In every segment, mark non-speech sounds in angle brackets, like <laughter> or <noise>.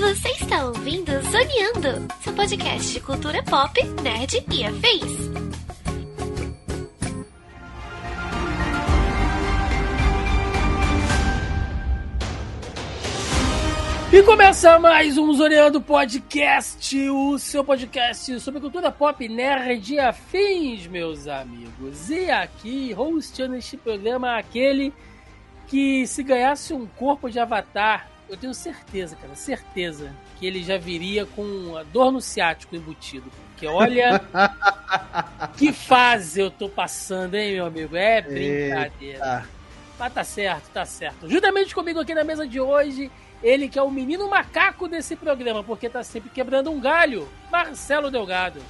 Você está ouvindo Zoneando, seu podcast de cultura pop, nerd e afins. E começa mais um Zoneando Podcast, o seu podcast sobre cultura pop, nerd e afins, meus amigos. E aqui, hosteando este programa, aquele que se ganhasse um corpo de avatar, eu tenho certeza, cara, certeza, que ele já viria com a dor no ciático embutido. Porque olha <laughs> que fase eu tô passando, hein, meu amigo? É brincadeira. Eita. Mas tá certo, tá certo. Juntamente comigo aqui na mesa de hoje, ele que é o menino macaco desse programa, porque tá sempre quebrando um galho, Marcelo Delgado.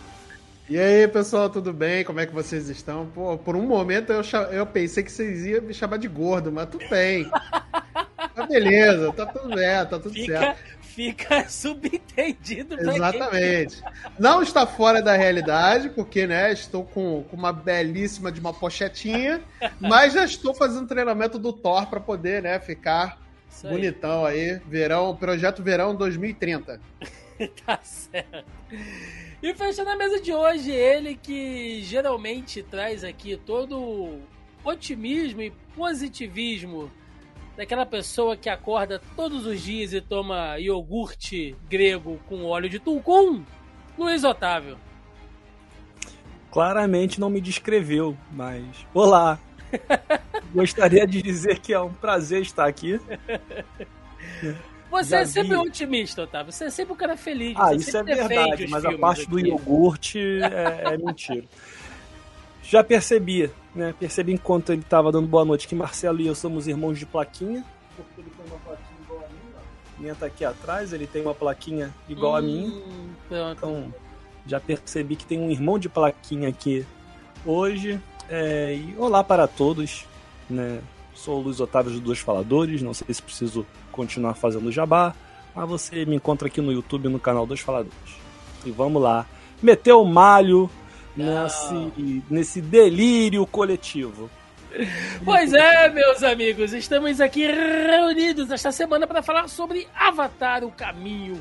E aí, pessoal, tudo bem? Como é que vocês estão? Pô, por um momento eu, eu pensei que vocês iam me chamar de gordo, mas tudo bem. <laughs> Tá beleza, tá tudo bem, tá tudo Fica, certo. fica <laughs> subentendido Exatamente. Não está fora da realidade, porque, né, estou com, com uma belíssima de uma pochetinha, mas já estou fazendo treinamento do Thor para poder, né, ficar Isso aí, bonitão aí. Verão, projeto Verão 2030. <laughs> tá certo. E fechando a mesa de hoje, ele que geralmente traz aqui todo o otimismo e positivismo daquela pessoa que acorda todos os dias e toma iogurte grego com óleo de tulcum, Luiz Otávio. Claramente não me descreveu, mas. Olá! <laughs> Gostaria de dizer que é um prazer estar aqui. Você Já é sempre vi. otimista, Otávio. Você é sempre um cara feliz. Ah, você isso é verdade, mas a parte do aqui. iogurte é, é mentira. Já percebi, né? Percebi enquanto ele estava dando boa noite que Marcelo e eu somos irmãos de plaquinha. Porque ele tem uma plaquinha igual a minha. tá aqui atrás, ele tem uma plaquinha igual a minha. Hum, Pronto. Então, já percebi que tem um irmão de plaquinha aqui hoje. É, e olá para todos, né? Sou o Luiz Otávio dos Dois Faladores, não sei se preciso continuar fazendo jabá, mas você me encontra aqui no YouTube no canal Dois Faladores. E vamos lá, meter o malho nesse, nesse delírio coletivo. <laughs> Pois é, meus amigos, estamos aqui reunidos esta semana para falar sobre Avatar, o caminho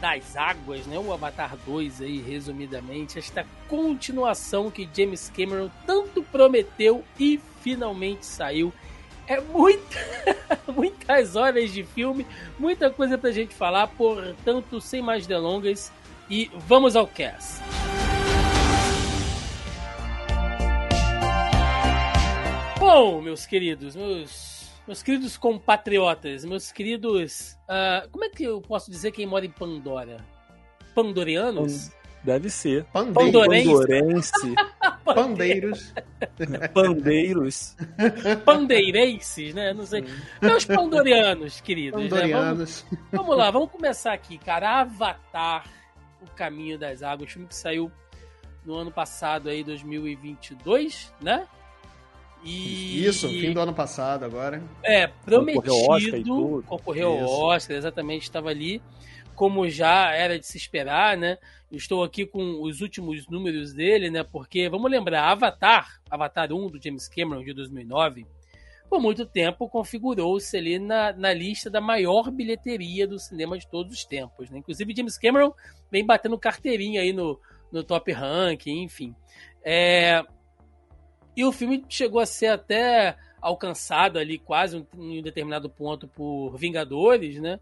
das águas, né? O Avatar 2 aí, resumidamente, esta continuação que James Cameron tanto prometeu e finalmente saiu. É muita, <laughs> muitas horas de filme, muita coisa pra gente falar, portanto, sem mais delongas, e vamos ao cast. Bom, meus queridos, meus, meus queridos compatriotas, meus queridos. ah, como é que eu posso dizer quem mora em Pandora? Pandorianos? Deve ser. Pandorense. Pandorense, <laughs> <laughs> Pandeiros. pandeiros. Pandeirenses, né? Não sei. Meus pandorianos, queridos. né? Vamos, Pandorianos. vamos lá, vamos começar aqui, cara. Avatar, O Caminho das Águas, filme que saiu no ano passado aí, 2022, né? E... Isso, fim do ano passado agora. É, prometido. Concorreu ao Oscar e tudo. Concorreu ao. Oscar, exatamente, estava ali. Como já era de se esperar, né? Eu estou aqui com os últimos números dele, né? Porque, vamos lembrar, Avatar, Avatar 1 do James Cameron, de 2009, por muito tempo configurou-se ali na, na lista da maior bilheteria do cinema de todos os tempos, né? Inclusive, James Cameron vem batendo carteirinha aí no, no top rank, enfim. É, e o filme chegou a ser até alcançado ali quase em um determinado ponto por Vingadores, né?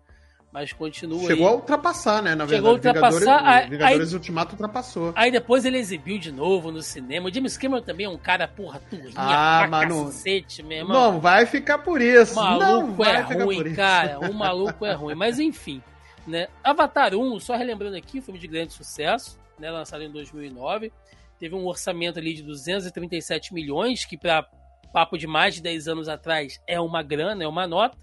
Mas continua Chegou a aí. ultrapassar, né? Na Chegou a verdade, ultrapassar, Vingadores, aí- Vingadores Ultimato ultrapassou. Aí depois ele exibiu de novo no cinema. O James Cameron também é um cara, porra, turrinha Ah, pra mano. cacete, meu irmão. Não vai ficar por isso. O não maluco vai é ficar por ruim, cara. <laughs> O maluco é ruim. Mas enfim, né? Avatar 1, só relembrando aqui, um filme de grande sucesso, né? Lançado em 2009. Teve um orçamento ali de 237 milhões, que para papo de mais de 10 anos atrás é uma grana, é uma nota.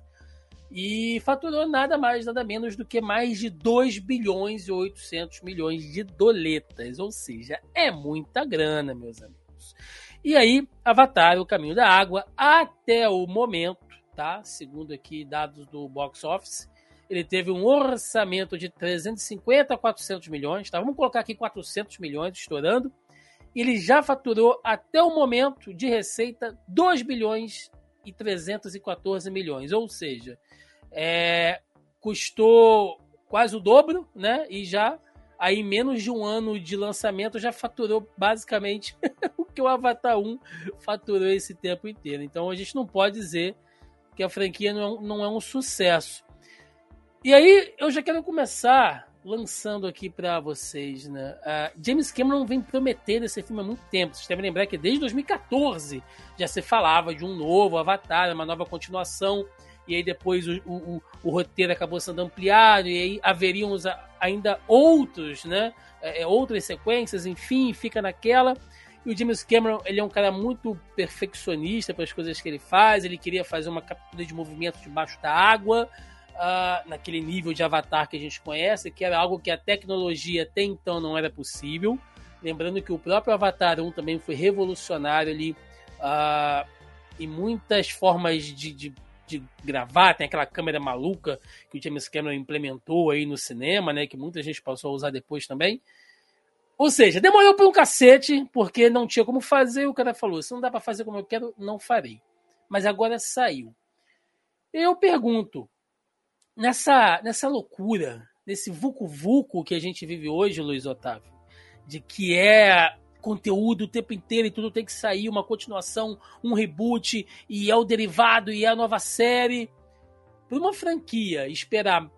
E faturou nada mais, nada menos do que mais de 2 bilhões e 800 milhões de doletas. Ou seja, é muita grana, meus amigos. E aí, Avatar, o Caminho da Água, até o momento, tá? Segundo aqui dados do box office, ele teve um orçamento de 350 a 400 milhões, tá? Vamos colocar aqui 400 milhões estourando. Ele já faturou até o momento de receita 2 bilhões e 314 milhões, ou seja, é, custou quase o dobro, né? E já aí menos de um ano de lançamento já faturou basicamente <laughs> o que o Avatar 1 faturou esse tempo inteiro. Então a gente não pode dizer que a franquia não é, não é um sucesso. E aí eu já quero começar lançando aqui para vocês, né? Uh, James Cameron vem prometendo esse filme há muito tempo. Vocês devem lembrar que desde 2014 já se falava de um novo Avatar, uma nova continuação. E aí depois o, o, o roteiro acabou sendo ampliado e aí haveriam ainda outros, né? É, é, outras sequências, enfim, fica naquela. E o James Cameron, ele é um cara muito perfeccionista para as coisas que ele faz. Ele queria fazer uma captura de movimento debaixo da água uh, naquele nível de avatar que a gente conhece, que era algo que a tecnologia até então não era possível. Lembrando que o próprio Avatar 1 também foi revolucionário ali uh, em muitas formas de, de, de, gravar. Tem aquela câmera maluca que o James Cameron implementou aí no cinema, né? Que muita gente passou a usar depois também. Ou seja, demorou por um cacete, porque não tinha como fazer. O cara falou: se não dá para fazer como eu quero, não farei. Mas agora saiu. Eu pergunto: nessa, nessa loucura, nesse vucu-vucu que a gente vive hoje, Luiz Otávio, de que é conteúdo o tempo inteiro e tudo tem que sair, uma continuação, um reboot, e é o derivado, e é a nova série. Para uma franquia esperar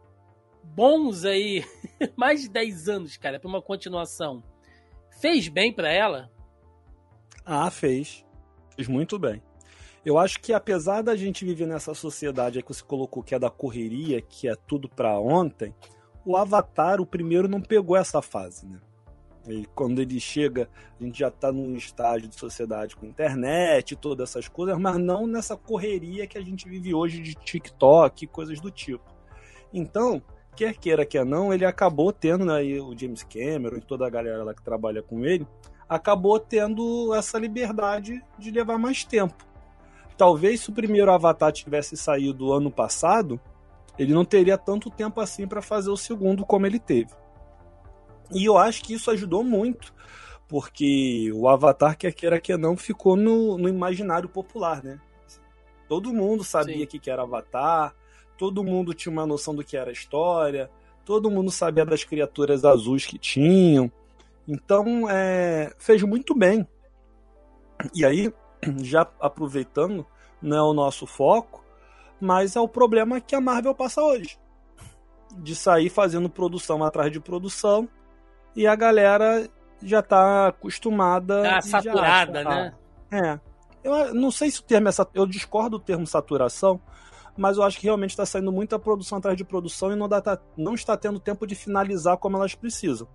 bons aí, <laughs> mais de 10 anos, cara, para uma continuação, fez bem para ela? Ah, fez. Fez muito bem. Eu acho que apesar da gente viver nessa sociedade que você colocou que é da correria, que é tudo para ontem, o Avatar, o primeiro, não pegou essa fase, né? E quando ele chega, a gente já está num estágio de sociedade com internet todas essas coisas, mas não nessa correria que a gente vive hoje de TikTok e coisas do tipo. Então, quer queira, quer não, ele acabou tendo, né, o James Cameron e toda a galera lá que trabalha com ele, acabou tendo essa liberdade de levar mais tempo talvez se o primeiro Avatar tivesse saído ano passado, ele não teria tanto tempo assim para fazer o segundo como ele teve. E eu acho que isso ajudou muito, porque o Avatar, quer queira que não, ficou no, no imaginário popular, né? Todo mundo sabia o que, que era Avatar, todo mundo tinha uma noção do que era a história, todo mundo sabia das criaturas azuis que tinham. Então, é, fez muito bem. E aí, <clears throat> já aproveitando, não é o nosso foco, mas é o problema que a Marvel passa hoje. De sair fazendo produção atrás de produção e a galera já tá acostumada. Tá saturada, acha, né? Ah, é. Eu não sei se o termo é. Eu discordo do termo saturação, mas eu acho que realmente está saindo muita produção atrás de produção e não, dá, tá, não está tendo tempo de finalizar como elas precisam.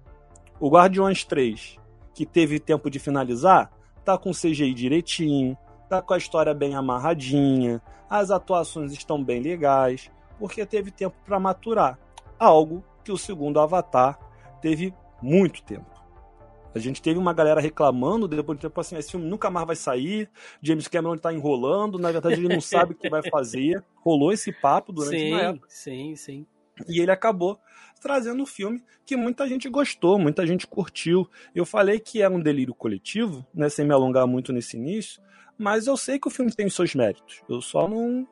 O Guardiões 3, que teve tempo de finalizar, tá com CGI direitinho, tá com a história bem amarradinha, as atuações estão bem legais, porque teve tempo para maturar. Algo que o segundo Avatar teve muito tempo. A gente teve uma galera reclamando depois de tempo assim, esse filme nunca mais vai sair, James Cameron está enrolando, na verdade ele não sabe o que vai fazer. <laughs> Rolou esse papo durante sim, uma época. Sim, sim. E ele acabou trazendo um filme que muita gente gostou, muita gente curtiu. Eu falei que é um delírio coletivo, né, sem me alongar muito nesse início, mas eu sei que o filme tem seus méritos. Eu só não,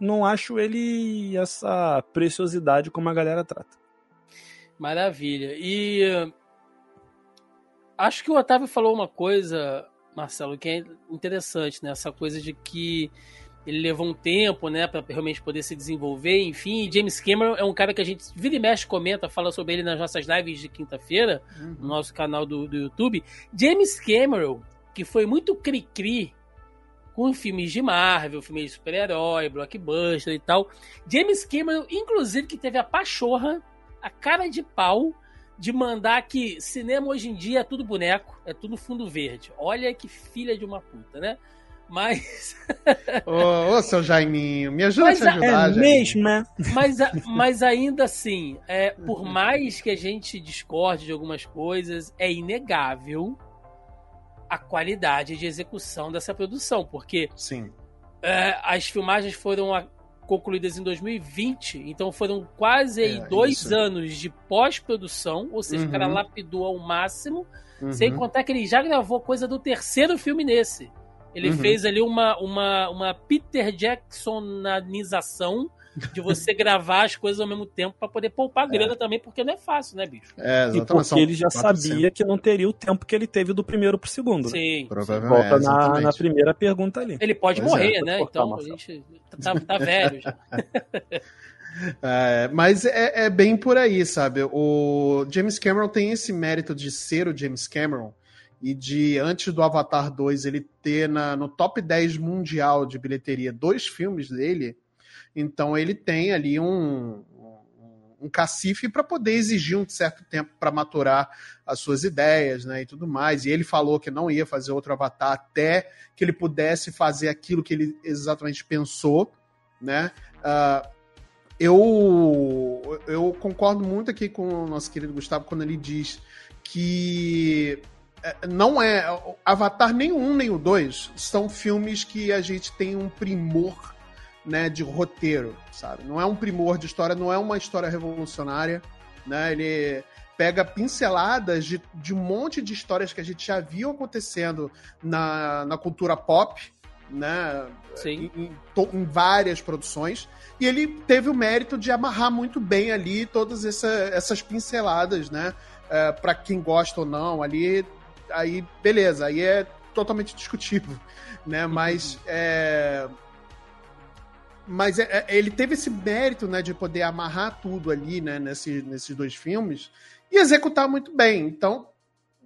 não acho ele essa preciosidade como a galera trata. Maravilha. E uh, acho que o Otávio falou uma coisa, Marcelo, que é interessante, né? Essa coisa de que ele levou um tempo, né, para realmente poder se desenvolver, enfim. James Cameron é um cara que a gente vira e mexe, comenta, fala sobre ele nas nossas lives de quinta-feira, uhum. no nosso canal do, do YouTube. James Cameron, que foi muito cri-cri com filmes de Marvel, filmes de super-herói, blockbuster e tal. James Cameron, inclusive, que teve a pachorra, a cara de pau, de mandar que cinema hoje em dia é tudo boneco, é tudo fundo verde. Olha que filha de uma puta, né? Mas. <laughs> ô, ô, seu Jaiminho, me ajuda mas, a te ajudar, É mesmo, né? Mas, <laughs> mas ainda assim, é, por mais que a gente discorde de algumas coisas, é inegável a qualidade de execução dessa produção, porque Sim. É, as filmagens foram a, concluídas em 2020, então foram quase aí É, dois isso. anos de pós-produção, ou seja, o cara Uhum. lapidou ao máximo, Uhum. sem contar que ele já gravou coisa do terceiro filme nesse. Ele Uhum. fez ali uma, uma, uma Peter Jacksonização de você <laughs> gravar as coisas ao mesmo tempo pra poder poupar grana também, porque não é fácil, né, bicho? É, E exatamente. porque são ele já 400. sabia que não teria o tempo que ele teve do primeiro pro segundo. né? Sim. Provavelmente. Volta é, na, na primeira pergunta ali. Ele pode Pois é, morrer, pode né? Então a gente tá, tá velho já. <laughs> É, mas é, é bem por aí, sabe? O James Cameron tem esse mérito de ser o James Cameron e de, antes do Avatar 2, ele ter na, no top 10 mundial de bilheteria dois filmes dele. Então ele tem ali um, um, cacife para poder exigir um certo tempo para maturar as suas ideias né, e tudo mais. E ele falou que não ia fazer outro Avatar até que ele pudesse fazer aquilo que ele exatamente pensou, né? Ah, eu, eu concordo muito aqui com o nosso querido Gustavo quando ele diz que não é. Avatar nem o 1 nem o 2 são filmes que a gente tem um primor né, de roteiro, sabe? Não é um primor de história, não é uma história revolucionária, né? Ele pega pinceladas de, de um monte de histórias que a gente já viu acontecendo na, na cultura pop, né? Sim. Em, em em várias produções. E ele teve o mérito de amarrar muito bem ali todas essa- essas pinceladas, né? É, para quem gosta ou não, ali, aí beleza, aí é totalmente discutível, <laughs> né? Mas é, mas é- é- ele teve esse mérito, né, de poder amarrar tudo ali, né, nesse, nesses dois filmes e executar muito bem. Então,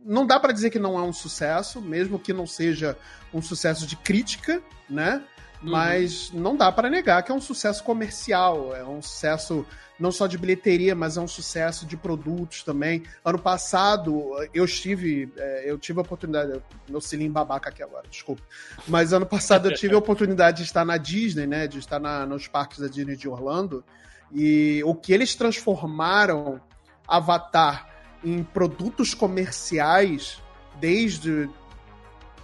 não dá para dizer que não é um sucesso, mesmo que não seja um sucesso de crítica, né? Mas não dá para negar que é um sucesso comercial, é um sucesso não só de bilheteria, mas é um sucesso de produtos também. Ano passado eu estive, é, eu tive a oportunidade, meu cilim babaca aqui agora, desculpa. Mas ano passado eu tive a oportunidade de estar na Disney, né? De estar na- nos parques da Disney de Orlando. E o que eles transformaram Avatar em produtos comerciais desde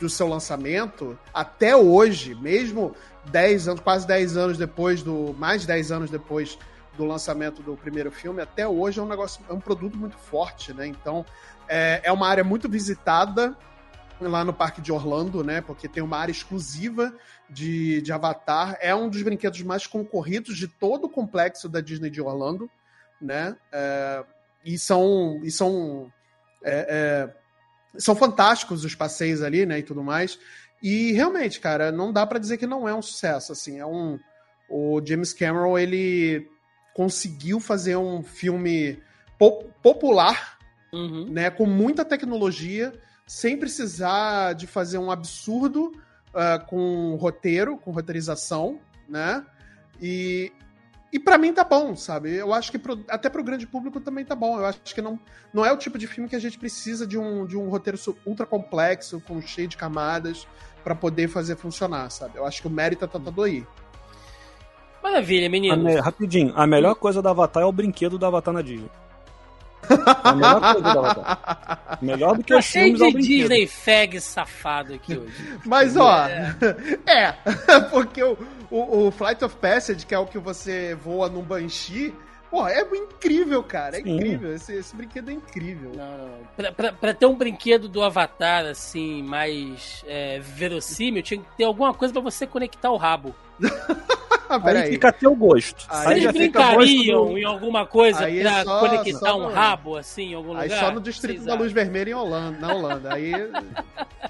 do seu lançamento até hoje, mesmo 10 anos, quase 10 anos depois do. mais 10 anos depois do lançamento do primeiro filme, até hoje é um negócio, é um produto muito forte, né? Então é, é uma área muito visitada lá no Parque de Orlando, né? Porque tem uma área exclusiva de, de Avatar. É um dos brinquedos mais concorridos de todo o complexo da Disney de Orlando, né? É, e são. E são é, é, são fantásticos os passeios ali, né, e tudo mais. E realmente, cara, não dá para dizer que não é um sucesso, assim, é um o James Cameron, ele conseguiu fazer um filme po- popular, Uhum. né, com muita tecnologia, sem precisar de fazer um absurdo ah, com roteiro, com roteirização, né? E, e para mim tá bom, sabe? Eu acho que pro- até pro grande público também tá bom. Eu acho que não, não é o tipo de filme que a gente precisa de um, de um roteiro ultra complexo, com cheio de camadas, para poder fazer funcionar, sabe? Eu acho que o mérito tá todo aí. Maravilha, A meninos. me- rapidinho, a melhor coisa do Avatar é o brinquedo do Avatar na Disney. A melhor coisa. <laughs> Melhor do que Tá os cheio filmes é o de brinquedo. Disney fag safado aqui hoje. Mas, ó, <laughs> é, <laughs> porque o, o, o Flight of Passage, que é o que você voa num Banshee, pô, é incrível, cara, é Sim. incrível, esse, esse brinquedo é incrível. Não, não. Pra, pra- pra ter um brinquedo do Avatar, assim, mais é, verossímil, tinha que ter alguma coisa pra você conectar o rabo. <laughs> Aí peraí. fica a teu gosto. Aí Vocês gosto brincariam do- em alguma coisa Aí pra só- conectar só um no- rabo, assim, em algum Aí lugar? só no Distrito Vocês da Luz acham? Vermelha em Holanda, na Holanda. Aí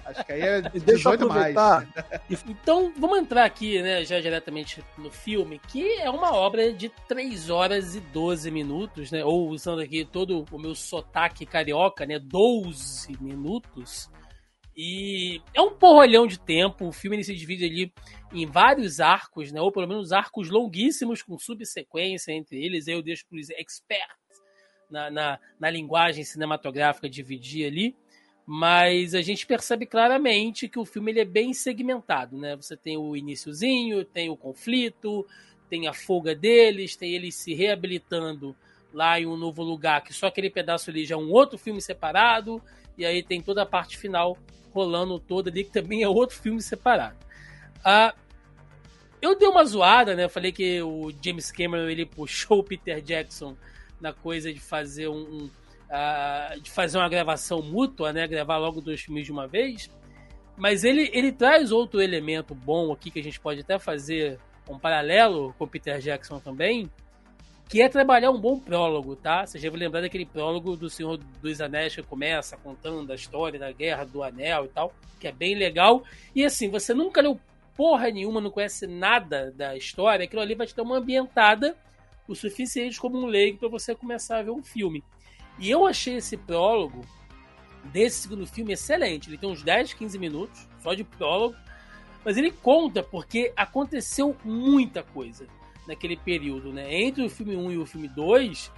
acho que aí é E deixa eu 18 mais. aproveitar. Então, vamos entrar aqui, né, já diretamente no filme, que é uma obra de 3 horas e 12 minutos, né? Ou usando aqui todo o meu sotaque carioca, né? 12 minutos. E é um porrolhão de tempo. O filme se divide ali em vários arcos, né? Ou pelo menos arcos longuíssimos com subsequência entre eles. Aí eu deixo para os experts na, na, na linguagem cinematográfica dividir ali mas a gente percebe claramente que o filme ele é bem segmentado, né? Você tem o iniciozinho, tem o conflito, tem a fuga deles, tem eles se reabilitando lá em um novo lugar, que só aquele pedaço ali já é um outro filme separado, e aí tem toda a parte final rolando toda ali, que também é outro filme separado. Ah, eu dei uma zoada, né? Eu falei que o James Cameron ele puxou o Peter Jackson na coisa de fazer um, um uh, de fazer uma gravação mútua, né? Gravar logo dois filmes de uma vez. Mas ele, ele traz outro elemento bom aqui que a gente pode até fazer um paralelo com o Peter Jackson também, que é trabalhar um bom prólogo, tá? Você já vai lembrar daquele prólogo do Senhor dos Anéis que começa contando a história da Guerra do Anel e tal, que é bem legal. E assim, você nunca leu porra nenhuma, não conhece nada da história, aquilo ali vai te dar uma ambientada o suficiente como um leigo para você começar a ver um filme. E eu achei esse prólogo desse segundo filme excelente. Ele tem uns 10, 15 minutos só de prólogo, mas ele conta porque aconteceu muita coisa naquele período, né? Entre o filme 1 e o filme 2,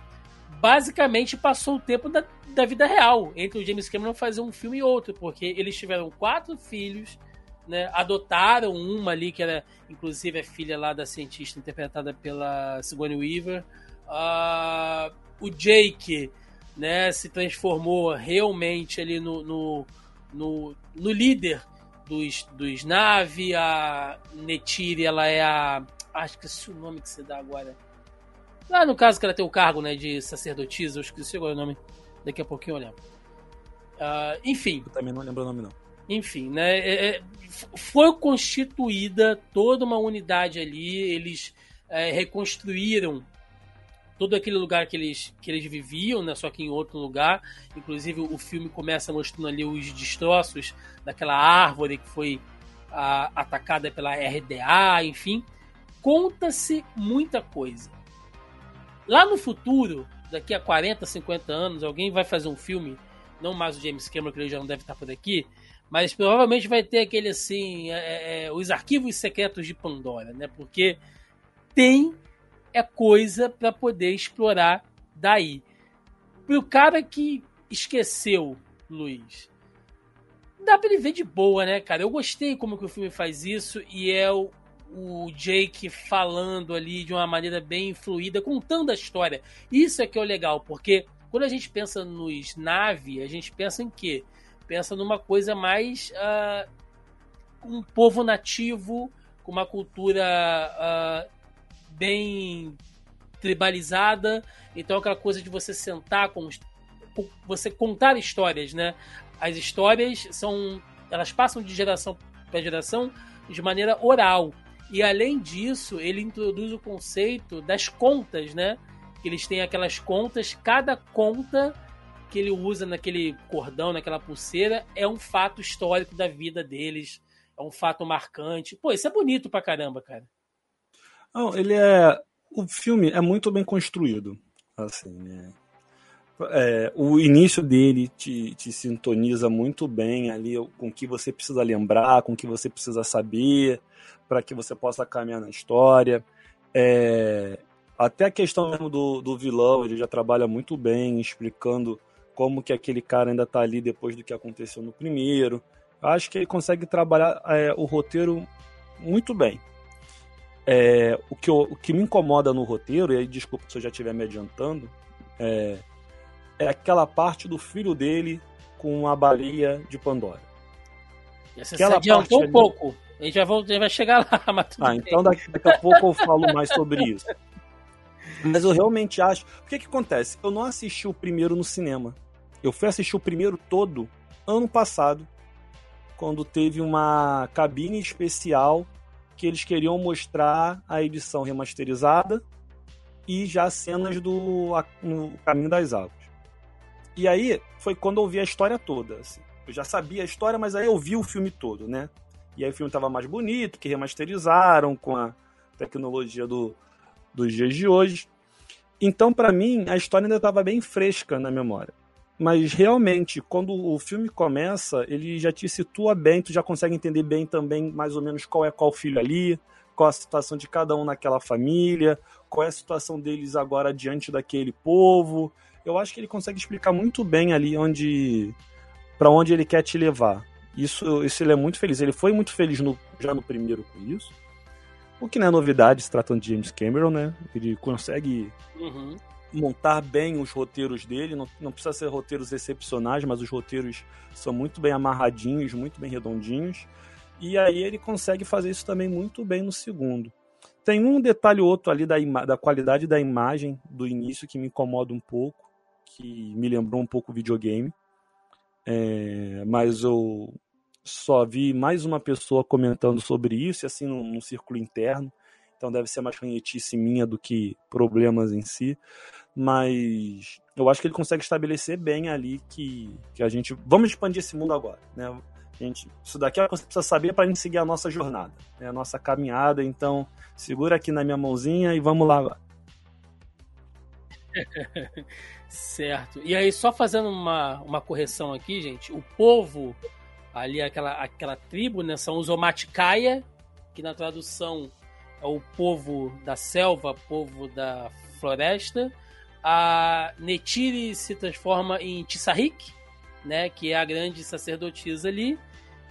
basicamente passou o tempo da, da vida real, entre o James Cameron fazer um filme e outro, porque eles tiveram quatro filhos, né? Adotaram uma ali, que era inclusive a filha lá da cientista interpretada pela Sigourney Weaver. Uh, o Jake, né, se transformou realmente ali no, no, no, no líder dos, dos Na'vi, a Netiri, ela é a acho que esse é o nome que você dá agora. Lá no caso que ela tem o cargo né, de sacerdotisa, eu esqueci agora o nome. Daqui a pouquinho eu lembro. Uh, enfim. Eu também não lembro o nome, não. Enfim, né? É, é foi constituída toda uma unidade ali. Eles é, reconstruíram todo aquele lugar que eles, que eles viviam, né? Só que em outro lugar. Inclusive, o filme começa mostrando ali os destroços daquela árvore que foi a, atacada pela RDA, enfim conta-se muita coisa. Lá no futuro, daqui a 40, 50 anos, alguém vai fazer um filme, não mais o James Cameron, que ele já não deve estar por aqui, mas provavelmente vai ter aquele assim, é, é, é os arquivos secretos de Pandora, né? Porque tem é coisa para poder explorar daí. Pro cara que esqueceu, Luiz, dá pra ele ver de boa, né, cara? Eu gostei como que o filme faz isso e é o, o Jake falando ali de uma maneira bem fluida, contando a história. Isso é que é o legal, porque quando a gente pensa nos nave, a gente pensa em quê? Pensa numa coisa mais uh, um povo nativo, com uma cultura uh, bem tribalizada. Então aquela coisa de você sentar com você contar histórias, né? As histórias são elas passam de geração para geração de maneira oral. E além disso, ele introduz o conceito das contas, né? Eles têm aquelas contas, cada conta que ele usa naquele cordão, naquela pulseira, é um fato histórico da vida deles, é um fato marcante. Pô, isso é bonito pra caramba, cara. Não, ele é. O filme é muito bem construído. Assim, né? É, o início dele te, te sintoniza muito bem ali com o que você precisa lembrar, com o que você precisa saber, para que você possa caminhar na história. É, até a questão mesmo do, do vilão, ele já trabalha muito bem, explicando como que aquele cara ainda está ali depois do que aconteceu no primeiro. Acho que ele consegue trabalhar é, o roteiro muito bem. É, o, que eu, o que me incomoda no roteiro, e aí desculpa se eu já estiver me adiantando, é, é aquela parte do filho dele com a baleia de Pandora. Você aquela se adiantou um pouco. A gente, vai, a gente vai chegar lá, <laughs> mas Ah, bem. então daqui, daqui a pouco eu falo mais sobre isso. Mas eu realmente acho. O que que acontece? Eu não assisti o primeiro no cinema. Eu fui assistir o primeiro todo ano passado, quando teve uma cabine especial que eles queriam mostrar a edição remasterizada e já cenas do no Caminho das Águas. E aí foi quando eu vi a história toda. Assim. Eu já sabia a história, mas aí eu vi o filme todo, né? E aí o filme tava mais bonito, que remasterizaram com a tecnologia do, dos dias de hoje. Então, para mim, a história ainda estava bem fresca na memória. Mas realmente, quando o filme começa, ele já te situa bem, tu já consegue entender bem também mais ou menos qual é qual filho ali, qual a situação de cada um naquela família, qual é a situação deles agora diante daquele povo eu acho que ele consegue explicar muito bem ali onde para onde ele quer te levar. Isso, isso ele é muito feliz. Ele foi muito feliz no, já no primeiro com isso. O que não é novidade se tratando de James Cameron, né? Ele consegue uhum. montar bem os roteiros dele. Não, não precisa ser roteiros excepcionais, mas os roteiros são muito bem amarradinhos, muito bem redondinhos. E aí ele consegue fazer isso também muito bem no segundo. Tem um detalhe ou outro ali da, da qualidade da imagem do início que me incomoda um pouco, que me lembrou um pouco videogame. É, mas eu só vi mais uma pessoa comentando sobre isso, assim, num, num círculo interno. Então deve ser mais ranhetice minha do que problemas em si. Mas eu acho que ele consegue estabelecer bem ali que, que a gente. Vamos expandir esse mundo agora, né? Gente, isso daqui é o que você precisa saber para a gente seguir a nossa jornada, né? a nossa caminhada. Então, segura aqui na minha mãozinha e vamos lá agora. <laughs> certo. E aí, só fazendo uma, uma correção aqui, gente, o povo, ali, aquela, aquela tribo, né, são os Omatikaia, que na tradução é o povo da selva, povo da floresta. A Netiri se transforma em Tissarik, né, que é a grande sacerdotisa ali.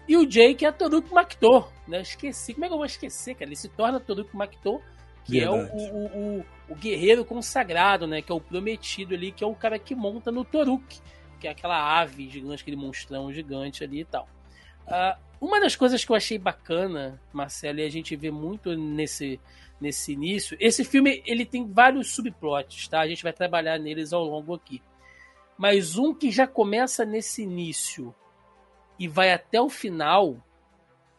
E o Jake é Toruk Maktor, né? Esqueci. Como é que eu vou esquecer, cara? Ele se torna Toruk Maktor, que Verdade. é o, o, o, o, guerreiro consagrado, né? Que é o prometido ali, que é o cara que monta no Toruk, que é aquela ave gigante, aquele monstrão gigante ali e tal. Uh, uma das coisas que eu achei bacana, Marcelo, e a gente vê muito nesse, nesse início, esse filme ele tem vários subplots, tá? A gente vai trabalhar neles ao longo aqui. Mas um que já começa nesse início e vai até o final,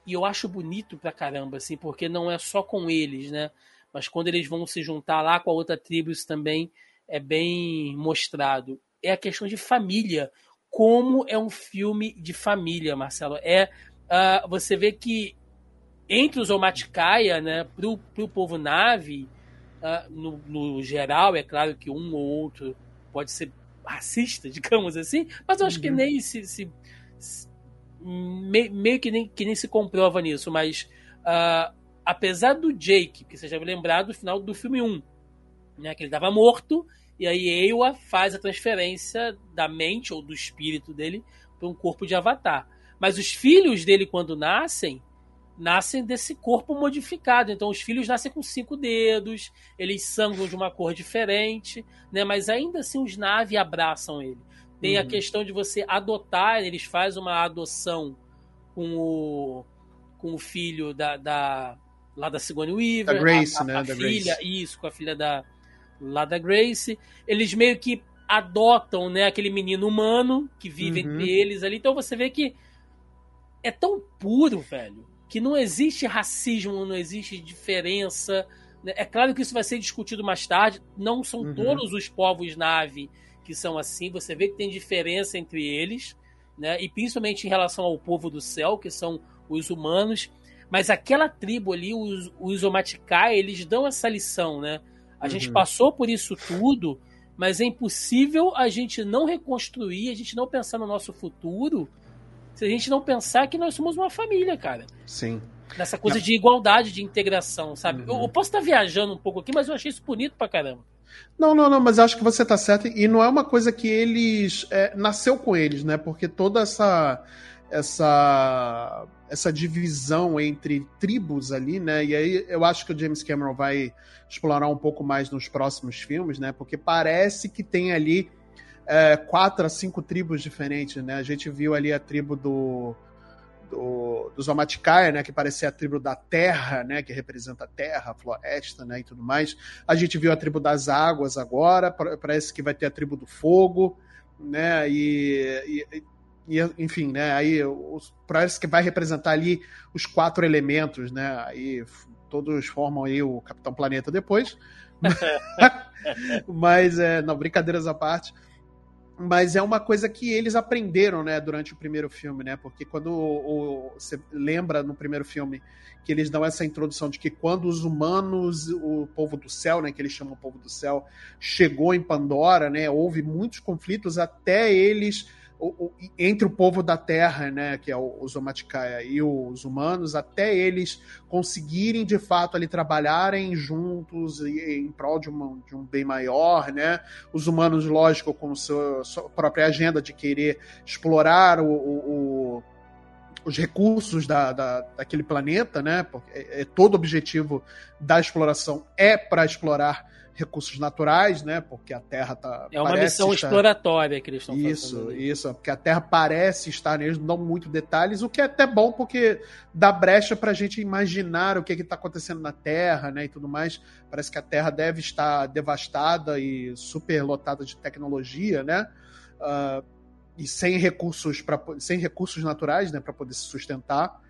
e eu acho bonito pra caramba, assim, porque não é só com eles, né? Mas quando eles vão se juntar lá com a outra tribo, isso também é bem mostrado. É a questão de família. Como é um filme de família, Marcelo. É uh, Você vê que entre os Omatikaia, né, pro, pro povo nave, uh, no, no geral, é claro que um ou outro pode ser racista, <laughs> digamos assim, mas eu acho uhum. que nem se, se, se me, meio que nem, que nem se comprova nisso, mas uh, apesar do Jake, que você já vai lembrar do final do filme 1, né, que ele estava morto, e aí Ewa faz a transferência da mente ou do espírito dele para um corpo de avatar. Mas os filhos dele, quando nascem, nascem desse corpo modificado. Então os filhos nascem com cinco dedos, eles sangram de uma cor diferente, né? Mas ainda assim os Na'vi abraçam ele. Tem uhum. a questão de você adotar, eles fazem uma adoção com o, com o filho da, da lá da Sigourney Weaver, da Grace, a, a, né? A da filha, Grace. isso, com a filha da lá da Grace. Eles meio que adotam, né, aquele menino humano que vive uhum. entre eles ali. Então você vê que é tão puro, velho que não existe racismo, não existe diferença. Né? É claro que isso vai ser discutido mais tarde. Não são uhum. todos os povos nave que são assim. Você vê que tem diferença entre eles, né? E principalmente em relação ao povo do céu, que são os humanos. Mas aquela tribo ali, os, os Omatikai, eles dão essa lição, né? A uhum. gente passou por isso tudo, mas é impossível a gente não reconstruir, a gente não pensar no nosso futuro se a gente não pensar que nós somos uma família, cara. Sim. Nessa coisa não. de igualdade, de integração, sabe? Uhum. Eu, eu, posso estar viajando um pouco aqui, mas eu achei isso bonito pra caramba. Não, não, não, mas acho que você tá certo. E não é uma coisa que eles. É, nasceu com eles, né? Porque toda essa. Essa, essa divisão entre tribos ali, né? E aí eu acho que o James Cameron vai explorar um pouco mais nos próximos filmes, né? Porque parece que tem ali é, quatro a cinco tribos diferentes, né? A gente viu ali a tribo do, do, Omatikaia, né, que parecia a tribo da terra, né, que representa a terra, a floresta, né, e tudo mais. A gente viu a tribo das águas agora, parece que vai ter a tribo do fogo, né, e, e, e enfim, né, aí os, parece que vai representar ali os quatro elementos, né, aí todos formam aí o Capitão Planeta depois. <laughs> Mas, é, não, brincadeiras à parte mas é uma coisa que eles aprenderam, né, durante o primeiro filme, né? Porque quando o, o, você lembra no primeiro filme que eles dão essa introdução de que quando os humanos, o povo do céu, né, que eles chamam o povo do céu, chegou em Pandora, né, houve muitos conflitos até eles o, o, entre o povo da Terra, né, que é os Omatikaia e os humanos, até eles conseguirem de fato ali trabalharem juntos em prol de, uma, de um bem maior, né? Os humanos, lógico, com sua, sua própria agenda de querer explorar o, o os recursos da, da, daquele planeta, né? Porque é, é todo objetivo da exploração é para explorar recursos naturais, né? Porque a Terra tá. É uma missão estar... exploratória que eles estão fazendo. Isso, isso. Porque a Terra parece estar neles, não dão muito detalhes, o que é até bom porque dá brecha para a gente imaginar o que está acontecendo na Terra, né? E tudo mais. Parece que a Terra deve estar devastada e super lotada de tecnologia, né? Uh, e sem recursos para sem recursos naturais, né? Para poder se sustentar.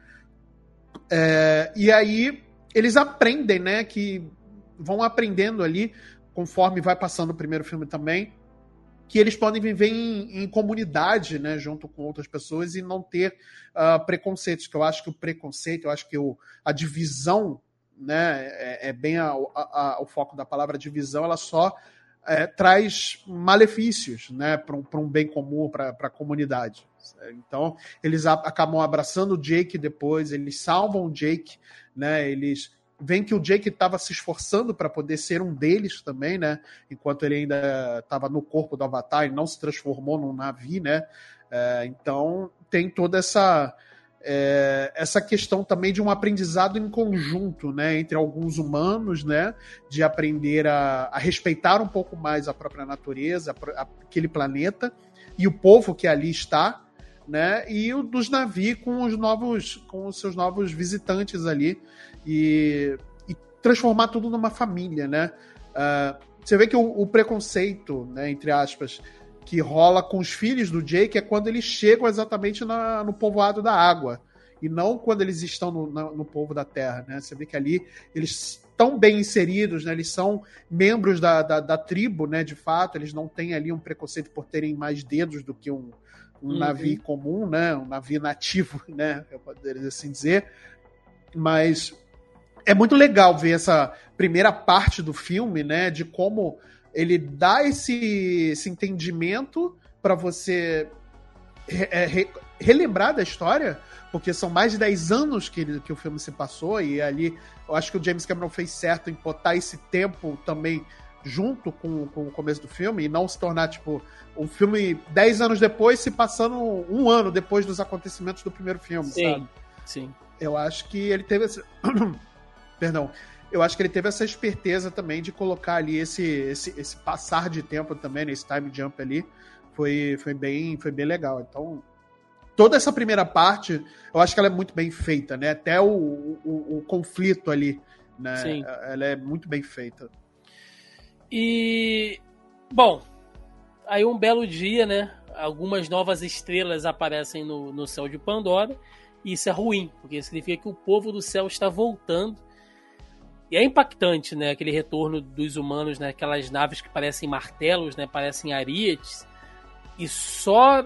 É, e aí eles aprendem, né? Que vão aprendendo ali, conforme vai passando o primeiro filme também, que eles podem viver em, em comunidade, né, junto com outras pessoas e não ter uh, preconceitos. Que eu acho que o preconceito, eu acho que o, a divisão, né, é, é bem a, a, a, o foco da palavra divisão, ela só é, traz malefícios, né, para um, um bem comum, para a comunidade. Então, eles a, acabam abraçando o Jake depois, eles salvam o Jake, né, eles vem que o Jake estava se esforçando para poder ser um deles também, né? Enquanto ele ainda estava no corpo do Avatar e não se transformou num navio, né? É, então tem toda essa é, essa questão também de um aprendizado em conjunto, né, entre alguns humanos, né, de aprender a, a respeitar um pouco mais a própria natureza, a, a, aquele planeta e o povo que ali está, né, e o dos navios com os novos, com os seus novos visitantes ali, e, e transformar tudo numa família, né? Uh, você vê que o, o, preconceito, né, entre aspas, que rola com os filhos do Jake é quando eles chegam exatamente na, no povoado da água e não quando eles estão no, no, no povo da terra, né? Você vê que ali eles estão bem inseridos, né? Eles são membros da, da, da, tribo, né? De fato, eles não têm ali um preconceito por terem mais dedos do que um, um uhum. navio comum, né? Um navio nativo, <laughs> né? Eu poderia assim dizer. Mas é muito legal ver essa primeira parte do filme, né? De como ele dá esse, esse entendimento para você re, é, re, relembrar da história, porque são mais de 10 anos que, ele, que o filme se passou, e ali eu acho que o James Cameron fez certo em botar esse tempo também junto com, com o começo do filme e não se tornar, tipo, um filme 10 anos depois se passando um ano depois dos acontecimentos do primeiro filme, sim, sabe? Sim. Eu acho que ele teve esse. <clears throat> Perdão. Eu acho que ele teve essa esperteza também de colocar ali esse, esse, esse passar de tempo também, nesse time jump ali. Foi, foi, bem, foi bem legal. Então, toda essa primeira parte, eu acho que ela é muito bem feita, né? Até o, o, o conflito ali, né? Sim. Ela é muito bem feita. E, bom, aí um belo dia, né? Algumas novas estrelas aparecem no, no céu de Pandora. E isso é ruim, porque significa que o povo do céu está voltando e é impactante, né? Aquele retorno dos humanos, né? Aquelas naves que parecem martelos, né? Parecem ariete. E só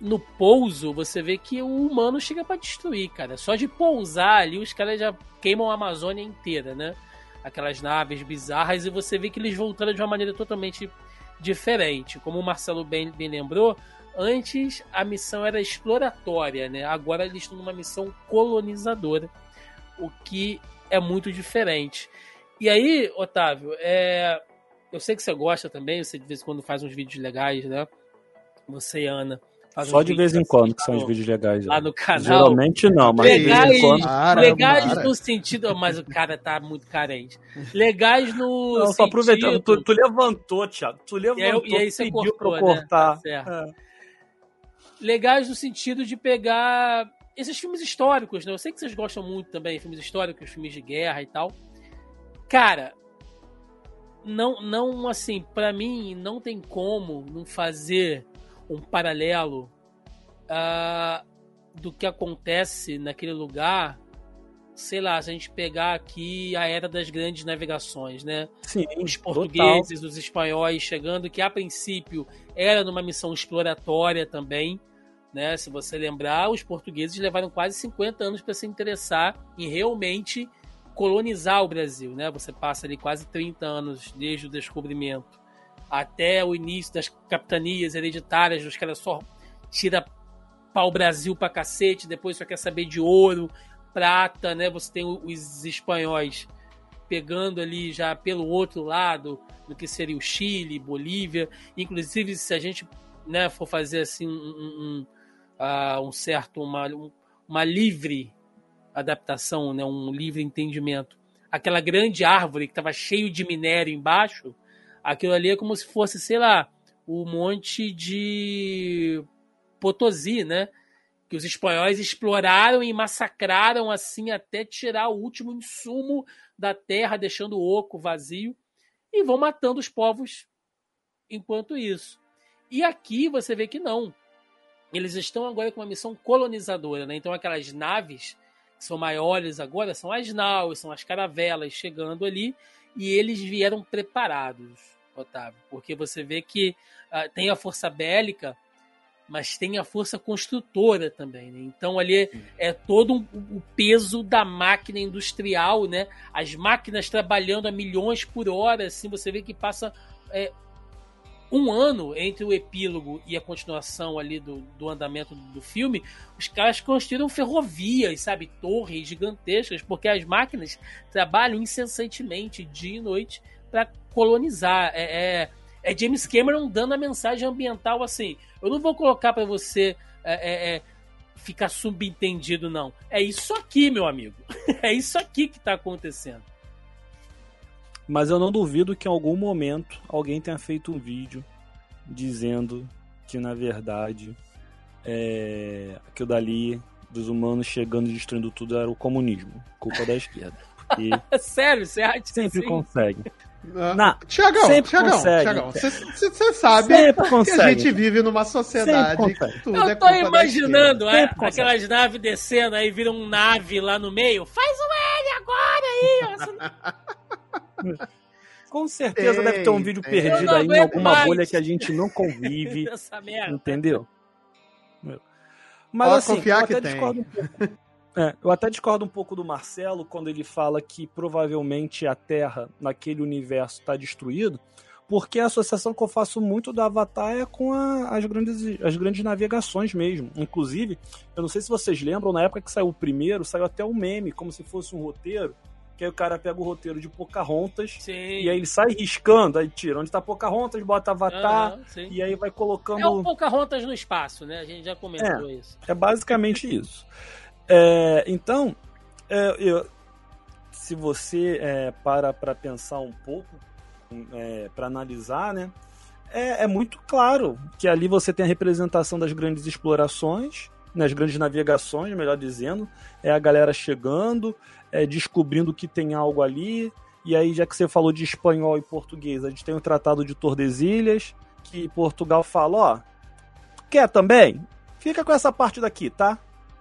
no pouso você vê que o humano chega para destruir, cara. Só de pousar ali, os caras já queimam a Amazônia inteira, né? Aquelas naves bizarras e você vê que eles voltaram de uma maneira totalmente diferente. Como o Marcelo bem, bem lembrou, antes a missão era exploratória, né? Agora eles estão numa missão colonizadora. O que é muito diferente. E aí, Otávio, é... eu sei que você gosta também, você de vez em quando faz uns vídeos legais, né? Você e Ana. Só de vez em quando que são os vídeos legais. Lá no canal. Geralmente não, mas legais, de vez em quando. Para, legais para. no sentido. Mas o cara tá muito carente. Legais no. Não, só aproveitando. Tu, tu, levantou, Thiago. Tu levantou. E aí, e aí você pediu cortou, pra eu cortar. Né? Tá é. Legais no sentido de pegar esses filmes históricos, né? Eu sei que vocês gostam muito também, filmes históricos, filmes de guerra e tal. Cara, não, não assim, para mim não tem como não fazer um paralelo uh, do que acontece naquele lugar. Sei lá, se a gente pegar aqui a era das grandes navegações, né? Sim, os portugueses, total. os espanhóis chegando, que a princípio era numa missão exploratória também, né? Se você lembrar, os portugueses levaram quase 50 anos para se interessar em realmente colonizar o Brasil. Né? Você passa ali quase 30 anos desde o descobrimento até o início das capitanias hereditárias, os caras só tira pau Brasil pra cacete, depois só quer saber de ouro, prata, né? Você tem os espanhóis pegando ali já pelo outro lado, do que seria o Chile, Bolívia. Inclusive, se a gente né, for fazer assim um, uh, um certo uma, um, uma livre adaptação, né, um livre entendimento. Aquela grande árvore que estava cheio de minério embaixo, aquilo ali é como se fosse, sei lá, o monte de Potosí, né? Que os espanhóis exploraram e massacraram assim até tirar o último insumo da terra, deixando o oco vazio, e vão matando os povos enquanto isso. E aqui você vê que não. Eles estão agora com uma missão colonizadora, né? Então aquelas naves que são maiores agora são as naus, são as caravelas chegando ali e eles vieram preparados, Otávio, porque você vê que uh, tem a força bélica, mas tem a força construtora também, né? Então ali é, é todo um, o peso da máquina industrial, né? As máquinas trabalhando a milhões por hora, assim, você vê que passa é, um ano entre o epílogo e a continuação ali do, do andamento do filme, os caras construíram ferrovias, sabe, torres gigantescas, porque as máquinas trabalham incessantemente dia e noite para colonizar. É, é, é, James Cameron dando a mensagem ambiental assim. Eu não vou colocar para você é, é, é, ficar subentendido, não. É isso aqui, meu amigo. <laughs> é isso aqui que está acontecendo. Mas eu não duvido que em algum momento alguém tenha feito um vídeo dizendo que na verdade é, aquilo dali dos humanos chegando e destruindo tudo era o comunismo, culpa da esquerda. Porque <laughs> Sério, você acha sempre assim? consegue. Uh, Não, Tiagão, sempre Tiagão, consegue. Tiagão, você sabe Sempre que consegue. a gente vive numa sociedade que tudo Eu é tô da imaginando é, aquelas naves descendo, aí vira um nave lá no meio. Faz um L agora aí! Com certeza Tem, deve ter um vídeo tem. Perdido aí em alguma mais. bolha que a gente não convive, <laughs> Essa merda. entendeu? Mas Pode assim, confiar eu que até tem. discordo um pouco. <laughs> É, eu até discordo um pouco do Marcelo quando ele fala que provavelmente a Terra naquele universo está destruído, porque a associação que eu faço muito do Avatar é com a- as, grandes, as grandes navegações mesmo. Inclusive, eu não sei se vocês lembram, na época que saiu o primeiro, saiu até um meme, como se fosse um roteiro, que aí o cara pega o roteiro de Pocahontas Sim. e aí ele sai riscando, aí tira onde tá Pocahontas, bota Avatar, e aí vai colocando... É o Pocahontas no espaço, né? A gente já comentou isso. É basicamente isso. É, então, é, eu- se você é, para para pensar um pouco, é, para analisar, né, é, é muito claro que ali você tem a representação das grandes explorações, nas grandes navegações, melhor dizendo, é a galera chegando, é, descobrindo que tem algo ali, e aí já que você falou de espanhol e português, a gente tem o Tratado de Tordesilhas, que Portugal fala, ó, quer também? Fica com essa parte daqui, tá?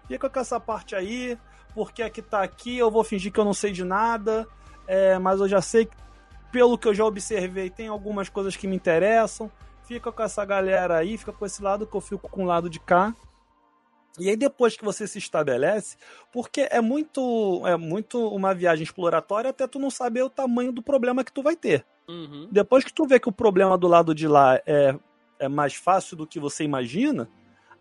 Fica com essa parte aí, porque aqui tá aqui, eu vou fingir que eu não sei de nada, é, mas eu já sei que, pelo que eu já observei, tem algumas coisas que me interessam. Fica com essa galera aí, fica com esse lado que eu fico com o lado de cá. E aí depois que você se estabelece, porque é muito é muito uma viagem exploratória até tu não saber o tamanho do problema que tu vai ter. Uhum. Depois que tu vê que o problema do lado de lá é, é mais fácil do que você imagina,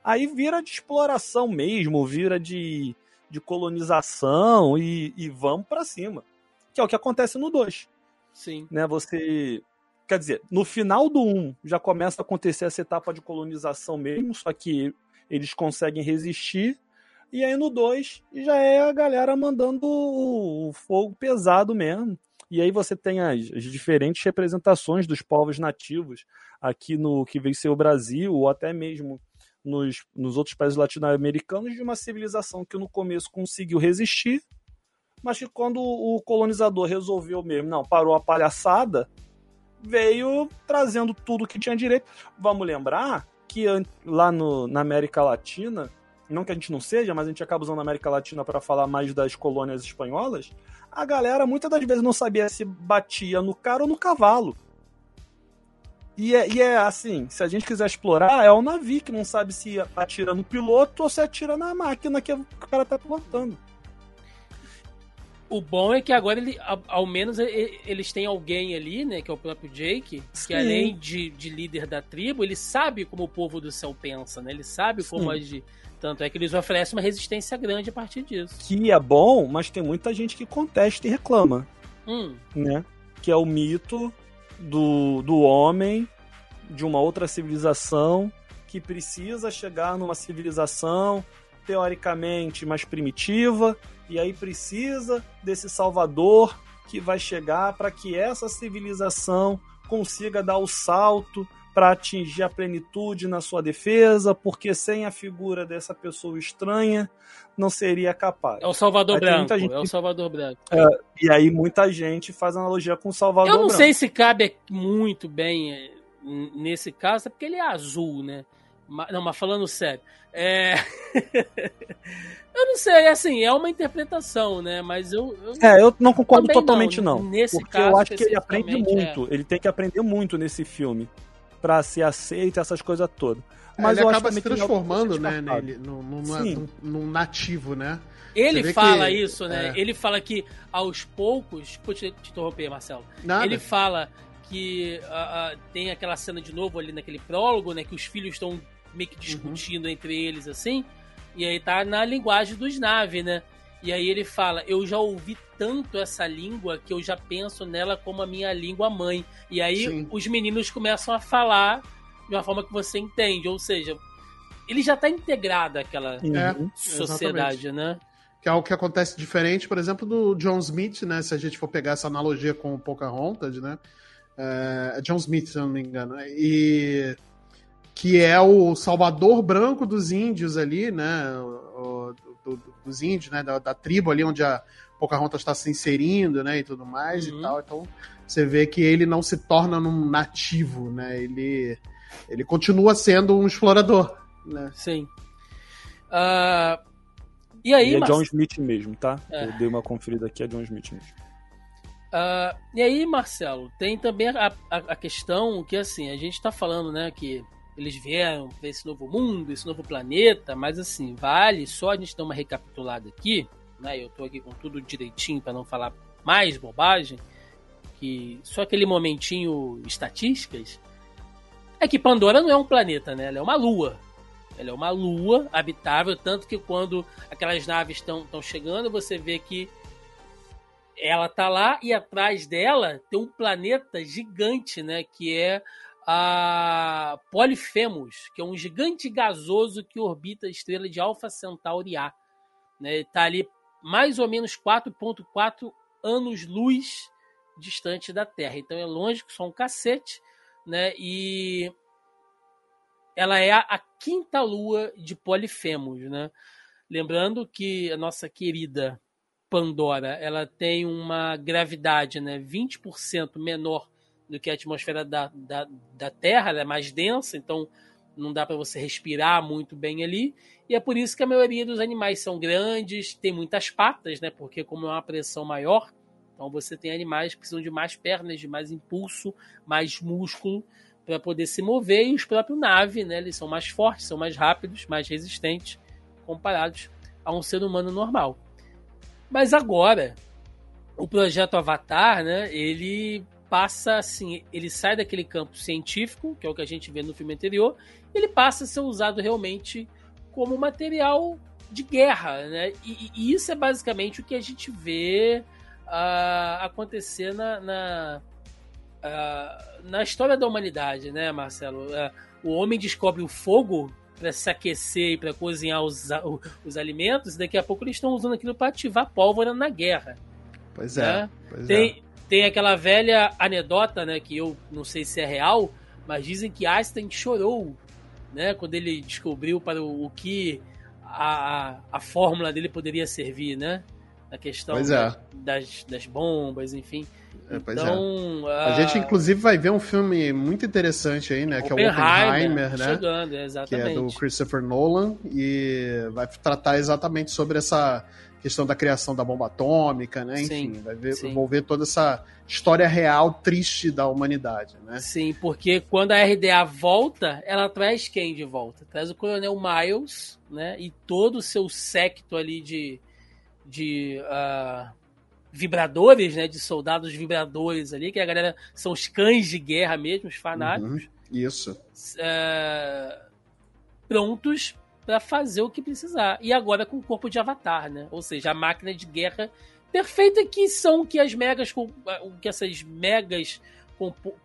aí vira de exploração mesmo, vira de, de colonização e, e vamos pra cima. Que é o que acontece no 2. Sim. Né? Você. Quer dizer, no final do 1 um, já começa a acontecer essa etapa de colonização mesmo, só que eles conseguem resistir. E aí no 2 já é a galera mandando o, fogo pesado mesmo. E aí você tem as, as, diferentes representações dos povos nativos aqui no que veio ser o Brasil, ou até mesmo nos, nos outros países latino-americanos, de uma civilização que no começo conseguiu resistir, mas que quando o colonizador resolveu mesmo, não, parou a palhaçada, veio trazendo tudo que tinha direito. Vamos lembrar que lá no, na América Latina, não que a gente não seja, mas a gente acaba usando a América Latina para falar mais das colônias espanholas, a galera muitas das vezes não sabia se batia no cara ou no cavalo. E é, e é, assim, se a gente quiser explorar, é o navio que não sabe se atira no piloto ou se atira na máquina que o cara tá pilotando. O bom é que agora, ele, ao, menos, eles têm alguém ali, né? Que é o próprio Jake, Sim. que além de, de, líder da tribo, ele sabe como o povo do céu pensa, né? Ele sabe como Sim. agir. Tanto é que eles oferecem uma resistência grande a partir disso. Que é bom, mas tem muita gente que contesta e reclama. Hum. Né? Que é o mito do, do homem de uma outra civilização que precisa chegar numa civilização teoricamente mais primitiva, e aí precisa desse salvador que vai chegar para que essa civilização consiga dar o salto para atingir a plenitude na sua defesa, porque sem a figura dessa pessoa estranha não seria capaz. É o Salvador Branco. Gente... É o Salvador Branco. É, e aí muita gente faz analogia com o Salvador Branco. Eu não Branco. sei se cabe muito bem é, nesse caso, é porque ele é azul, né? Não, mas falando sério. É... <laughs> eu não sei, assim, é uma interpretação, né? Mas eu. eu é, eu não concordo totalmente, não. não nesse porque caso, eu acho que ele aprende muito. É. Ele tem que aprender muito nesse filme para ser aceito, essas coisas todas. Mas ele acaba se transformando, né, nele, num, num, num, nativo, né? Ele fala que, isso, né? É... Ele fala que aos poucos. Pode te, te interromper, Marcelo. Nada. Ele fala que uh, uh, tem aquela cena de novo ali naquele prólogo, né? Que os filhos estão meio que discutindo uhum. entre eles, assim. E aí tá na linguagem dos nave, né? E aí ele fala: Eu já ouvi tanto essa língua que eu já penso nela como a minha língua mãe. E aí Sim. os meninos começam a falar de uma forma que você entende. Ou seja, ele já tá integrado àquela é, sociedade, exatamente. né? Que é algo que acontece diferente, por exemplo, do John Smith, né? Se a gente for pegar essa analogia com o Pocahontas, né? É, é John Smith, se eu não me engano. E que é o salvador branco dos índios ali, né? O, do, do, dos índios, né? Da, da, tribo ali onde a Pocahontas está se inserindo, né? E tudo mais uhum. e tal. Então você vê que ele não se torna um nativo, né? Ele, ele continua sendo um explorador, né? Sim. Uh, e aí, e é mas... John Smith mesmo, tá? É. Eu dei uma conferida aqui, é John Smith mesmo. Uh, e aí, Marcelo, tem também a, a, a, questão que, assim, a gente tá falando, né, que eles vieram ver esse novo mundo, esse novo planeta, mas assim, vale só a gente dar uma recapitulada aqui, né? Eu tô aqui com tudo direitinho para não falar mais bobagem, que só aquele momentinho estatísticas é que Pandora não é um planeta, né? Ela é uma lua. Ela é uma lua habitável, tanto que quando aquelas naves estão chegando, você vê que ela tá lá e atrás dela tem um planeta gigante, né? Que é a Polifemos, que é um gigante gasoso que orbita a estrela de Alpha Centauri A. Está né? ali mais ou menos 4,4 anos-luz distante da Terra. Então é longe que só um cacete. Né? E ela é a, quinta lua de Polifemos. Né? Lembrando que a nossa querida Pandora ela tem uma gravidade né, 20% menor do que a atmosfera da, da, da Terra, ela é mais densa, então não dá para você respirar muito bem ali. E é por isso que a maioria dos animais são grandes, tem muitas patas, né? Porque como é uma pressão maior, então você tem animais que precisam de mais pernas, de mais impulso, mais músculo para poder se mover e os próprios nave, né? Eles são mais fortes, são mais rápidos, mais resistentes comparados a um ser humano normal. Mas agora o projeto Avatar, né? Ele passa assim, ele sai daquele campo científico, que é o que a gente vê no filme anterior, ele passa a ser usado realmente como material de guerra, né? E, e isso é basicamente o que a gente vê uh, acontecer na, na, uh, na, história da humanidade, né, Marcelo? Uh, o homem descobre o fogo para se aquecer e para cozinhar os, os alimentos, e daqui a pouco eles estão usando aquilo para ativar pólvora na guerra. Pois é. Né? Pois Tem, é. Tem aquela velha anedota, né, que eu não sei se é real, mas dizem que Einstein chorou, né, quando ele descobriu para o, o que a, a fórmula dele poderia servir, né? Na questão é. das, das, das, bombas, enfim. É, então, é. a... a... gente inclusive vai ver um filme muito interessante aí, né? Que é o Oppenheimer, né? Chegando, exatamente. Que é do Christopher Nolan e vai tratar exatamente sobre essa questão da criação da bomba atômica, né? Enfim, sim, vai ver, sim. envolver toda essa história real triste da humanidade, né? Sim, porque quando a RDA volta, ela traz quem de volta? Traz o Coronel Miles, né? E todo o seu séquito ali de, de uh, vibradores, né? De soldados vibradores ali, que a galera são os cães de guerra mesmo, os fanáticos. Uhum, isso. Uh, prontos para fazer o que precisar. E agora com o corpo de Avatar, né? Ou seja, a máquina de guerra perfeita que são que as megas que essas megas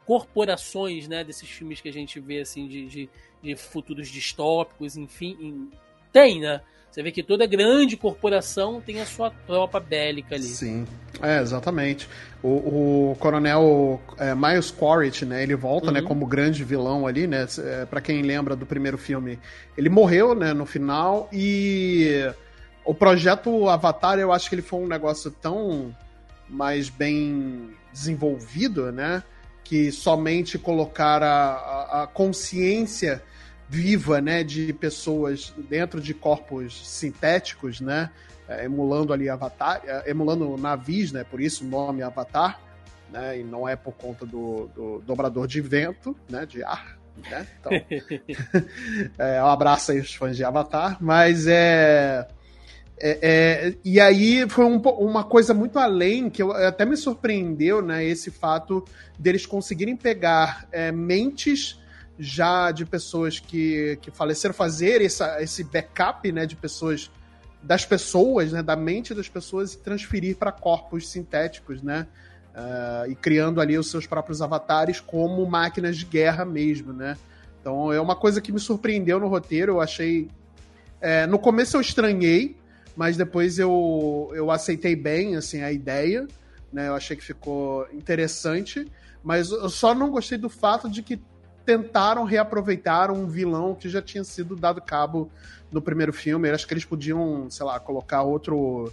corporações, né, desses filmes que a gente vê assim de, de, de futuros distópicos, enfim, tem, né? Você vê que toda grande corporação tem a sua tropa bélica ali. Sim, é, exatamente. O, o coronel é, Miles Quaritch, né, ele volta, né, uhum. né, como grande vilão ali, né, é, para quem lembra do primeiro filme, ele morreu, né, no final e o projeto Avatar, eu acho que ele foi um negócio tão mais bem desenvolvido, né, que somente colocar a, a, a consciência viva, né, de pessoas dentro de corpos sintéticos, né, é, emulando ali Avatar, é, emulando navios, né, por isso o nome Avatar, né, e não é por conta do, do dobrador de vento, né, de ar, né, então, <laughs> <laughs> é, um abraço aí os fãs de Avatar, mas é... É, é, e aí foi um, uma coisa muito além que eu, até me surpreendeu, né? Esse fato deles conseguirem pegar é, mentes já de pessoas que, que faleceram, fazer essa, esse backup né, de pessoas, das pessoas, né, da mente das pessoas e transferir para corpos sintéticos, né? Uh, e criando ali os seus próprios avatares como máquinas de guerra mesmo, né? Então é uma coisa que me surpreendeu no roteiro, eu achei. É, no começo eu estranhei, mas depois eu, eu aceitei bem assim, a ideia, né? Eu achei que ficou interessante, mas eu só não gostei do fato de que tentaram reaproveitar um vilão que já tinha sido dado cabo no primeiro filme. Eu acho que eles podiam, sei lá, colocar outro.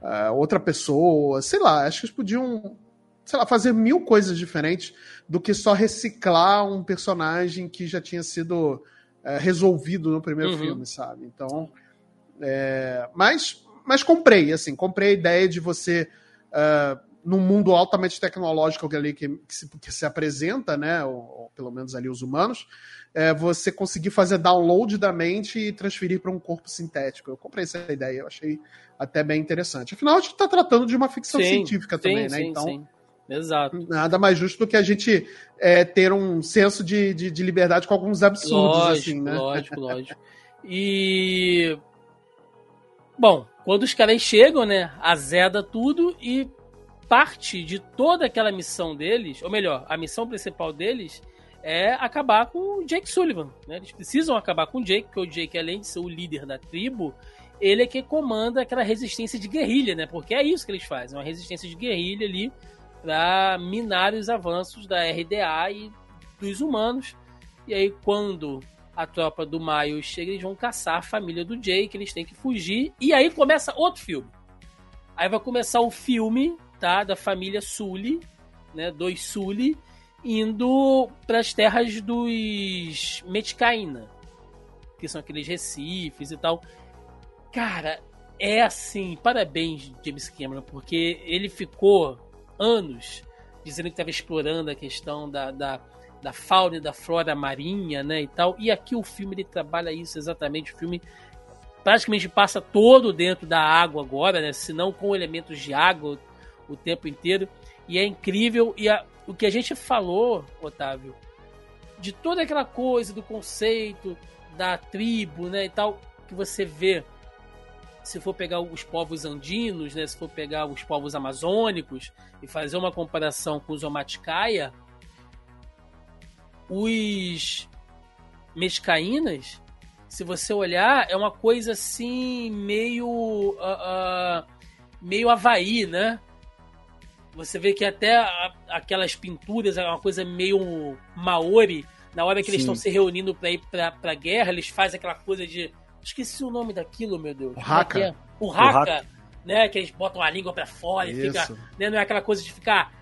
Uh, outra pessoa, sei lá, acho que eles podiam, sei lá, fazer mil coisas diferentes do que só reciclar um personagem que já tinha sido uh, resolvido no primeiro uhum. filme, sabe? Então. É, mas, mas comprei, assim, comprei a ideia de você. Uh, num mundo altamente tecnológico ali que, que, se, que se, apresenta, né, ou, ou, pelo menos ali os humanos, é você conseguir fazer download da mente e transferir para um corpo sintético. Eu comprei essa ideia, eu achei até bem interessante. Afinal, a gente está tratando de uma ficção sim, científica sim, também, né? Sim, então, sim. Exato. Nada mais justo do que a gente é, ter um senso de, de, de, liberdade com alguns absurdos, lógico, assim, né? Lógico, lógico. E. Bom, quando os caras chegam, né? Azeda tudo e parte de toda aquela missão deles, ou melhor, a missão principal deles é acabar com o Jake Sullivan. Né? Eles precisam acabar com o Jake, porque o Jake, além de ser o líder da tribo, ele é que comanda aquela resistência de guerrilha, né? Porque é isso que eles fazem, uma resistência de guerrilha ali para minar os avanços da RDA e dos humanos. E aí, quando a tropa do Miles chega, eles vão caçar a família do Jake, eles têm que fugir. E aí começa outro filme. Aí vai começar o filme tá? Da família Sully, né? Dois Sully indo para as terras dos Metcaína, que são aqueles recifes e tal. Cara, é assim, parabéns James Cameron, porque ele ficou anos dizendo que estava explorando a questão da, da, da, fauna e da flora marinha, né, e tal. E aqui o filme ele trabalha isso exatamente. O filme praticamente passa todo dentro da água agora, né, se não com elementos de água, o tempo inteiro. E é incrível. E a, o que a gente falou, Otávio, de toda aquela coisa, do conceito, da tribo, né, e tal, que você vê. Se for pegar os povos andinos, né, se for pegar os povos amazônicos e fazer uma comparação com os Omatcaia, os mescaínas, se você olhar, é uma coisa assim meio uh, uh, meio Havaí, né? Você vê que até a, aquelas pinturas é uma coisa meio maori. Na hora que Sim. eles estão se reunindo pra ir pra, pra guerra, eles fazem aquela coisa de. Esqueci o nome daquilo, meu Deus. O haka. É? O haka, né? Que eles botam a língua pra fora Isso. e fica. Né? Não é aquela coisa de ficar.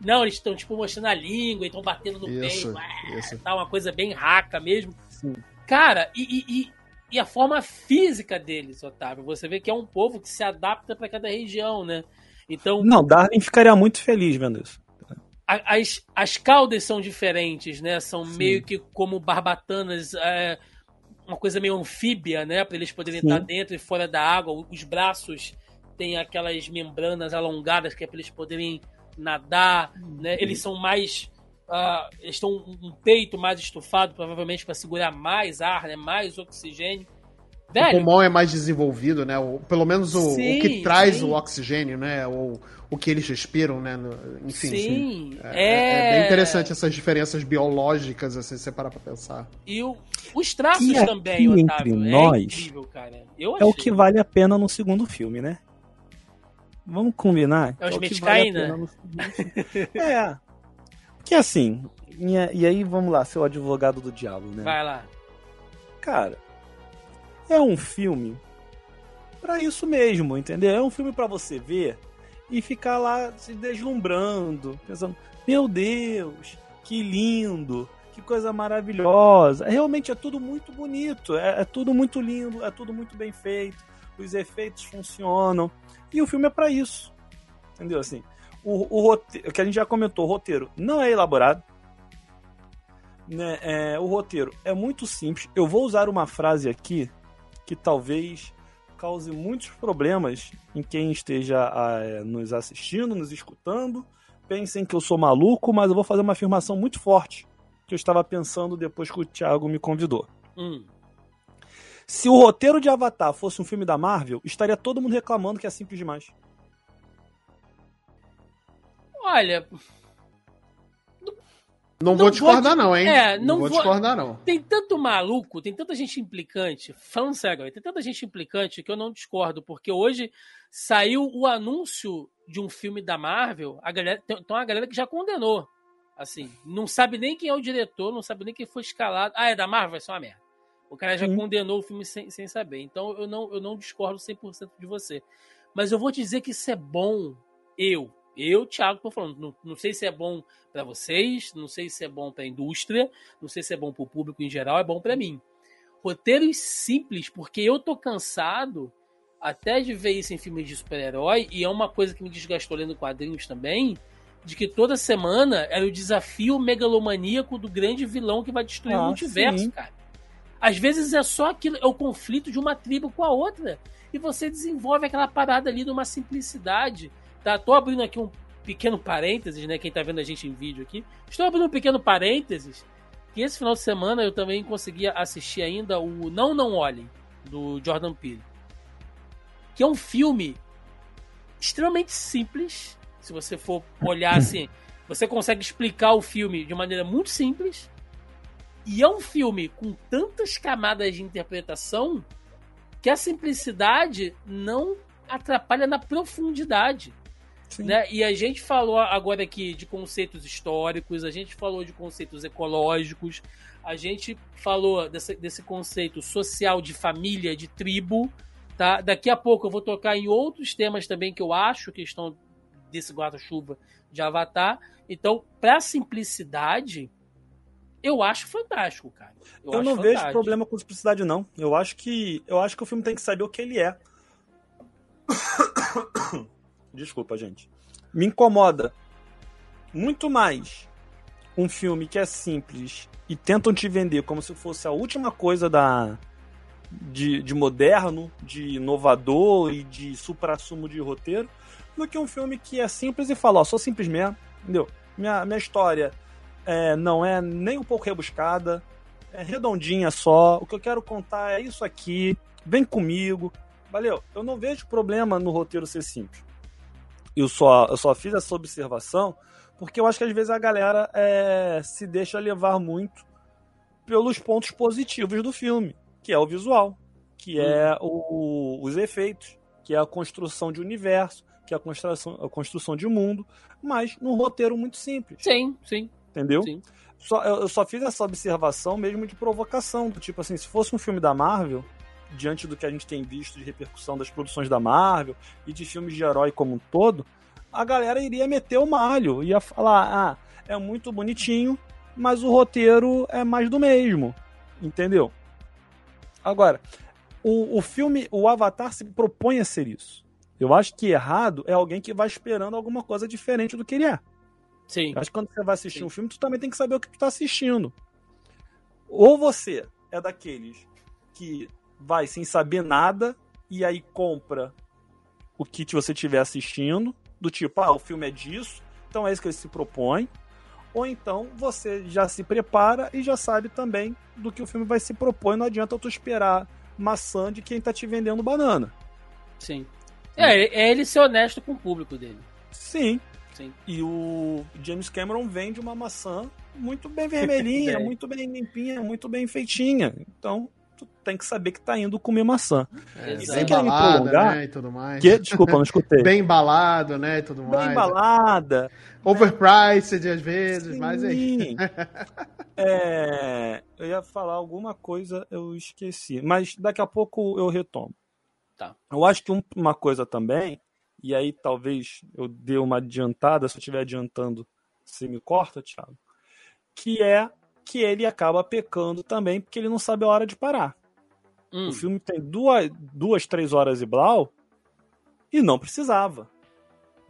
Não, eles estão tipo mostrando a língua e estão batendo no Isso. peito. Isso. Tá uma coisa bem raca mesmo. Sim. Cara, e, e, e, a forma física deles, Otávio, você vê que é um povo que se adapta para cada região, né? Então. Não, Darwin ficaria muito feliz vendo isso. As, as caudas são diferentes, né? São Sim. meio que como barbatanas, é, uma coisa meio anfíbia, né? Para eles poderem Sim. estar dentro e fora da água. Os braços têm aquelas membranas alongadas que é para eles poderem nadar, né? Eles são mais. Uh, eles estão um peito mais estufado, provavelmente para segurar mais ar, né? mais oxigênio. Velho. O pulmão é mais desenvolvido, né? O, pelo menos o, sim, o que traz sim. o oxigênio, né? O, o que eles respiram, né? Enfim. Sim. É, é... é bem interessante essas diferenças biológicas, assim, se você parar pra pensar. E o, os traços e também, Otávio. Entre é nós, incrível, é o que vale a pena no segundo filme, né? Vamos combinar? É os é Metcain, vale né? <laughs> é. Que assim, e, e aí vamos lá, seu advogado do diabo, né? Vai lá. Cara, é um filme para isso mesmo, entendeu? É um filme para você ver e ficar lá se deslumbrando, pensando: meu Deus, que lindo, que coisa maravilhosa. Realmente é tudo muito bonito, é, é tudo muito lindo, é tudo muito bem feito, os efeitos funcionam e o filme é para isso, entendeu? Assim, o, o roteiro, que a gente já comentou, o roteiro não é elaborado. Né, é, o roteiro é muito simples. Eu vou usar uma frase aqui que talvez cause muitos problemas em quem esteja é, nos assistindo, nos escutando. Pensem que eu sou maluco, mas eu vou fazer uma afirmação muito forte que eu estava pensando depois que o Thiago me convidou. Hum. Se o roteiro de Avatar fosse um filme da Marvel, estaria todo mundo reclamando que é simples demais. Olha, não, não vou discordar, vou, não, hein? É, não, não vou, vou discordar, não. Tem tanto maluco, tem tanta gente implicante, falando sério, tem tanta gente implicante que eu não discordo, porque hoje saiu o anúncio de um filme da Marvel, a galera, tem, tem uma galera que já condenou. Assim, não sabe nem quem é o diretor, não sabe nem quem foi escalado. Ah, é da Marvel? Vai ser uma merda. O cara já condenou o filme sem, sem saber. Então eu não, eu não discordo 100% de você. Mas eu vou te dizer que isso é bom. Eu, eu, Thiago, tô falando, não, não sei se é bom para vocês, não sei se é bom para a indústria, não sei se é bom para o público em geral, é bom para mim. Roteiros simples, porque eu tô cansado até de ver isso em filmes de super-herói, e é uma coisa que me desgastou lendo quadrinhos também, de que toda semana era o desafio megalomaníaco do grande vilão que vai destruir ah, o multiverso, sim. cara. Às vezes é só aquilo, é o conflito de uma tribo com a outra. E você desenvolve aquela parada ali de uma simplicidade Tá? Tô abrindo aqui um pequeno parênteses, né? Quem tá vendo a gente em vídeo aqui. Estou abrindo um pequeno parênteses. Que esse final de semana eu também consegui assistir ainda o Não Não Olhem, do Jordan Peele. Que é um filme extremamente simples. Se você for olhar <laughs> assim, você consegue explicar o filme de maneira muito simples. E é um filme com tantas camadas de interpretação que a simplicidade não atrapalha na profundidade. Né? E a gente falou agora aqui de conceitos históricos, a gente falou de conceitos ecológicos, a gente falou desse, desse conceito social de família, de tribo. Tá? Daqui a pouco eu vou tocar em outros temas também que eu acho que estão desse guarda-chuva de Avatar. Então, para simplicidade, eu acho fantástico, cara. Eu, eu não fantástico. vejo problema com simplicidade, não. Eu acho que eu acho que o filme tem que saber o que ele é. <coughs> Desculpa, gente. Me incomoda muito mais um filme que é simples e tentam te vender como se fosse a última coisa da de, de moderno, de inovador e de supra-sumo de roteiro, do que um filme que é simples e fala, ó, sou simples mesmo, entendeu? Minha, minha história é, não é nem um pouco rebuscada, é redondinha só, o que eu quero contar é isso aqui, vem comigo, valeu? Eu não vejo problema no roteiro ser simples eu só, eu só fiz essa observação porque eu acho que às vezes a galera é, se deixa levar muito pelos pontos positivos do filme, que é o visual, que é o, os efeitos, que é a construção de universo, que é a construção, a construção de mundo, mas num roteiro muito simples. Sim, sim. Entendeu? Sim. Só, eu só fiz essa observação mesmo de provocação, do tipo assim, se fosse um filme da Marvel, diante do que a gente tem visto de repercussão das produções da Marvel e de filmes de herói como um todo, a galera iria meter o malho, ia falar: ah, é muito bonitinho, mas o roteiro é mais do mesmo. Entendeu? Agora, o, o filme, o Avatar se propõe a ser isso. Eu acho que errado é alguém que vai esperando alguma coisa diferente do que ele é. Sim. Eu acho que quando você vai assistir Sim. um filme, tu também tem que saber o que tu tá assistindo. Ou você é daqueles que vai sem saber nada e aí compra o que você estiver assistindo, do tipo, ah, o filme é disso, então é isso que ele se propõe. Ou então você já se prepara e já sabe também do que o filme vai se propor. Não adianta tu esperar maçã de quem tá te vendendo banana. Sim. É, é ele ser honesto com o público dele. Sim. Sim. E o James Cameron vende uma maçã muito bem <laughs> vermelhinha, Bem. muito bem limpinha, muito bem feitinha. Então, tu tem que saber que tá indo comer maçã. É, bem Sem querer me prolongar, né, e tudo mais. Que, desculpa, não escutei. <laughs> Bem embalado, né, e tudo Bem mais. embalada. Overpriced às vezes, mas é Sim. <laughs> É, eu ia falar alguma coisa, eu esqueci. Mas daqui a pouco eu retomo. Tá. Eu acho que um- uma coisa também, e aí talvez eu dê uma adiantada, se eu estiver adiantando, você me corta, Thiago, que é que ele acaba pecando também porque ele não sabe a hora de parar. Hum, O filme tem duas, duas três horas e blau e não precisava.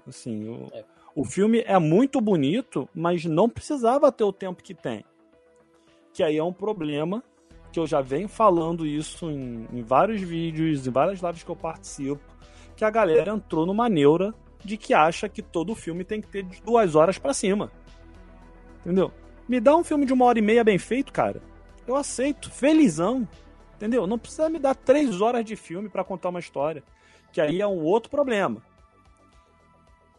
Assim, o, É. o filme é muito bonito, mas não precisava ter o tempo que tem. Que aí é um problema que eu já venho falando isso em, em vários vídeos, em várias lives que eu participo, que a galera entrou numa neura de que acha que todo filme tem que ter de duas horas pra cima. Entendeu? Me dá um filme de uma hora e meia bem feito, cara. Eu aceito, felizão. Entendeu? Não precisa me dar três horas de filme pra contar uma história. Que aí é um outro problema.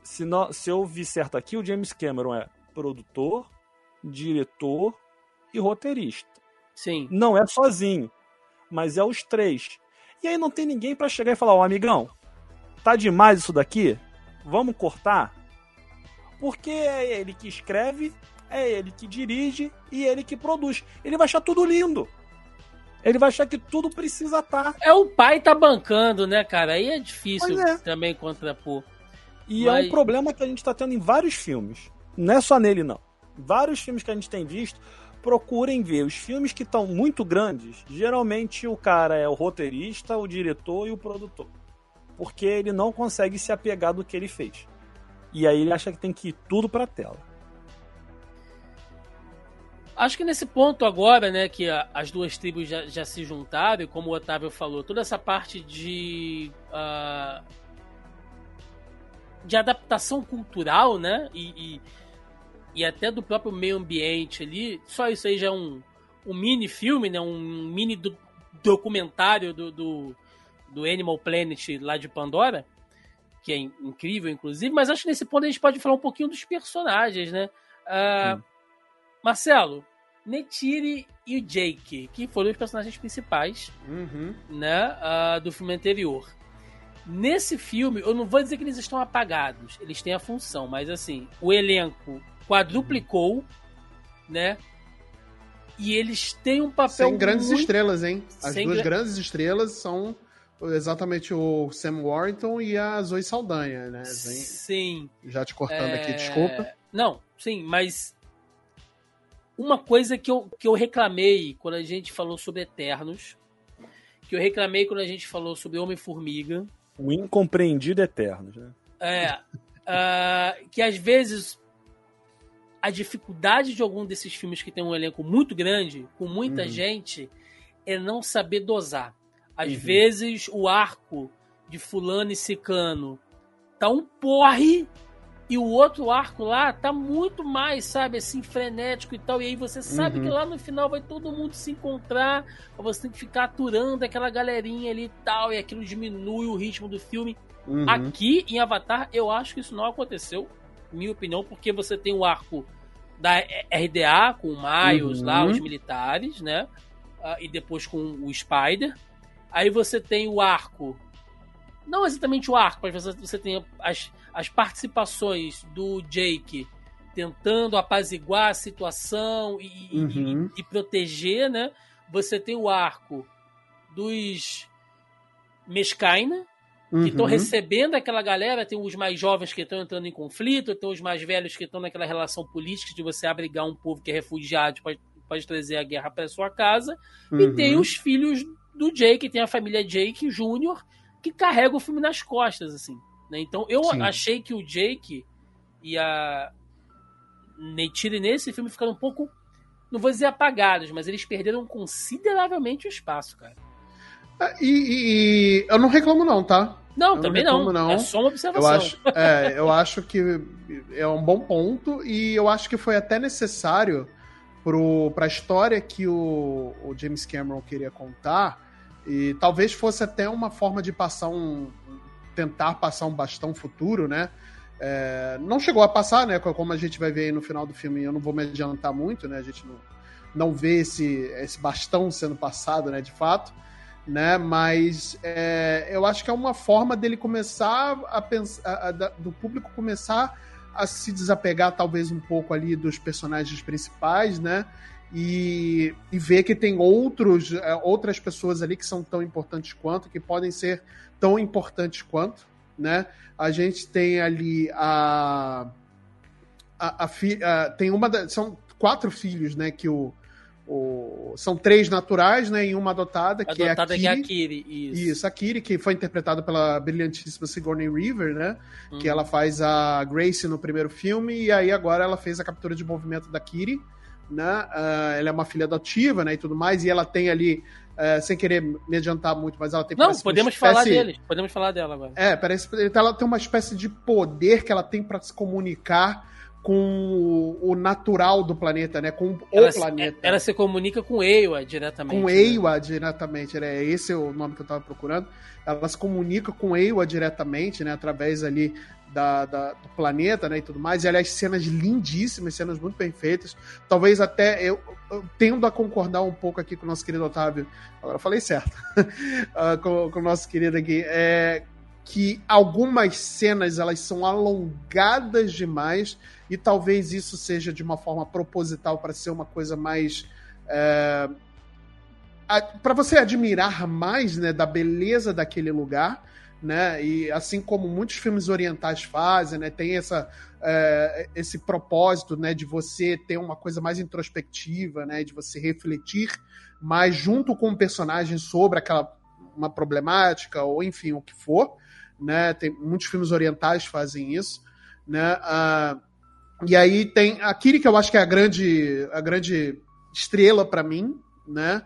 Se, se eu vi certo aqui, o James Cameron é produtor, diretor e roteirista. sim. Não é sozinho, mas é os três. E aí não tem ninguém pra chegar e falar: Ó, amigão, tá demais isso daqui? Vamos cortar? Porque é ele que escreve, é ele que dirige e ele que produz. Ele vai achar tudo lindo. Ele vai achar que tudo precisa estar. É o pai tá bancando, né, cara? Aí é difícil é. também contrapor. E é Mas- um problema que a gente tá tendo em vários filmes. Não é só nele, não. Vários filmes que a gente tem visto, procurem ver. Os filmes que estão muito grandes, geralmente o cara é o roteirista, o diretor e o produtor. Porque ele não consegue se apegar do que ele fez. E aí ele acha que tem que ir tudo pra tela. Acho que nesse ponto agora, né, que a- as duas tribos já, já se juntaram, e como o Otávio falou, toda essa parte de. ah, de adaptação cultural, né? E, e, e até do próprio meio ambiente ali, só isso aí já é um, um mini filme, né? Um mini do- documentário do, do, do Animal Planet lá de Pandora, que é in- incrível, inclusive, mas acho que nesse ponto a gente pode falar um pouquinho dos personagens, né? Hum. Marcelo, Netiri e o Jake, que foram os personagens principais Uhum. né, ah, do filme anterior. Nesse filme, eu não vou dizer que eles estão apagados, eles têm a função, mas assim, o elenco quadruplicou, né? E eles têm um papel Sem grandes muito... estrelas, hein? As Sem duas gra- grandes estrelas são exatamente o Sam Warrington e a Zoe Saldanha, né? Sim. Já te cortando É, aqui, desculpa. Não, sim, mas uma coisa que eu, que eu reclamei quando a gente falou sobre Eternos, que eu reclamei quando a gente falou sobre Homem-Formiga, O incompreendido eterno. Né? É. <laughs> ah, que às vezes a dificuldade de algum desses filmes que tem um elenco muito grande, com muita Uhum. gente, é não saber dosar. Às Uhum. vezes o arco de fulano e ciclano tá um porre e o outro arco lá tá muito mais, sabe, assim, frenético e tal. E aí você sabe Uhum. que lá no final vai todo mundo se encontrar, você tem que ficar aturando aquela galerinha ali e tal, e aquilo diminui o ritmo do filme. Uhum. Aqui em Avatar, eu acho que isso não aconteceu, minha opinião, porque você tem o arco da RDA com o Miles Uhum. lá, os militares, né? Ah, e depois com o Spider. Aí você tem o arco. Não exatamente o arco, mas você, você tem as, as participações do Jake tentando apaziguar a situação e, e- Uhum. e- e proteger, né? Você tem o arco dos Mescaina, que estão Uhum. recebendo aquela galera, tem os mais jovens que estão entrando em conflito, tem os mais velhos que estão naquela relação política de você abrigar um povo que é refugiado, pode, pode trazer a guerra para sua casa, e Uhum. tem os filhos do Jake, tem a família Jake Jr., que carrega o filme nas costas, assim. Né? Então eu Sim. achei que o Jake e a Neytiri nesse filme ficaram um pouco, não vou dizer apagados, mas eles perderam consideravelmente o espaço, cara. Ah, E, e- e eu não reclamo, não, tá? Não, Eu também não reclamo, não. É só uma Eu observação. acho, é, eu acho que é um bom ponto e eu acho que foi até necessário pro, pra história que o, o James Cameron queria contar E talvez fosse até uma forma de passar um. Tentar passar um bastão futuro, né? É, não chegou a passar, né? Como a gente vai ver aí no final do filme, eu não vou me adiantar muito, né? A gente não, não vê esse, esse bastão sendo passado, né? De fato, né? Mas é, eu acho que é uma forma dele começar a pensar, a, a, do público começar a se desapegar talvez um pouco ali dos personagens principais, né? E, e ver que tem outros, é, outras pessoas ali que são tão importantes quanto, que podem ser tão importantes quanto, né? A gente tem ali a. a, a, a tem uma. Da, são quatro filhos, né? Que o, o, são três naturais, né? E uma adotada, que adotada é a Kiri. É a Kiri isso. isso. a Kiri, que foi interpretada pela brilhantíssima Sigourney Weaver, né? Uhum. Que ela faz a Grace no primeiro filme, e aí agora ela fez a captura de movimento da Kiri, né? Uh, ela é uma filha adotiva, né? E tudo mais, e ela tem ali é, sem querer me adiantar muito, mas ela tem Não, podemos espécie... falar deles, podemos falar dela agora. É, parece ela tem uma espécie de poder que ela tem para se comunicar com o natural do planeta, né? Com ela o planeta. Ela se comunica com Eiwa diretamente. Com né? Eiwa diretamente, né? Esse é o nome que eu tava procurando. Ela se comunica com Eiwa diretamente, né? Através ali da, da, do planeta, né, e tudo mais. E, aliás, cenas lindíssimas, cenas muito bem feitas. Talvez até eu, eu tendo a concordar um pouco aqui com o nosso querido Otávio. Agora eu falei certo. uh, <laughs> com, com, o nosso querido aqui. É, que algumas cenas elas são alongadas demais e talvez isso seja de uma forma proposital para ser uma coisa mais é, para você admirar mais né, da beleza daquele lugar né? E assim como muitos filmes orientais fazem, né? Tem essa, é, esse propósito, né? De você ter uma coisa mais introspectiva, né? De você refletir mais junto com o personagem sobre aquela uma problemática ou enfim o que for, né? Tem muitos filmes orientais fazem isso, né? Ah, e aí tem a Kiri que eu acho que é a grande a grande estrela para mim, né?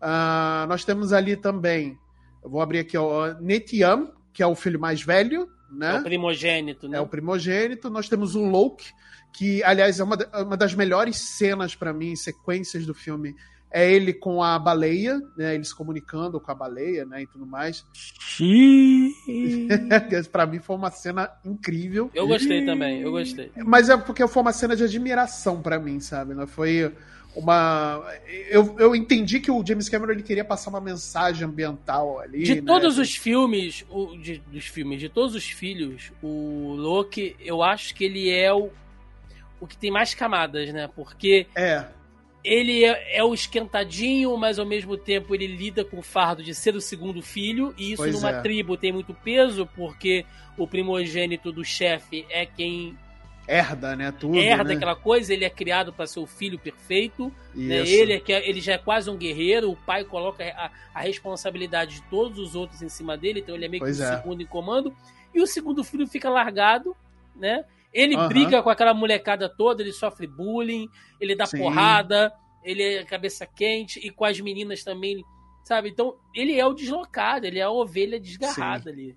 Ah, nós temos ali também eu vou abrir aqui o Netiam, que é o filho mais velho, né? É o primogênito, né? É o primogênito. Nós temos o Loki, que, aliás, é uma, uma das melhores cenas para mim, sequências do filme. É ele com a baleia, né? Eles comunicando com a baleia, né? E tudo mais. <laughs> para mim foi uma cena incrível. Eu gostei também, eu gostei. Mas é porque foi uma cena de admiração para mim, sabe? Né? Foi uma. Eu, eu entendi que o James Cameron ele queria passar uma mensagem ambiental ali. De né? todos os filmes, o, de, dos filmes, de todos os filhos, o Loki, eu acho que ele é o, o que tem mais camadas, né? Porque. É. Ele é, é, o esquentadinho, mas ao mesmo tempo ele lida com o fardo de ser o segundo filho, e isso pois numa é. tribo tem muito peso, porque o primogênito do chefe é quem herda, né? Tudo, herda né? aquela coisa, ele é criado para ser o filho perfeito, né? ele, é, que é, ele já é quase um guerreiro, o pai coloca a, a, responsabilidade de todos os outros em cima dele, então ele é meio pois que o é. segundo em comando, e o segundo filho fica largado, né? Ele Aham. briga com aquela molecada toda, ele sofre bullying, ele dá Sim. porrada, ele é cabeça quente, e com as meninas também, sabe? Então, ele é o deslocado, ele é a ovelha desgarrada ali.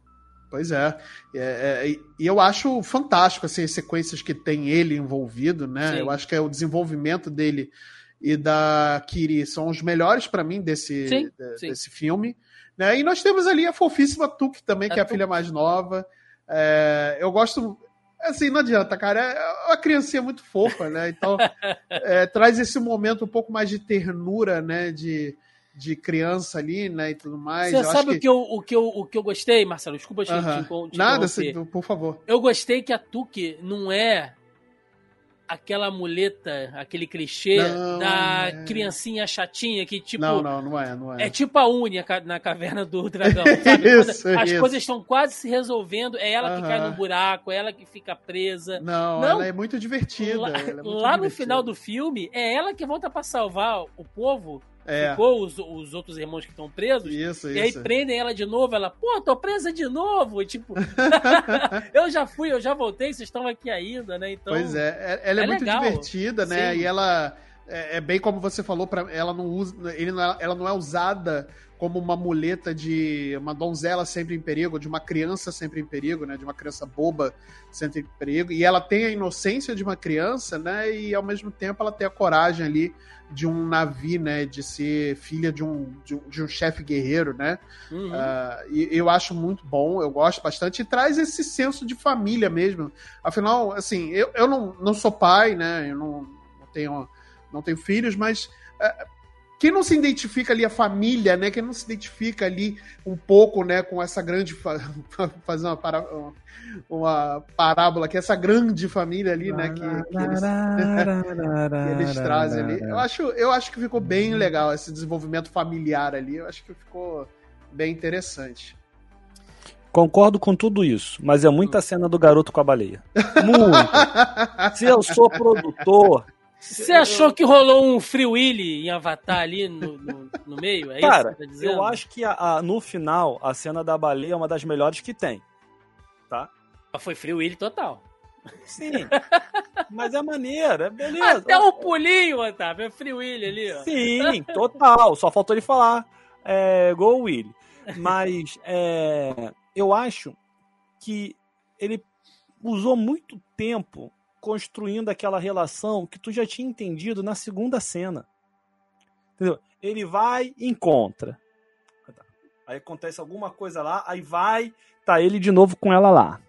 Pois é. É, é, e eu acho fantástico assim, as sequências que tem ele envolvido, né? Sim. Eu acho que é o desenvolvimento dele e da Kiri são os melhores pra mim desse, Sim, de- sim. desse filme. Né? E nós temos ali a fofíssima Tuque também, A que é a filha mais nova. É, eu gosto. Assim, não adianta, cara. É uma criancinha muito fofa, né? Então, é, traz esse momento um pouco mais de ternura, né? De, de criança ali, né? E tudo mais. Você Eu sabe o, que eu, o, que eu, o que eu gostei, Marcelo? Desculpa te, Aham. te, te Nada, assim, por favor. Eu gostei que a Tuque não é aquela muleta, aquele clichê Não, da é. criancinha chatinha que, tipo, não, não, não é, não é. é tipo a Unia ca- na caverna do <laughs> dragão, sabe? Quando Isso, As isso. coisas estão quase se resolvendo, é ela que cai Aham. no buraco, é ela que fica presa. Não, Não. ela é muito divertida. Lá, é muito lá no divertida. final do filme, é ela que volta pra salvar o povo, É, ficou os, os outros irmãos que estão presos, isso, e aí isso. prendem ela de novo, ela, pô, tô presa de novo. E tipo, <laughs> <laughs> eu já fui, eu já voltei, vocês estão aqui ainda, né? Então, Pois é, é- ela é, é muito legal. divertida, né? Sim. E ela. É, é, bem como você falou, para ela não usa, ele não, é, ela não é usada como uma muleta de uma donzela sempre em perigo, de uma criança sempre em perigo, né? De uma criança boba sempre em perigo. E ela tem a inocência de uma criança, né? E ao mesmo tempo ela tem a coragem ali de um navio, né? De ser filha de um, de um, de um chefe guerreiro, né? Uhum. Uh, e eu acho muito bom, eu gosto bastante. E traz esse senso de família mesmo. Afinal, assim, eu, eu não, não sou pai, né? Eu não, não tenho, não tenho filhos, mas. Uh, quem não se identifica ali a família, né? Quem não se identifica ali um pouco, né, com essa grande <laughs> fazer uma, para... uma parábola que essa grande família ali, né, que, que, eles... que eles trazem ali. Eu acho, eu acho que ficou bem legal esse desenvolvimento familiar ali. Eu acho que ficou bem interessante. Concordo com tudo isso, mas é muita cena do garoto com a baleia. Muito. Se eu sou produtor, você achou que rolou um Free Willy em Avatar ali no, no, no meio? É Cara, tá eu acho que a, a, no final a cena da baleia é uma das melhores que tem. Tá? Mas foi Free Willy total. Sim. Mas é maneira, é beleza. Até o um pulinho, Otávio, é Free Willy ali, ó. Sim, total. Só faltou ele falar é, Go Willy. Mas é, eu acho que ele usou muito tempo construindo aquela relação que tu já tinha entendido na segunda cena. Entendeu? Ele vai encontra. Aí acontece alguma coisa lá, aí vai, tá ele de novo com ela lá.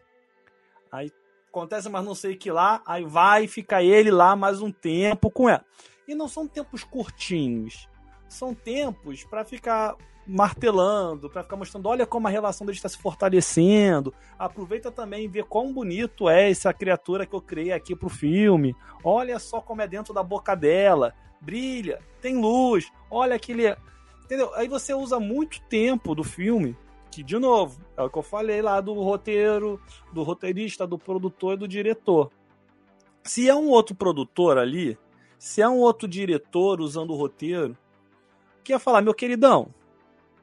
Aí acontece mas não sei que lá, aí vai, fica ele lá mais um tempo com ela. E não são tempos curtinhos. São tempos para ficar martelando, para ficar mostrando, olha como a relação deles está se fortalecendo. Aproveita também e vê quão bonito é essa criatura que eu criei aqui pro filme. Olha só como é dentro da boca dela. Brilha, tem luz, olha aquele. Entendeu? Aí você usa muito tempo do filme, que, de novo, é o que eu falei lá do roteiro, do roteirista, do produtor e do diretor. Se é um outro produtor ali, se é um outro diretor usando o roteiro, que ia falar, meu queridão,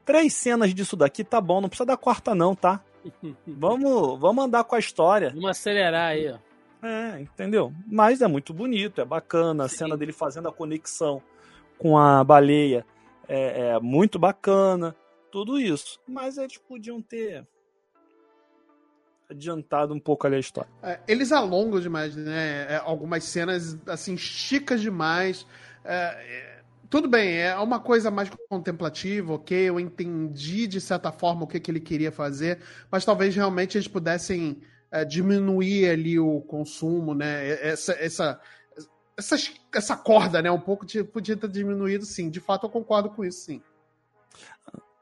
três cenas disso daqui tá bom, não precisa dar quarta não, tá? <laughs> vamos, vamos andar com a história. Vamos acelerar aí, ó. É, entendeu? Mas é muito bonito, é bacana. A Sim. cena dele fazendo a conexão com a baleia é, é, muito bacana. Tudo isso. Mas eles podiam ter adiantado um pouco ali a história. É, eles alongam demais, né? É, algumas cenas, assim, chicas demais. É, tudo bem, é uma coisa mais contemplativa, ok? Eu entendi de certa forma o que, que ele queria fazer, mas talvez realmente eles pudessem é, diminuir ali o consumo, né? Essa, essa, essa, essa corda, né? Um pouco de, podia ter diminuído, sim. De fato, eu concordo com isso, sim.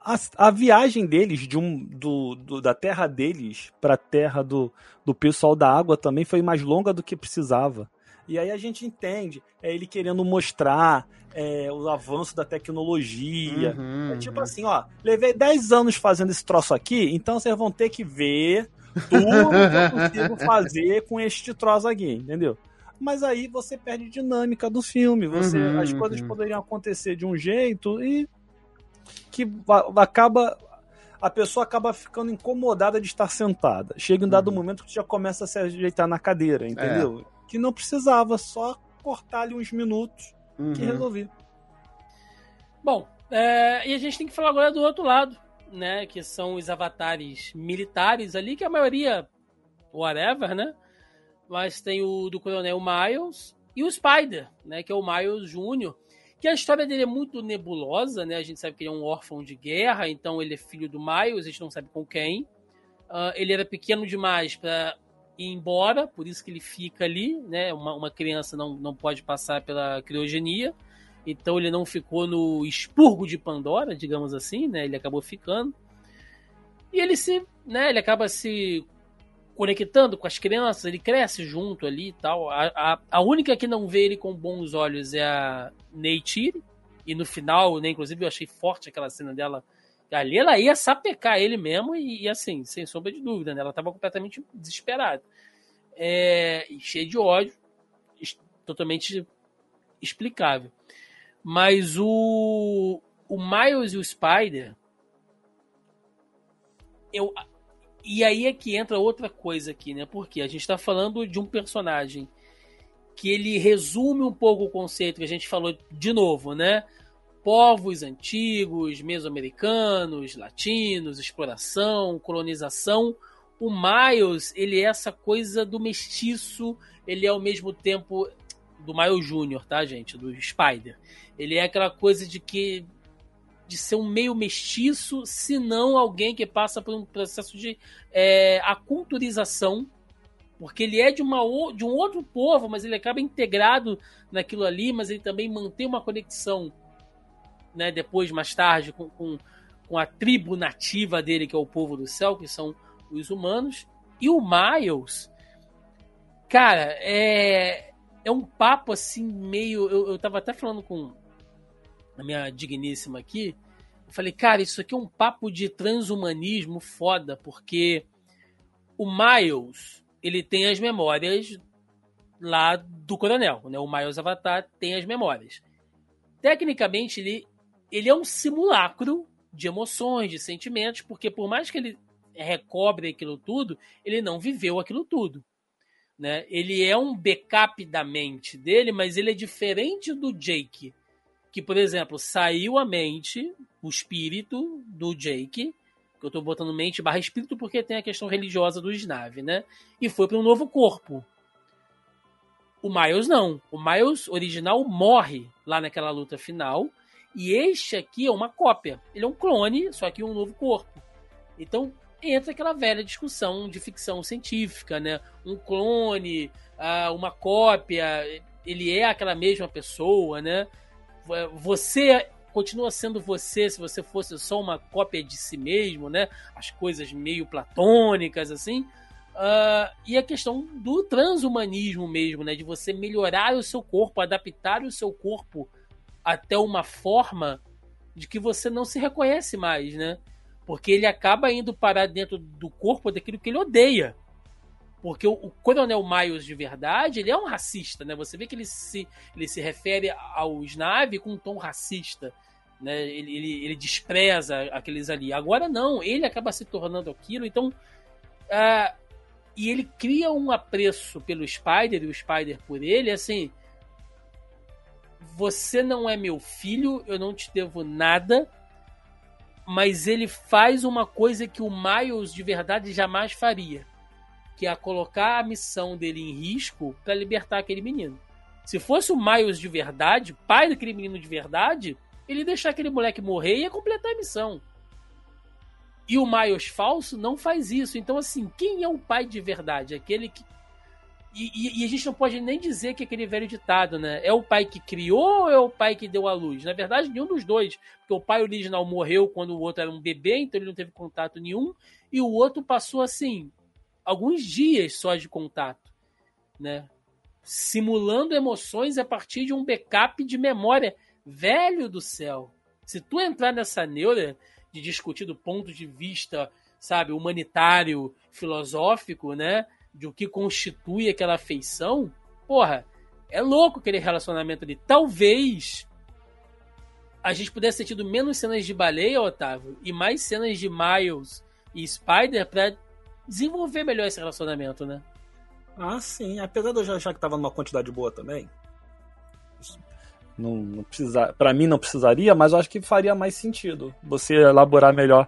A, a viagem deles, de um, do, do da terra deles para a terra do, do pessoal da água também foi mais longa do que precisava. E aí a gente entende, é ele querendo mostrar é, o avanço da tecnologia. Uhum, é tipo uhum. assim, ó, levei 10 anos fazendo esse troço aqui, então vocês vão ter que ver tudo que eu consigo <laughs> fazer com este troço aqui, entendeu? Mas aí você perde dinâmica do filme. Você, uhum, as coisas uhum. poderiam acontecer de um jeito e que acaba a pessoa acaba ficando incomodada de estar sentada. Chega um dado uhum. momento que já começa a se ajeitar na cadeira, entendeu? É que não precisava, só cortar ali uns minutos uhum. que resolvi. Bom, é, e a gente tem que falar agora do outro lado, né? Que são os avatares militares ali, que a maioria, whatever, né? Mas tem o do Coronel Miles e o Spider, né? Que é o Miles Jr., que a história dele é muito nebulosa, né? A gente sabe que ele é um órfão de guerra, então ele é filho do Miles, a gente não sabe com quem. Uh, ele era pequeno demais para ir embora, por isso que ele fica ali, né? Uma, uma criança não, não pode passar pela criogenia, então ele não ficou no expurgo de Pandora, digamos assim, né? Ele acabou ficando. E ele se, né? Ele acaba se conectando com as crianças, ele cresce junto ali e tal. A, a, a única que não vê ele com bons olhos é a Neytiri, e no final, né, inclusive eu achei forte aquela cena dela Ali ela ia sapecar ele mesmo e, e assim, sem sombra de dúvida, né? Ela estava completamente desesperada. É, cheia de ódio, totalmente explicável. Mas o, o Miles e o Spider. Eu, e aí é que entra outra coisa aqui, né? Porque a gente está falando de um personagem que ele resume um pouco o conceito que a gente falou de novo, né? Povos antigos, mesoamericanos, latinos, exploração, colonização. O Miles, ele é essa coisa do mestiço, ele é ao mesmo tempo do Miles Júnior, tá, gente? Do Spider. Ele é aquela coisa de que de ser um meio mestiço, se não alguém que passa por um processo de é, aculturização, porque ele é de, uma, de um outro povo, mas ele acaba integrado naquilo ali, mas ele também mantém uma conexão, né, depois, mais tarde, com, com, com a tribo nativa dele, que é o povo do céu, que são os humanos. E o Miles, cara, é, é um papo assim, meio. Eu, eu tava até falando com a minha digníssima aqui. Eu falei, cara, isso aqui é um papo de transhumanismo foda, porque o Miles, ele tem as memórias lá do coronel, né? O Miles Avatar tem as memórias. Tecnicamente, ele, ele é um simulacro de emoções, de sentimentos, porque por mais que ele recobre aquilo tudo, ele não viveu aquilo tudo. Né? Ele é um backup da mente dele, mas ele é diferente do Jake, que, por exemplo, saiu a mente, o espírito do Jake, que eu estou botando mente barra espírito porque tem a questão religiosa do Snave, né? E foi para um novo corpo. O Miles não. O Miles original morre lá naquela luta final. E este aqui é uma cópia. Ele é um clone, só que um novo corpo. Então, entra aquela velha discussão de ficção científica, né? Um clone, ah, uma cópia, ele é aquela mesma pessoa, né? Você continua sendo você se você fosse só uma cópia de si mesmo, né? As coisas meio platônicas, assim. Uh, e a questão do transhumanismo mesmo, né? De você melhorar o seu corpo, adaptar o seu corpo até uma forma de que você não se reconhece mais, né? Porque ele acaba indo parar dentro do corpo daquilo que ele odeia. Porque o, o Coronel Miles de verdade, ele é um racista, né? Você vê que ele se, ele se refere ao Snave com um tom racista. Né? Ele, ele, ele despreza aqueles ali. Agora não, ele acaba se tornando aquilo. Então. Uh, e ele cria um apreço pelo Spider e o Spider por ele, assim. Você não é meu filho, eu não te devo nada, mas ele faz uma coisa que o Miles de verdade jamais faria, que é colocar a missão dele em risco para libertar aquele menino. Se fosse o Miles de verdade, pai daquele menino de verdade, ele ia deixar aquele moleque morrer e ia completar a missão. E o Miles falso não faz isso. Então, assim, quem é o pai de verdade? Aquele que e, e, e, a gente não pode nem dizer que é aquele velho ditado, né? É o pai que criou ou é o pai que deu a luz? Na verdade, nenhum dos dois. Porque o pai original morreu quando o outro era um bebê, então ele não teve contato nenhum. E o outro passou, assim, alguns dias só de contato, né? Simulando emoções a partir de um backup de memória. Velho do céu! Se tu entrar nessa neura de discutir do ponto de vista, sabe, humanitário, filosófico, né? De o que constitui aquela afeição, porra, é louco aquele relacionamento ali. Talvez a gente pudesse ter tido menos cenas de baleia, Otávio, e mais cenas de Miles e Spider para desenvolver melhor esse relacionamento, né? Ah, sim. Apesar de eu já achar que tava numa quantidade boa também. Não, não precisa, para mim não precisaria, mas eu acho que faria mais sentido você elaborar melhor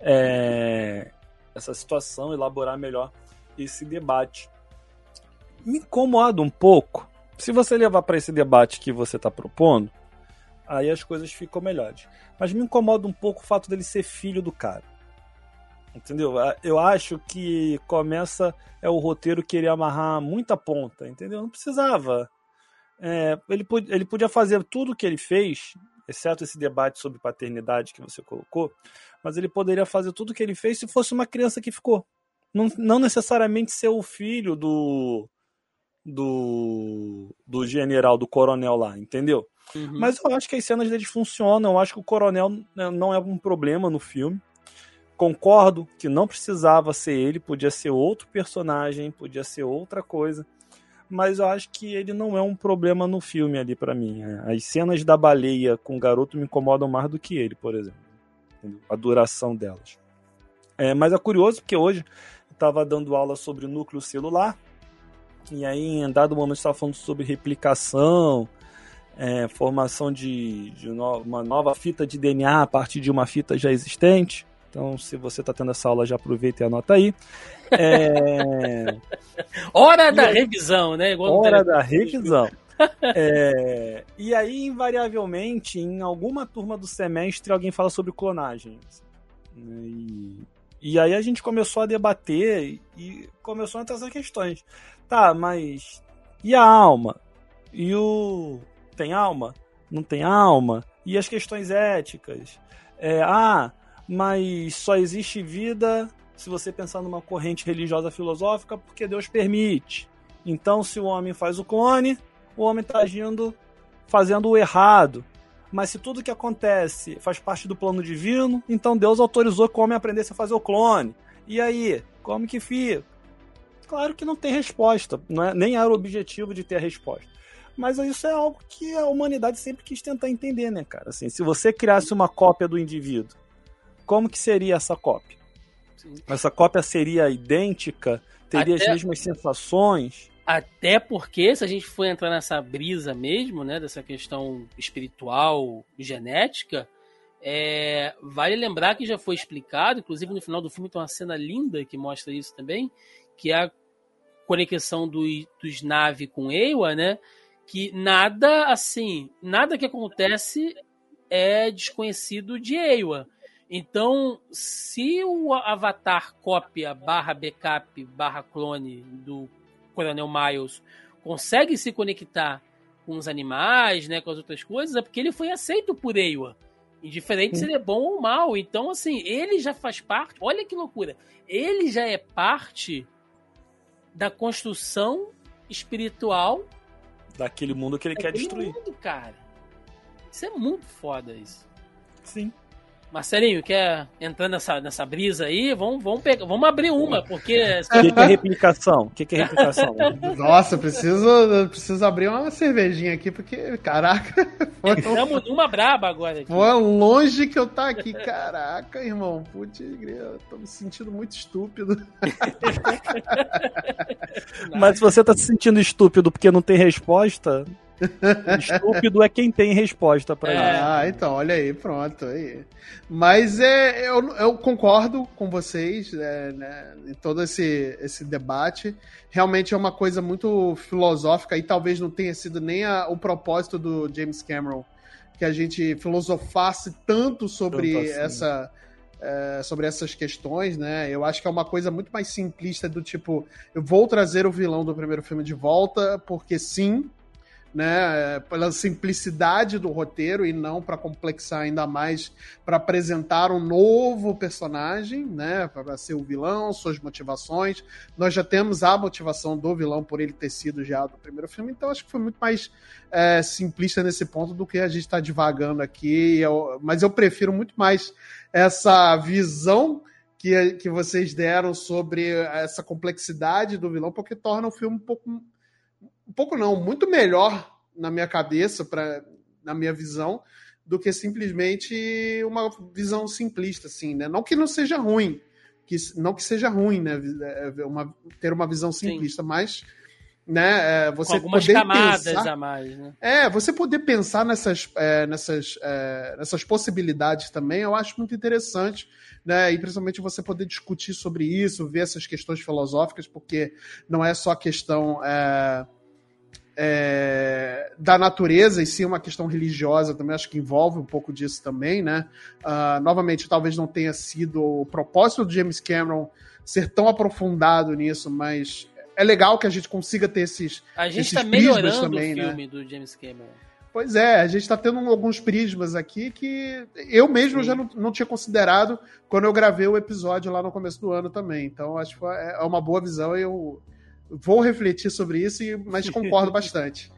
é, essa situação, elaborar melhor esse debate. Me incomoda um pouco. Se você levar para esse debate que você está propondo, aí as coisas ficam melhores. Mas me incomoda um pouco o fato dele ser filho do cara. Entendeu? Eu acho que começa é o roteiro querer amarrar muita ponta, entendeu? Não precisava. É, ele, ele podia fazer tudo o que ele fez, exceto esse debate sobre paternidade que você colocou, mas ele poderia fazer tudo o que ele fez se fosse uma criança que ficou não, não necessariamente ser o filho do, do, do general, do coronel lá, entendeu? Uhum. Mas eu acho que as cenas deles funcionam, eu acho que o coronel né, não é um problema no filme. Concordo que não precisava ser ele, podia ser outro personagem, podia ser outra coisa. Mas eu acho que ele não é um problema no filme ali para mim. As cenas da baleia com o garoto me incomodam mais do que ele, por exemplo. A duração delas. É, mas é curioso porque hoje estava dando aula sobre núcleo celular E aí, em dado momento, estava falando sobre replicação, é, formação de, de no, uma nova fita de DNA a partir de uma fita já existente. Então, se você está tendo essa aula, já aproveita e anota aí. É... <laughs> Hora da revisão, né? Igual Hora da revisão. <laughs> é... E aí, invariavelmente, em alguma turma do semestre, alguém fala sobre clonagem. E, e aí a gente começou a debater e começou a essas questões. Tá, mas e a alma? E o. Tem alma? Não tem alma? E as questões éticas? É, ah, mas só existe vida se você pensar numa corrente religiosa filosófica porque Deus permite. Então, se o homem faz o clone, o homem está agindo fazendo o errado. Mas se tudo que acontece faz parte do plano divino, então Deus autorizou que o homem aprendesse a fazer o clone. E aí, como que fica? Claro que não tem resposta, não é, nem era o objetivo de ter a resposta. Mas isso é algo que a humanidade sempre quis tentar entender, né, cara? Assim, se você criasse uma cópia do indivíduo, como que seria essa cópia? Essa cópia seria idêntica? Teria Até... as mesmas sensações? Até porque, se a gente for entrar nessa brisa mesmo, né, dessa questão espiritual, genética, é, vale lembrar que já foi explicado, inclusive no final do filme tem uma cena linda que mostra isso também, que é a conexão do, dos Nave com Ewa, né? Que nada assim, nada que acontece é desconhecido de Ewa. Então, se o avatar cópia barra backup barra clone do Coronel Miles consegue se conectar com os animais, né, com as outras coisas, é porque ele foi aceito por Ewa. Indiferente se ele é bom ou mal. Então, assim, ele já faz parte. Olha que loucura. Ele já é parte da construção espiritual daquele mundo que ele quer destruir. Mundo, cara. Isso é muito foda isso. Sim. Marcelinho, quer entrar nessa, nessa brisa aí? Vamos, vamos, pegar, vamos abrir uma, porque. O que, que, é replicação? O que, que, é replicação? <laughs> Nossa, preciso, preciso abrir uma cervejinha aqui, porque, caraca. <laughs> Estamos numa braba agora. Aqui. Foi longe que eu tá aqui. Caraca, irmão. Putz, tô me sentindo muito estúpido. Mas se você tá se sentindo estúpido porque não tem resposta, Estúpido é quem tem resposta para é. isso. Ah, então, olha aí, pronto. Aí. Mas é, eu, eu concordo com vocês é, né, em todo esse, esse debate. Realmente é uma coisa muito filosófica e talvez não tenha sido nem a, o propósito do James Cameron que a gente filosofasse tanto sobre tanto assim. essa. É, sobre essas questões, né? Eu acho que é uma coisa muito mais simplista do tipo, eu vou trazer o vilão do primeiro filme de volta, porque sim, né, pela simplicidade do roteiro e não para complexar ainda mais, para apresentar um novo personagem, né, para ser o vilão, suas motivações. Nós já temos a motivação do vilão por ele ter sido já do primeiro filme, então acho que foi muito mais é, simplista nesse ponto do que a gente está divagando aqui. Eu, mas eu prefiro muito mais essa visão que, que vocês deram sobre essa complexidade do vilão, porque torna o filme um pouco pouco não, muito melhor na minha cabeça, pra, na minha visão, do que simplesmente uma visão simplista, assim, né? Não que não seja ruim, que, não que seja ruim, né? É, uma, ter uma visão simplista, Sim. mas né? É, você Com algumas poder camadas pensar, a mais, né? É, você poder pensar nessas, é, nessas, é, nessas possibilidades também, eu acho muito interessante, né? E principalmente você poder discutir sobre isso, ver essas questões filosóficas, porque não é só questão é, é, da natureza e sim uma questão religiosa também, acho que envolve um pouco disso também, né? Uh, novamente, talvez não tenha sido o propósito do James Cameron ser tão aprofundado nisso, mas é legal que a gente consiga ter esses. A gente está melhorando também, o né? filme né? do James Cameron. Pois é, a gente está tendo alguns prismas aqui que eu mesmo Sim. já não, não, tinha considerado quando eu gravei o episódio lá no começo do ano também. Então, acho que é uma boa visão e eu Vou refletir sobre isso, mas concordo <laughs> bastante.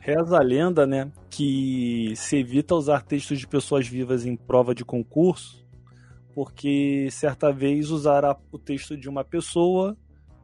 Reza a lenda, né, que se evita usar textos de pessoas vivas em prova de concurso, porque certa vez usaram o texto de uma pessoa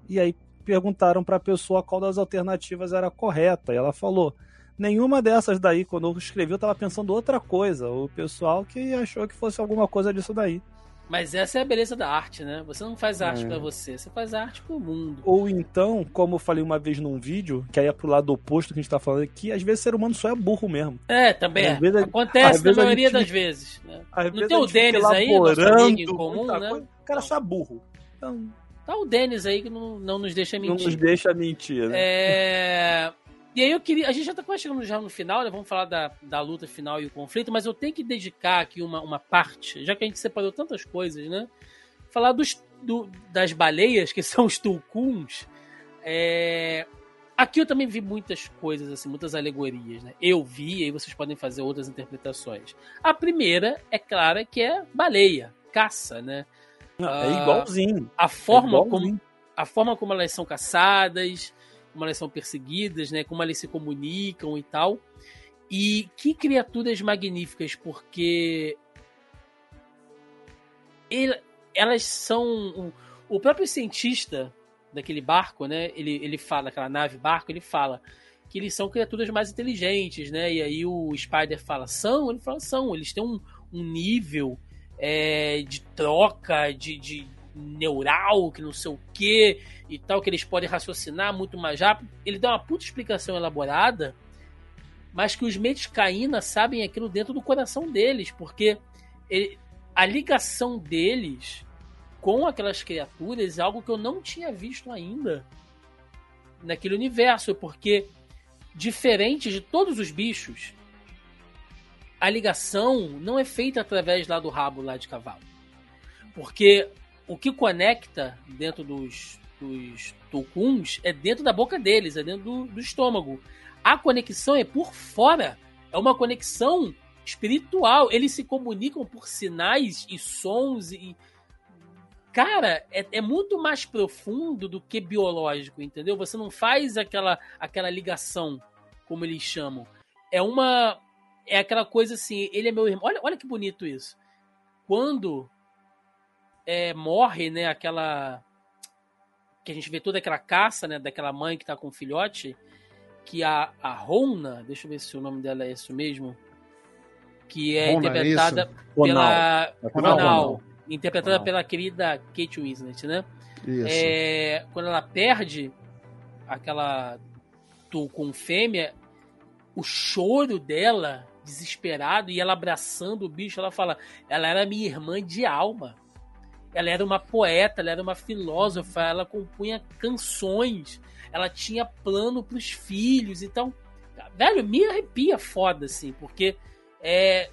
e aí perguntaram para a pessoa qual das alternativas era correta. E ela falou: nenhuma dessas daí, quando eu escrevi, eu estava pensando outra coisa. O pessoal que achou que fosse alguma coisa disso daí. Mas essa é a beleza da arte, né? Você não faz arte é. para você, você faz arte pro mundo. Ou então, como eu falei uma vez num vídeo, que aí é pro lado oposto que a gente tá falando aqui, às vezes o ser humano só é burro mesmo. É, também. Às é. Vezes, Acontece na maioria gente, das vezes. Né? Não tem o Denis aí, nosso amigo em comum, né? Coisa, o cara só é burro. Então... Tá o Denis aí que não, não nos deixa mentir. Não nos deixa mentir, né? É... <laughs> E aí eu queria. A gente já tá quase chegando já no final, né? Vamos falar da, da luta final e o conflito, mas eu tenho que dedicar aqui uma, uma parte, já que a gente separou tantas coisas, né? Falar dos, do, das baleias, que <laughs> são os tulkuns. É... Aqui eu também vi muitas coisas, assim, muitas alegorias, né? Eu vi, e aí vocês podem fazer outras interpretações. A primeira, é clara, que é baleia, caça, né? é igualzinho. A forma, é igualzinho. Como, a forma como elas são caçadas, como elas são perseguidas, né? Como elas se comunicam e tal. E que criaturas magníficas, porque ele, elas são o próprio cientista daquele barco, né? Ele, ele fala, aquela nave barco, ele fala que eles são criaturas mais inteligentes, né? E aí o Spider fala, são? Ele fala, são. Eles têm um, um nível é, de troca, de, de neural, que não sei o que e tal, que eles podem raciocinar muito mais rápido. Ele dá uma puta explicação elaborada, mas que os Medicaína sabem aquilo dentro do coração deles, porque ele, a ligação deles com aquelas criaturas é algo que eu não tinha visto ainda naquele universo, porque diferente de todos os bichos, a ligação não é feita através lá do rabo lá de cavalo. Porque o que conecta dentro dos, dos é dentro da boca deles, é dentro do, do estômago. A conexão é por fora. É uma conexão espiritual. Eles se comunicam por sinais e sons e. Cara, é, é, muito mais profundo do que biológico, entendeu? Você não faz aquela, aquela ligação, como eles chamam. É uma. É aquela coisa assim, ele é meu irmão. Olha, olha que bonito isso. Quando é, morre, né, aquela que a gente vê toda aquela caça, né, daquela mãe que tá com o filhote, que a, a Rona, deixa eu ver se o nome dela é isso mesmo, que é Rona, interpretada isso. pela Ronal, interpretada Ronal. pela querida Kate Winslet, né? Isso. É, quando ela perde aquela tu com fêmea, o choro dela desesperado e ela abraçando o bicho, ela fala: "Ela era minha irmã de alma" ela era uma poeta, ela era uma filósofa, ela compunha canções, ela tinha plano para os filhos, então, velho, me arrepia foda assim, porque é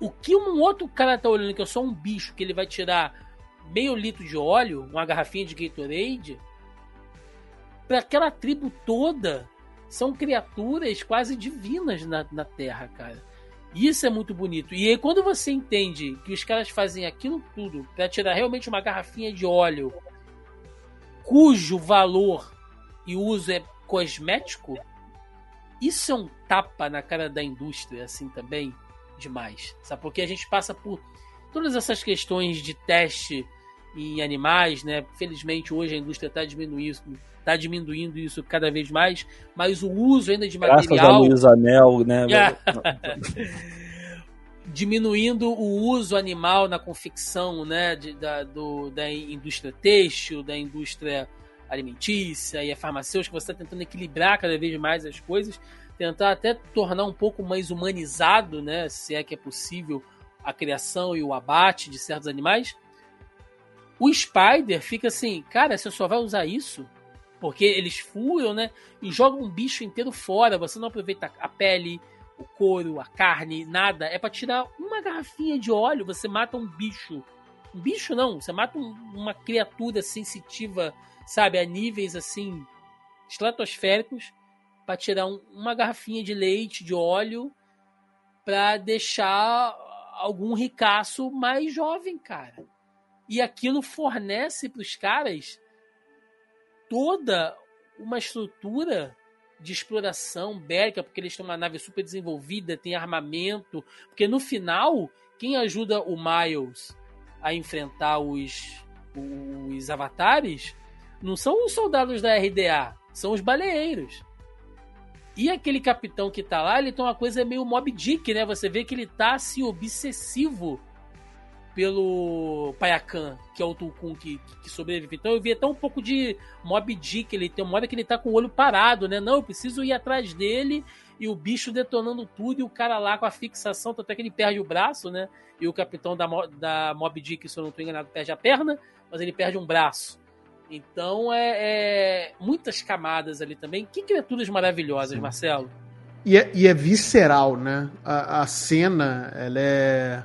o que um outro cara tá olhando que eu sou um bicho que ele vai tirar meio litro de óleo, uma garrafinha de Gatorade, para aquela tribo toda são criaturas quase divinas na, na Terra, cara. Isso é muito bonito. E aí, quando você entende que os caras fazem aquilo tudo para tirar realmente uma garrafinha de óleo cujo valor e uso é cosmético, isso é um tapa na cara da indústria, assim também, demais. Sabe? Porque a gente passa por todas essas questões de teste em animais, né? Felizmente hoje a indústria está diminuindo, tá diminuindo isso cada vez mais, mas o uso ainda de Graças material. Graças a Luiz Anel, né? <laughs> diminuindo o uso animal na confecção né, de, da, do, da indústria têxtil, da indústria alimentícia e a farmacêutica, você está tentando equilibrar cada vez mais as coisas, tentar até tornar um pouco mais humanizado, né, se é que é possível, a criação e o abate de certos animais. O Spider fica assim, cara, você só vai usar isso porque eles furam, né? E jogam um bicho inteiro fora. Você não aproveita a pele, o couro, a carne, nada. É para tirar uma garrafinha de óleo. Você mata um bicho. Um bicho não, você mata um, uma criatura sensitiva, sabe, a níveis assim estratosféricos para tirar um, uma garrafinha de leite, de óleo, para deixar algum ricaço mais jovem, cara. E aquilo fornece para os caras toda uma estrutura de exploração bélica, porque eles têm uma nave super desenvolvida, tem armamento. Porque no final, quem ajuda o Miles a enfrentar os, os avatares não são os soldados da RDA, são os baleeiros. E aquele capitão que tá lá, ele tem uma coisa meio Mob Dick, né? Você vê que ele tá assim, obsessivo pelo Payakan, que é o Tulkun que, que sobrevive. Então eu vi até um pouco de Mob Dick, ele tem uma hora que ele tá com o olho parado, né? Não, eu preciso ir atrás dele e o bicho detonando tudo e o cara lá com a fixação, até que ele perde o braço, né? E o capitão da, da Mob Dick, se eu não tô enganado, perde a perna, mas ele perde um braço. Então é, é muitas camadas ali também. Que criaturas maravilhosas, Sim. Marcelo. E é, e é, visceral, né? A, a cena, ela é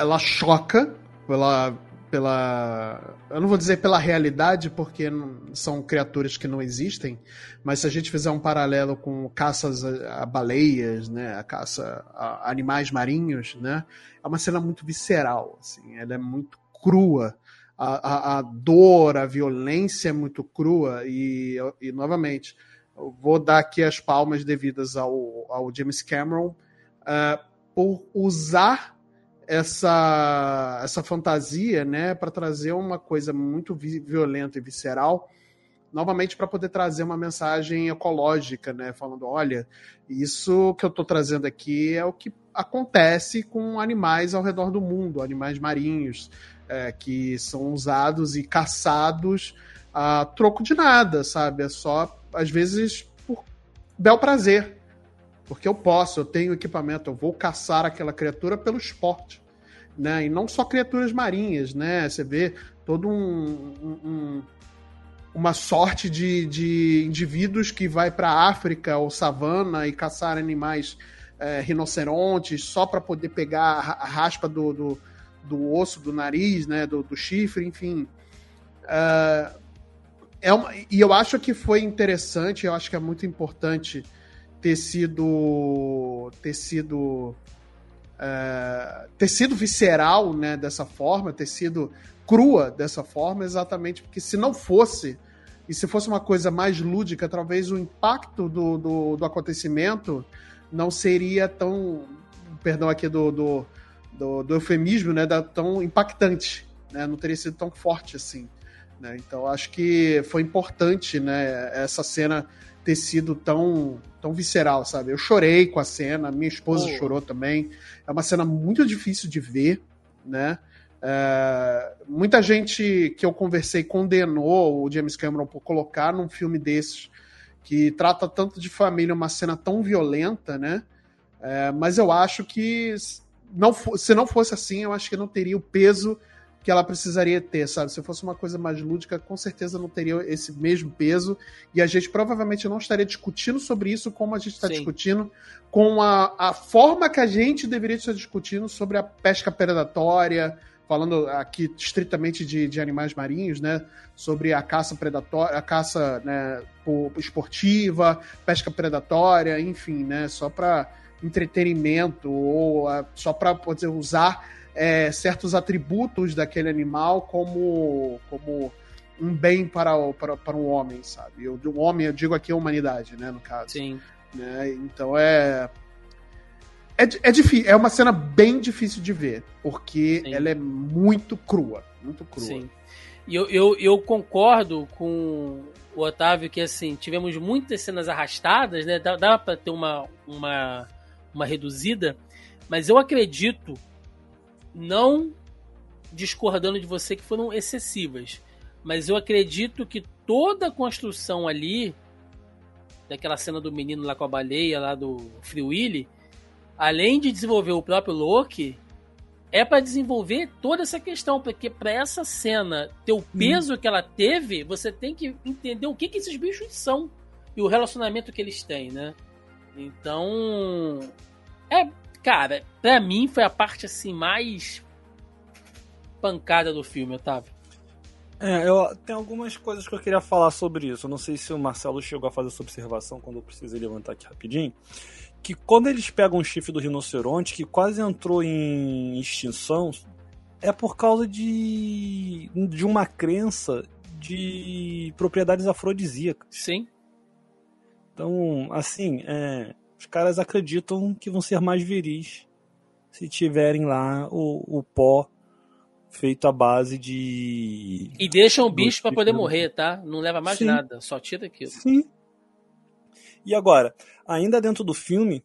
ela choca pela, pela. Eu não vou dizer pela realidade, porque são criaturas que não existem, mas se a gente fizer um paralelo com caças a, baleias, né, a caça a animais marinhos, né, é uma cena muito visceral, assim, ela é muito crua. A, a, a dor, a violência é muito crua, e, e novamente, vou dar aqui as palmas devidas ao, ao James Cameron uh, por usar essa, essa fantasia, né, para trazer uma coisa muito violenta e visceral, novamente para poder trazer uma mensagem ecológica, né, falando, olha, isso que eu estou trazendo aqui é o que acontece com animais ao redor do mundo, animais marinhos, é, que são usados e caçados a troco de nada, sabe? É só, às vezes, por bel prazer. Porque eu posso, eu tenho equipamento, eu vou caçar aquela criatura pelo esporte. Né? E não só criaturas marinhas, né? Você vê todo um, um uma sorte de, de indivíduos que vai para a África ou savana e caçar animais é, rinocerontes só para poder pegar a raspa do, do, do, osso do nariz, né, do, do chifre, enfim. Uh, é uma, e eu acho que foi interessante, eu acho que é muito importante ter sido ter sido é, ter sido visceral né, dessa forma, ter sido crua dessa forma, exatamente porque se não fosse, e se fosse uma coisa mais lúdica, talvez o impacto do, do, do acontecimento não seria tão, perdão aqui do, do, do, do eufemismo, né, da, tão impactante, né, não teria sido tão forte assim. Né? Então acho que foi importante né, essa cena ter sido tão, tão visceral, sabe? Eu chorei com a cena, minha esposa oh. chorou também. É uma cena muito difícil de ver, né? É, muita gente que eu conversei condenou o James Cameron por colocar num filme desses que trata tanto de família uma cena tão violenta, né? É, mas eu acho que não, se não fosse assim, eu acho que não teria o peso que ela precisaria ter, sabe? Se fosse uma coisa mais lúdica, com certeza não teria esse mesmo peso. E a gente provavelmente não estaria discutindo sobre isso como a gente está discutindo, com a, a forma que a gente deveria estar discutindo sobre a pesca predatória, falando aqui estritamente de, de animais marinhos, né? Sobre a caça predatória, a caça né, esportiva, pesca predatória, enfim, né? Só para entretenimento ou a, só para poder usar é, certos atributos daquele animal como, como um bem para, o, para, para um homem, sabe? Eu, um homem, eu digo aqui a humanidade, né, no caso. Sim. Né? Então é. É, é, difícil, é uma cena bem difícil de ver, porque Sim. ela é muito crua. Muito crua. Sim. E eu, eu, eu concordo com o Otávio que assim, tivemos muitas cenas arrastadas, né? Dá, dá para ter uma, uma, uma reduzida, mas eu acredito não discordando de você que foram excessivas, mas eu acredito que toda a construção ali daquela cena do menino lá com a baleia lá do Free Willy, além de desenvolver o próprio Loki, é para desenvolver toda essa questão, porque para essa cena ter o peso hum. que ela teve, você tem que entender o que, que esses bichos são e o relacionamento que eles têm, né? Então, é Cara, pra mim foi a parte assim mais pancada do filme, Otávio. É, eu tem algumas coisas que eu queria falar sobre isso. Eu não sei se o Marcelo chegou a fazer essa observação quando eu precisei levantar aqui rapidinho. Que quando eles pegam o chifre do rinoceronte, que quase entrou em extinção, é por causa de, de uma crença de propriedades afrodisíacas. Sim. Então, assim, é, os caras acreditam que vão ser mais viris se tiverem lá o, o pó feito à base de. E deixam o bicho para poder morrer, tá? Não leva mais Sim. nada, só tira aquilo. Sim. E agora, ainda dentro do filme,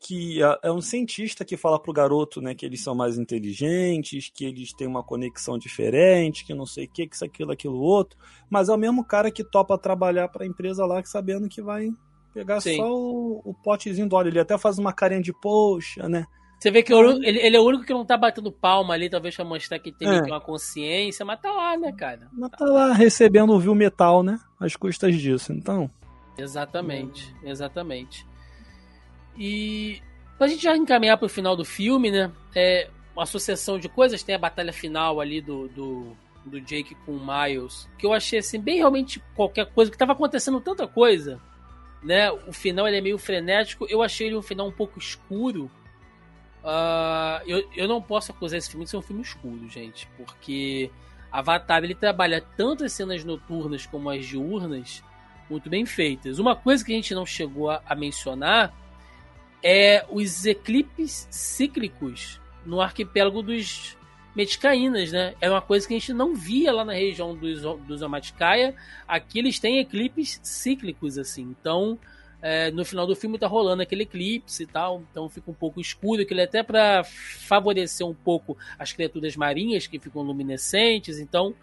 que é, é um cientista que fala pro garoto, né, que eles são mais inteligentes, que eles têm uma conexão diferente, que não sei o que, que isso, aquilo, aquilo, outro. Mas é o mesmo cara que topa trabalhar para a empresa lá, sabendo que vai pegar Sim. só o, o, potezinho do óleo. Ele até faz uma carinha de poxa, né? Você vê que ele, ele, é o único que não tá batendo palma ali, talvez pra mostrar que tem é. uma consciência, mas tá lá, né, cara? Mas tá lá recebendo o viu metal, né? Às custas disso, então. Exatamente, exatamente. E pra gente já encaminhar pro final do filme, né? É uma sucessão de coisas, tem a batalha final ali do, do, do Jake com o Miles, que eu achei assim, bem realmente qualquer coisa, que tava acontecendo tanta coisa, né? O final ele é meio frenético, eu achei ele um final um pouco escuro Uh, eu, eu não posso acusar esse filme de ser um filme escuro, gente, porque Avatar ele trabalha tanto as cenas noturnas como as diurnas muito bem feitas. Uma coisa que a gente não chegou a, a mencionar é os eclipses cíclicos no arquipélago dos Meticaínas, né? É uma coisa que a gente não via lá na região dos, dos Amaticaia. Aqui eles têm eclipses cíclicos, assim. Então, é, no final do filme tá rolando aquele eclipse e tal, então fica um pouco escuro, aquilo é até para favorecer um pouco as criaturas marinhas que ficam luminescentes, então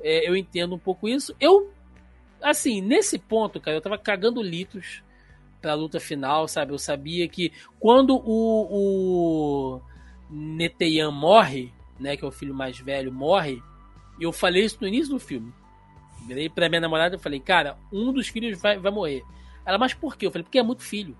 é, eu entendo um pouco isso. Eu, assim, nesse ponto, cara, eu tava cagando litros pra luta final, sabe? Eu sabia que quando o, o Neteyan morre, né, que é o filho mais velho, morre, e eu falei isso no início do filme. Virei pra minha namorada e falei, cara, um dos filhos vai, vai morrer. Ela, mas por quê? Eu falei, porque é muito filho.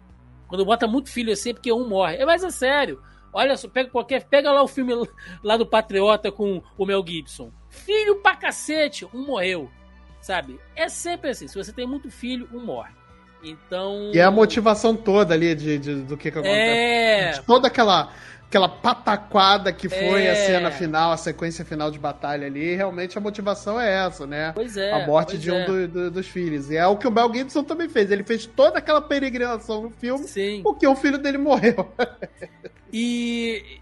Quando bota muito filho assim, é porque um morre. É, mas é sério. Olha só, pega qualquer. Pega lá o filme <laughs> lá do Patriota com o Mel Gibson. Filho pra cacete, um morreu. Sabe? É sempre assim. Se você tem muito filho, um morre. Então. E é a motivação toda ali de, de do que, que acontece. É. De toda aquela aquela pataquada que foi é. a cena final, a sequência final de batalha ali, realmente a motivação é essa, né? Pois é. A morte de um é. do, do, dos filhos. E é o que o Mel Gibson também fez. Ele fez toda aquela peregrinação no filme Sim. porque o filho dele morreu. <laughs> e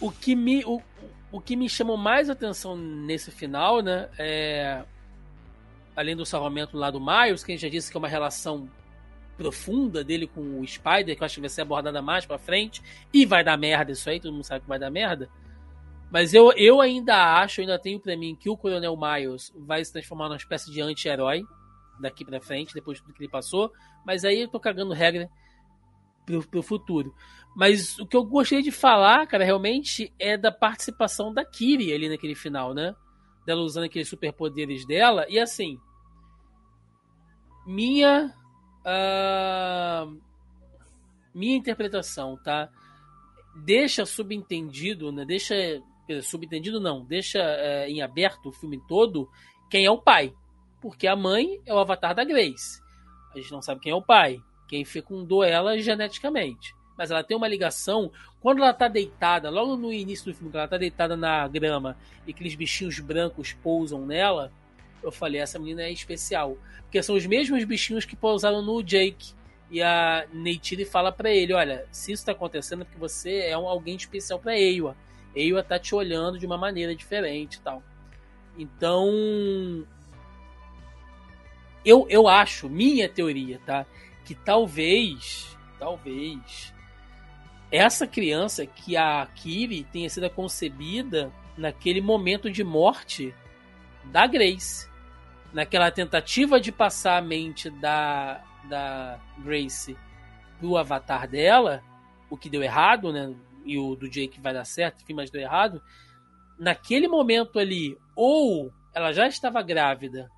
o que me. O, o que me chamou mais atenção nesse final, né? É. Além do salvamento lá do Miles, que a gente já disse que é uma relação profunda dele com o Spider, que eu acho que vai ser abordada mais pra frente, e vai dar merda isso aí, todo mundo sabe que vai dar merda. Mas eu, eu ainda acho, ainda tenho pra mim que o Coronel Miles vai se transformar numa espécie de anti-herói daqui pra frente, depois de tudo que ele passou. Mas aí eu tô cagando regra pro, pro futuro. Mas o que eu gostaria de falar, cara, realmente é da participação da Kiri ali naquele final, né? Dela usando aqueles superpoderes dela. E assim, minha Uh, minha interpretação, tá? Deixa subentendido, né? Deixa. Subentendido não, deixa é, em aberto o filme todo quem é o pai. Porque a mãe é o avatar da Grace. A gente não sabe quem é o pai. Quem fecundou ela geneticamente. Mas ela tem uma ligação. Quando ela tá deitada, logo no início do filme, quando ela tá deitada na grama e aqueles bichinhos brancos pousam nela, eu falei, essa menina é especial. Porque são os mesmos bichinhos que pousaram no Jake. E a Neytiri fala para ele, olha, se isso tá acontecendo é porque você é um, alguém especial para Eiwa. Eiwa tá te olhando de uma maneira diferente e tal. Então, eu, eu acho, minha teoria, tá? Que talvez, talvez, essa criança que a Kiri tenha sido concebida naquele momento de morte da Grace. Naquela tentativa de passar a mente da, da Grace do avatar dela, o que deu errado, né? E o do Jake vai dar certo, enfim, mas deu errado. Naquele momento ali, ou ela já estava grávida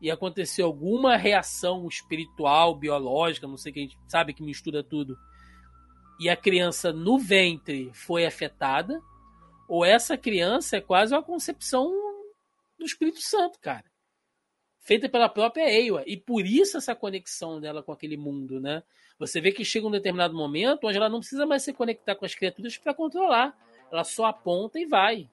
e aconteceu alguma reação espiritual, biológica, não sei que a gente sabe que mistura tudo, e a criança no ventre foi afetada, ou essa criança é quase uma concepção do Espírito Santo, cara. Feita pela própria Ewa. E por isso essa conexão dela com aquele mundo, né? Você vê que chega um determinado momento onde ela não precisa mais se conectar com as criaturas para controlar. Ela só aponta e vai.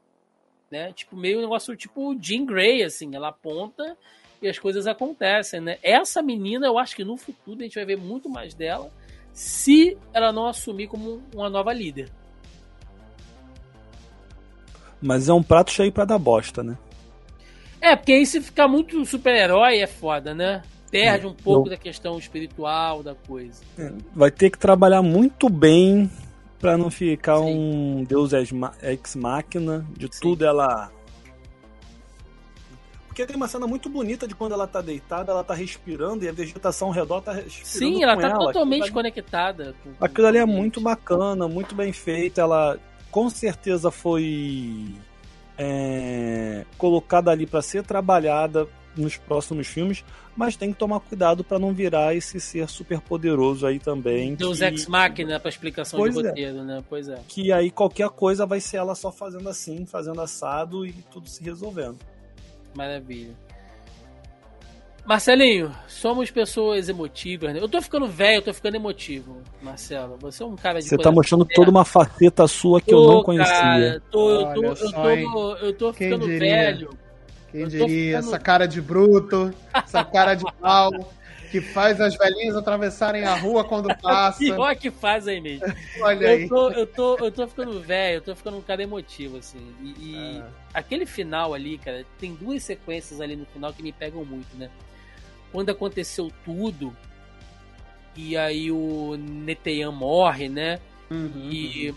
Né? Tipo, meio um negócio tipo Jean Grey, assim. Ela aponta e as coisas acontecem, né? Essa menina, eu acho que no futuro a gente vai ver muito mais dela se ela não assumir como uma nova líder. Mas é um prato cheio para dar bosta, né? É, porque aí se ficar muito super-herói é foda, né? perde um pouco da questão espiritual da coisa. É, vai ter que trabalhar muito bem para não ficar Sim. um Deus ex máquina de Sim. tudo ela porque tem uma cena muito bonita de quando ela tá deitada, ela tá respirando e a vegetação ao redor tá respirando. Sim, ela tá ela. totalmente aquilo conectada. Com, aquilo ali é muito bacana, muito bem feito. Ela com certeza foi é, colocada ali para ser trabalhada nos próximos filmes, mas tem que tomar cuidado para não virar esse ser super poderoso aí também. Deus que... Ex Machina para explicação pois de é. roteiro, é. né? Pois é. Que aí qualquer coisa vai ser ela só fazendo assim, fazendo assado e tudo se resolvendo. Maravilha. Marcelinho, somos pessoas emotivas, né? Eu tô ficando velho, eu tô ficando emotivo, Marcelo. Você é um cara de. Você tá mostrando toda uma faceta sua que tô, eu não conhecia. Cara, tô, eu, tô, eu, tô, eu tô ficando velho. Quem diria? Ficando... Essa cara de bruto, essa cara de <laughs> mal que faz as velhinhas atravessarem a rua quando <laughs> passa. Pior que faz aí mesmo. Olha eu aí. Tô, eu, tô, eu tô ficando velho, eu tô ficando um cara emotivo, assim. E, e ah. aquele final ali, cara, tem duas sequências ali no final que me pegam muito, né? Quando aconteceu tudo, e aí o Netean morre, né? Uhum, e uhum.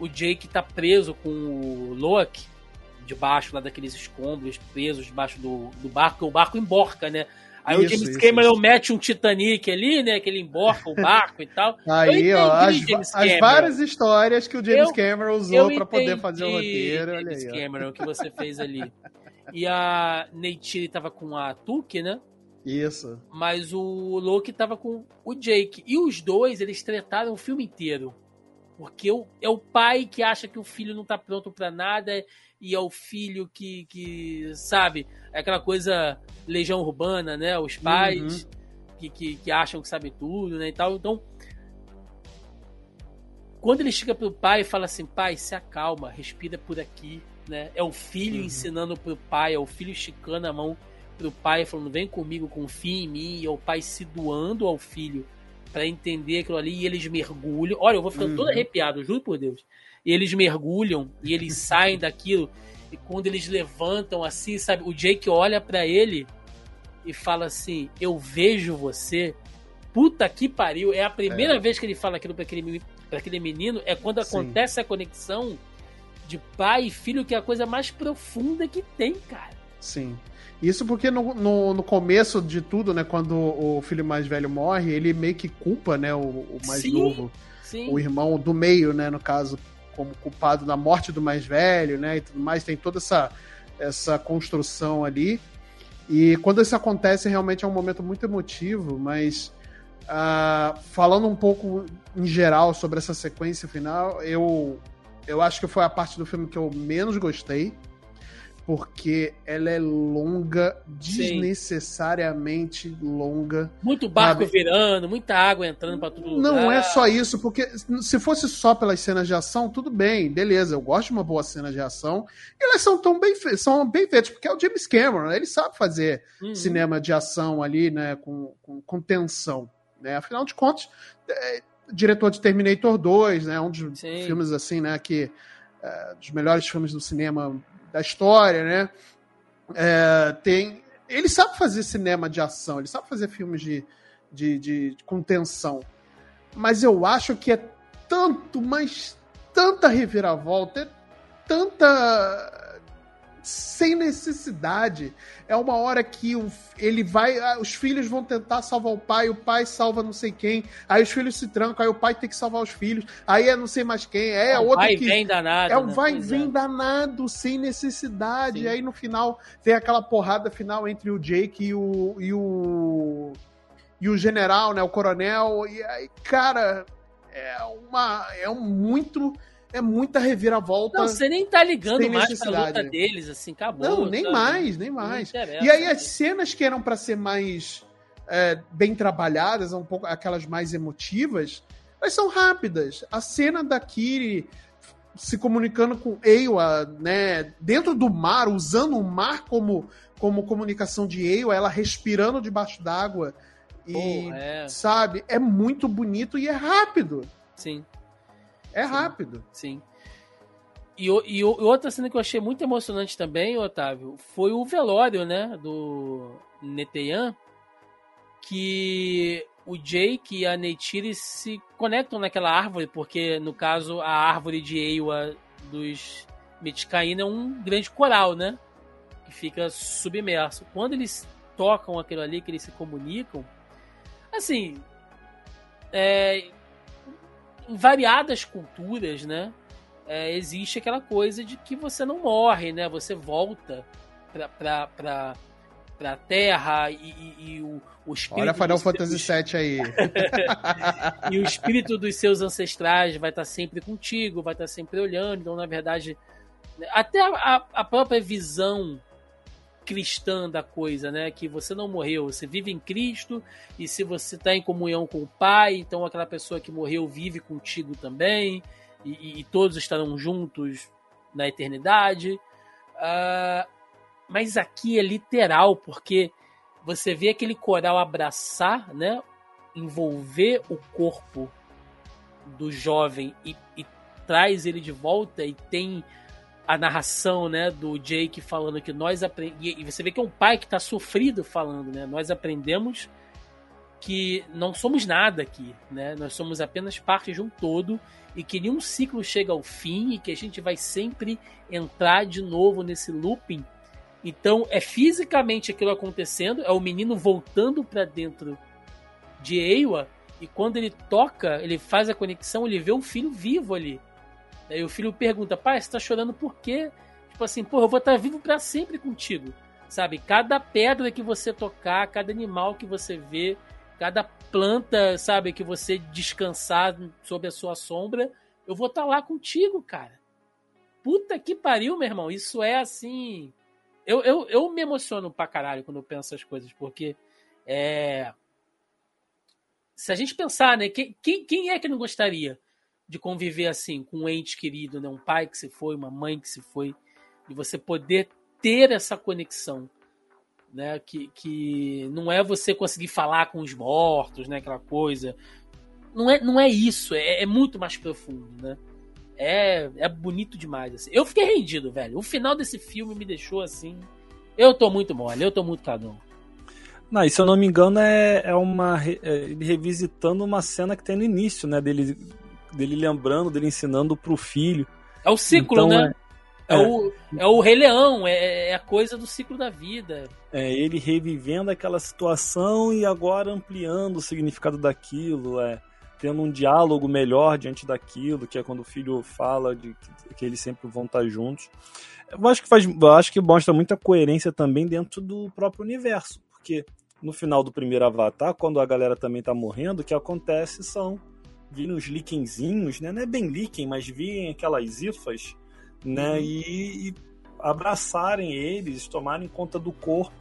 o Jake tá preso com o Loki debaixo lá daqueles escombros, presos debaixo do, do barco, o barco emborca, né? Aí isso, o James isso, Cameron isso. mete um Titanic ali, né? Que ele emborca o barco e tal. <laughs> Aí, ó, as, as, várias histórias que o James eu, Cameron usou para poder fazer o roteiro. James aí, Cameron, que você <laughs> fez ali. E a Neytiri tava com a Tuque, né? Isso. Mas o Loki tava com o Jake. E os dois, eles trataram o filme inteiro. Porque é o pai que acha que o filho não tá pronto para nada e é o filho que, que sabe, é aquela coisa legião urbana, né? Os pais uhum. que, que, que, acham que sabem tudo, né? E tal. Então, quando ele chega pro pai e fala assim, pai, se acalma, respira por aqui, né? É o filho uhum. ensinando pro pai, é o filho esticando a mão pro pai, falando, vem comigo, confia em mim, e é o pai se doando ao filho para entender aquilo ali, e eles mergulham. Olha, eu vou ficando uhum. todo arrepiado, juro por Deus e eles mergulham e eles <laughs> saem daquilo. E quando eles levantam assim, sabe? O Jake olha para ele e fala assim: Eu vejo você. Puta que pariu. É a primeira é. vez que ele fala aquilo pra aquele, pra aquele menino. É quando Sim. acontece a conexão de pai e filho, que é a coisa mais profunda que tem, cara. Sim. Isso porque no, no, no, começo de tudo, né, quando o filho mais velho morre, ele meio que culpa, né, o, o mais sim, novo. Sim. O irmão do meio, né, no caso, como culpado da morte do mais velho, né? E tudo mais, tem toda essa, essa construção ali. E quando isso acontece, realmente é um momento muito emotivo, mas uh, falando um pouco em geral sobre essa sequência final, eu, eu acho que foi a parte do filme que eu menos gostei porque ela é longa, desnecessariamente Sim. longa. Muito barco sabe? virando, muita água entrando para tudo Não lugar. é só isso, porque se fosse só pelas cenas de ação, tudo bem, beleza, eu gosto de uma boa cena de ação, e elas são tão bem, são bem feitas, porque é o James Cameron, ele sabe fazer uhum. cinema de ação ali, né, com, com, com tensão, né, afinal de contas, é, diretor de Terminator 2, né, um dos Sim. filmes assim, né, que é, dos melhores filmes do cinema da história, né? É, tem, ele sabe fazer cinema de ação, ele sabe fazer filmes de, de, de, de tensão. Mas eu acho que é tanto, mas tanta reviravolta, é tanta sem necessidade. É uma hora que o, ele vai. Ah, os filhos vão tentar salvar o pai, o pai salva não sei quem. Aí os filhos se trancam, aí o pai tem que salvar os filhos. Aí é não sei mais quem. É, é outro vai que. Vem danado, é um né? vai e vem é. danado, sem necessidade. Sim. Aí no final tem aquela porrada final entre o Jake e o. E o, e o general, né? O coronel. E aí, cara, é uma. É um muito é muita reviravolta. Não, você nem tá ligando mais pra luta deles, assim, acabou. Não, nem sabe? mais, nem mais. E aí as cenas que eram para ser mais é, bem trabalhadas, um pouco aquelas mais emotivas, elas são rápidas. A cena da Kiri se comunicando com Ewa, né, dentro do mar, usando o mar como, como comunicação de Ewa, ela respirando debaixo d'água. E, é. sabe, é muito bonito e é rápido. Sim. É rápido. Sim. E, e, outra cena que eu achei muito emocionante também, Otávio, foi o velório, né? Do Neteyan. que o Jake e a Neytiri se conectam naquela árvore, porque no caso a árvore de Eiwa dos Mitikaina é um grande coral, né? Que fica submerso. Quando eles tocam aquilo ali, que eles se comunicam, assim, é, em variadas culturas, né? É, existe aquela coisa de que você não morre, né? Você volta pra, pra, pra, pra terra e, e, e o, o espírito. Olha Final Fantasy VII aí. <laughs> e o espírito dos seus ancestrais vai estar sempre contigo, vai estar sempre olhando. Então, na verdade, até a, a própria visão cristã da coisa, né? Que você não morreu, você vive em Cristo e se você está em comunhão com o Pai, então aquela pessoa que morreu vive contigo também e, e todos estarão juntos na eternidade. Uh, mas aqui é literal porque você vê aquele coral abraçar, né? Envolver o corpo do jovem e, e traz ele de volta e tem a narração, né, do Jake falando que nós aprendemos. E você vê que é um pai que está sofrido falando, né? Nós aprendemos que não somos nada aqui, né? Nós somos apenas parte de um todo e que nenhum ciclo chega ao fim e que a gente vai sempre entrar de novo nesse looping. Então é fisicamente aquilo acontecendo, é o menino voltando para dentro de Eiwa e quando ele toca, ele faz a conexão, ele vê um filho vivo ali. Aí o filho pergunta: pai, você tá chorando por quê? Tipo assim, pô, eu vou estar vivo para sempre contigo. Sabe? Cada pedra que você tocar, cada animal que você vê, cada planta, sabe, que você descansar sob a sua sombra, eu vou estar lá contigo, cara. Puta que pariu, meu irmão. Isso é assim. Eu, eu, eu me emociono pra caralho quando eu penso essas coisas, porque é. Se a gente pensar, né? Quem, quem, quem é que não gostaria de conviver assim com um ente querido, né? Um pai que se foi, uma mãe que se foi, e você poder ter essa conexão, né? Que, que não é você conseguir falar com os mortos, né? Aquela coisa. Não é, não é isso, é, é muito mais profundo, né? É, é bonito demais. Assim. Eu fiquei rendido, velho. O final desse filme me deixou assim. Eu tô muito mole, eu tô muito cadão. Não, e se eu não me engano, é, é uma. É, revisitando uma cena que tem no início, né? Dele dele lembrando, dele ensinando pro filho. É o ciclo, então, né? É, é, o, é o Rei Leão, é, é a coisa do ciclo da vida. É ele revivendo aquela situação e agora ampliando o significado daquilo, é tendo um diálogo melhor diante daquilo, que é quando o filho fala de que, que eles sempre vão estar juntos. Eu acho que faz, acho que mostra muita coerência também dentro do próprio universo, porque no final do primeiro Avatar, quando a galera também está morrendo, o que acontece são virem uns líquenzinhos, né? Não é bem líquen, mas virem aquelas ifas, né? Uhum. E, e, abraçarem eles, tomarem conta do corpo.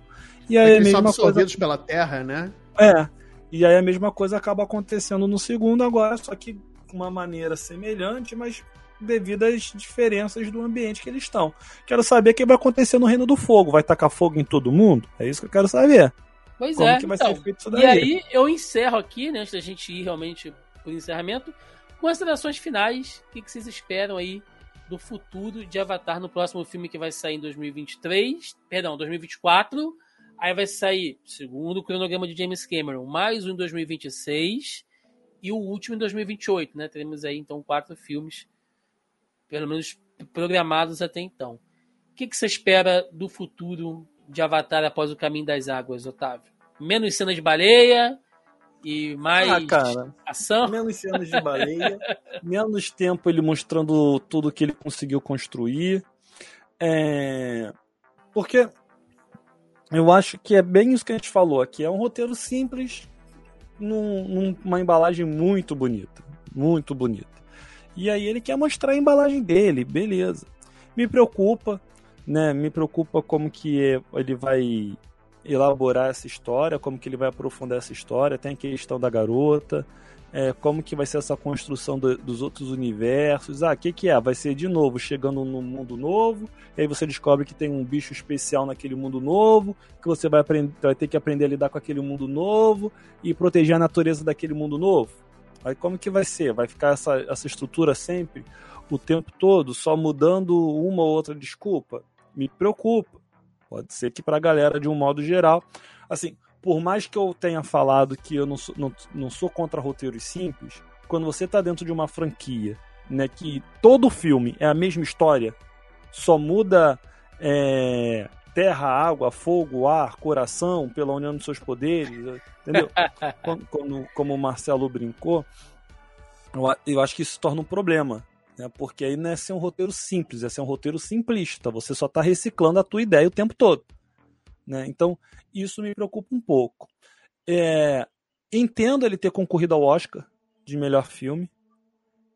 E aí é a mesma são absorvidos coisa... pela terra, né? É. E aí a mesma coisa acaba acontecendo no segundo agora, só que de uma maneira semelhante, mas devido às diferenças do ambiente que eles estão. Quero saber o que vai acontecer no Reino do Fogo. Vai tacar fogo em todo mundo? É isso que eu quero saber. Pois Como é. Que vai então, ser feito isso daí? E aí eu encerro aqui, né, antes da gente ir realmente por encerramento. Considerações finais, o que, vocês esperam aí do futuro de Avatar no próximo filme que vai sair em 2023, perdão, 2024. Aí vai sair, segundo o cronograma de James Cameron, mais um em 2026 e o último em 2028, né? Teremos aí então quatro filmes, pelo menos programados até então. O que, que você espera do futuro de Avatar após o Caminho das Águas, Otávio? Menos cenas de baleia, e mais ah, cara, ação. Menos cenas de baleia, <laughs> menos tempo ele mostrando tudo que ele conseguiu construir. É... Porque eu acho que é bem isso que a gente falou aqui. É um roteiro simples, num, numa embalagem muito bonita. Muito bonita. E aí ele quer mostrar a embalagem dele, beleza. Me preocupa, né? Me preocupa como que ele vai elaborar essa história, como que ele vai aprofundar essa história, tem a questão da garota, é, como que vai ser essa construção do, dos outros universos. Ah, o que, que é? Vai ser de novo chegando num mundo novo, e aí você descobre que tem um bicho especial naquele mundo novo, que você vai, aprender, vai ter que aprender a lidar com aquele mundo novo e proteger a natureza daquele mundo novo. Aí como que vai ser? Vai ficar essa, essa estrutura sempre, o tempo todo, só mudando uma ou outra desculpa? Me preocupa. Pode ser que para a galera, de um modo geral, assim, por mais que eu tenha falado que eu não sou, não, não sou contra roteiros simples, quando você está dentro de uma franquia, né, que todo filme é a mesma história, só muda é, terra, água, fogo, ar, coração, pela união dos seus poderes, entendeu? <laughs> como, como o Marcelo brincou, eu, eu acho que isso torna um problema. Né? Porque aí não é ser um roteiro simples, é ser um roteiro simplista. Você só está reciclando a tua ideia o tempo todo. Né? Então, isso me preocupa um pouco. É, entendo ele ter concorrido ao Oscar de melhor filme,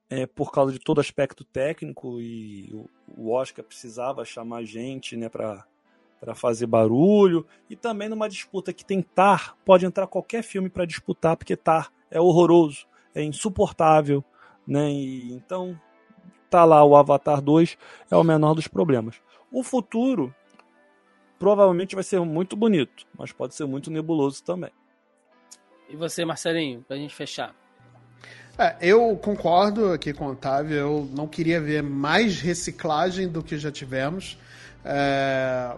é, por causa de todo aspecto técnico, e o, o Oscar precisava chamar gente né, para para fazer barulho e também numa disputa que tem Tar, pode entrar qualquer filme para disputar porque Tar é horroroso, é insuportável, né? E, então tá lá o Avatar 2 é o menor dos problemas. O futuro provavelmente vai ser muito bonito, mas pode ser muito nebuloso também. E você, Marcelinho, pra gente fechar? É, eu concordo aqui com o Otávio, eu não queria ver mais reciclagem do que já tivemos. É,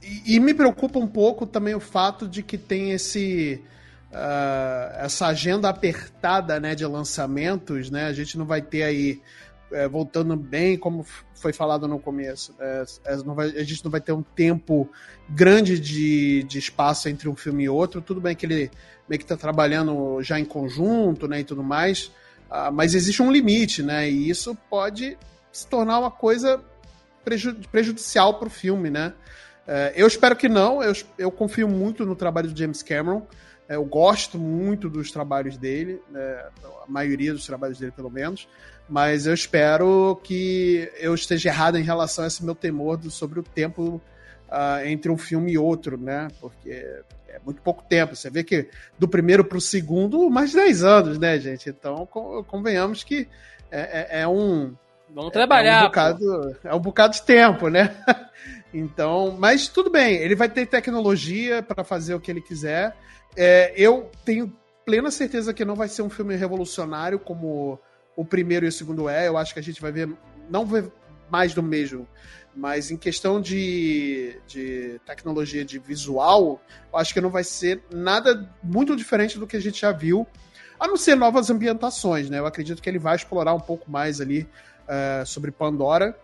e, e, me preocupa um pouco também o fato de que tem esse uh, essa agenda apertada né, de lançamentos, né? A gente não vai ter aí é, voltando bem, como foi falado no começo, é, é vai, a gente não vai ter um tempo grande de, de espaço entre um filme e outro. Tudo bem que ele meio que está trabalhando já em conjunto né, e tudo mais, uh, mas existe um limite, né? E isso pode se tornar uma coisa prejudicial para o filme, né? É, eu espero que não, eu, eu confio muito no trabalho do James Cameron. É, eu gosto muito dos trabalhos dele, né, a maioria dos trabalhos dele, pelo menos. Mas eu espero que eu esteja errado em relação a esse meu temor do, sobre o tempo uh, entre um filme e outro, né? Porque é muito pouco tempo. Você vê que do primeiro para o segundo, mais de 10 anos, né, gente? Então, convenhamos que é, é, é um. Vamos trabalhar. É um, bocado, é um bocado de tempo, né? <laughs> Então, mas tudo bem, ele vai ter tecnologia para fazer o que ele quiser. É, eu tenho plena certeza que não vai ser um filme revolucionário como o primeiro e o segundo é. Eu acho que a gente vai ver, não ver mais do mesmo. Mas em questão de, de tecnologia de visual, eu acho que não vai ser nada muito diferente do que a gente já viu. A não ser novas ambientações, né? Eu acredito que ele vai explorar um pouco mais ali uh, sobre Pandora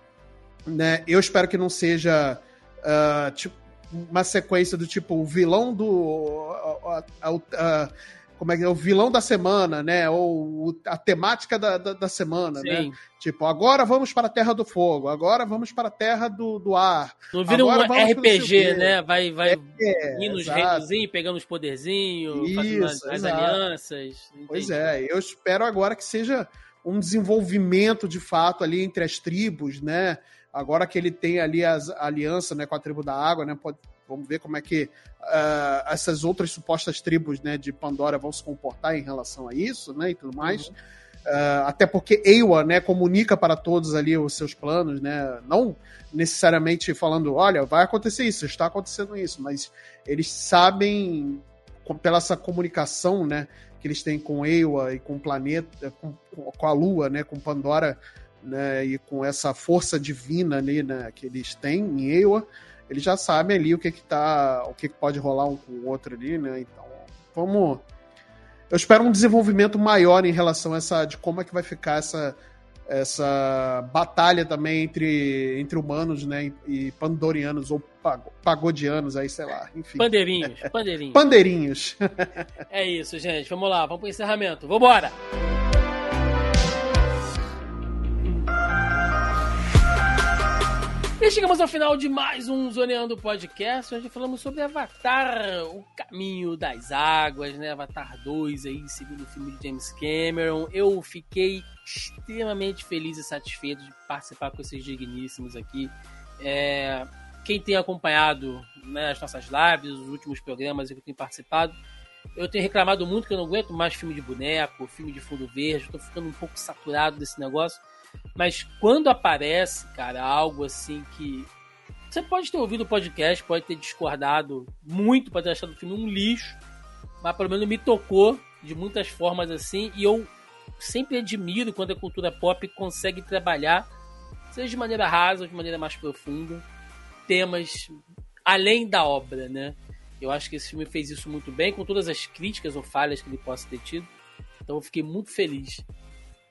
né? Eu espero que não seja uh, tipo, uma sequência do tipo o vilão do. Uh, uh, como é que é? O vilão da semana, né? Ou a temática da, da, da semana, né? Sim. né? Tipo, agora vamos para a Terra do Fogo, agora vamos para a Terra do, do Ar. Não vira um RPG, né? Vai, vai é, indo nos reinozinhos, pegando os poderzinhos, Isso, fazendo as, as alianças. Entendi. Pois é, eu espero agora que seja um desenvolvimento de fato ali entre as tribos, né? Agora que ele tem ali as, a aliança né, com a tribo da água, né? Pode, vamos ver como é que uh, essas outras supostas tribos né, de Pandora vão se comportar em relação a isso, né? E tudo mais. Uhum. Uh, até porque Ewa, né, comunica para todos ali os seus planos, né? Não necessariamente falando, olha, vai acontecer isso, está acontecendo isso, mas eles sabem pela essa comunicação, né, que eles têm com Ewa e com o planeta, com, com a Lua, né, com Pandora, né, e com essa força divina ali, né, que eles têm em Ewa, eles já sabem ali o que que tá, o que, que pode rolar um com o outro ali, né? Então, vamos eu espero um desenvolvimento maior em relação a essa de como é que vai ficar essa essa batalha também entre, entre humanos, né, e pandorianos ou pagodianos aí, sei lá, enfim. Pandeirinhos, pandeirinhos. Pandeirinhos. é isso, gente. Vamos lá, vamos pro encerramento. Vambora! E chegamos ao final de mais um Zoneando Podcast. Hoje falamos sobre Avatar, o caminho das águas, né? Avatar 2 aí, segundo filme de James Cameron. Eu fiquei extremamente feliz e satisfeito de participar com esses digníssimos aqui. É, quem tem acompanhado né, as nossas lives, os últimos programas que eu tenho participado, eu tenho reclamado muito que eu não aguento mais filme de boneco, filme de fundo verde, estou ficando um pouco saturado desse negócio. Mas quando aparece, cara, algo assim que. Você pode ter ouvido o podcast, pode ter discordado muito, pode ter achado o filme um lixo, mas pelo menos me tocou de muitas formas assim, e eu sempre admiro quando a cultura pop consegue trabalhar, seja de maneira rasa ou de maneira mais profunda, temas além da obra, né? Eu acho que esse filme fez isso muito bem, com todas as críticas ou falhas que ele possa ter tido. Então eu fiquei muito feliz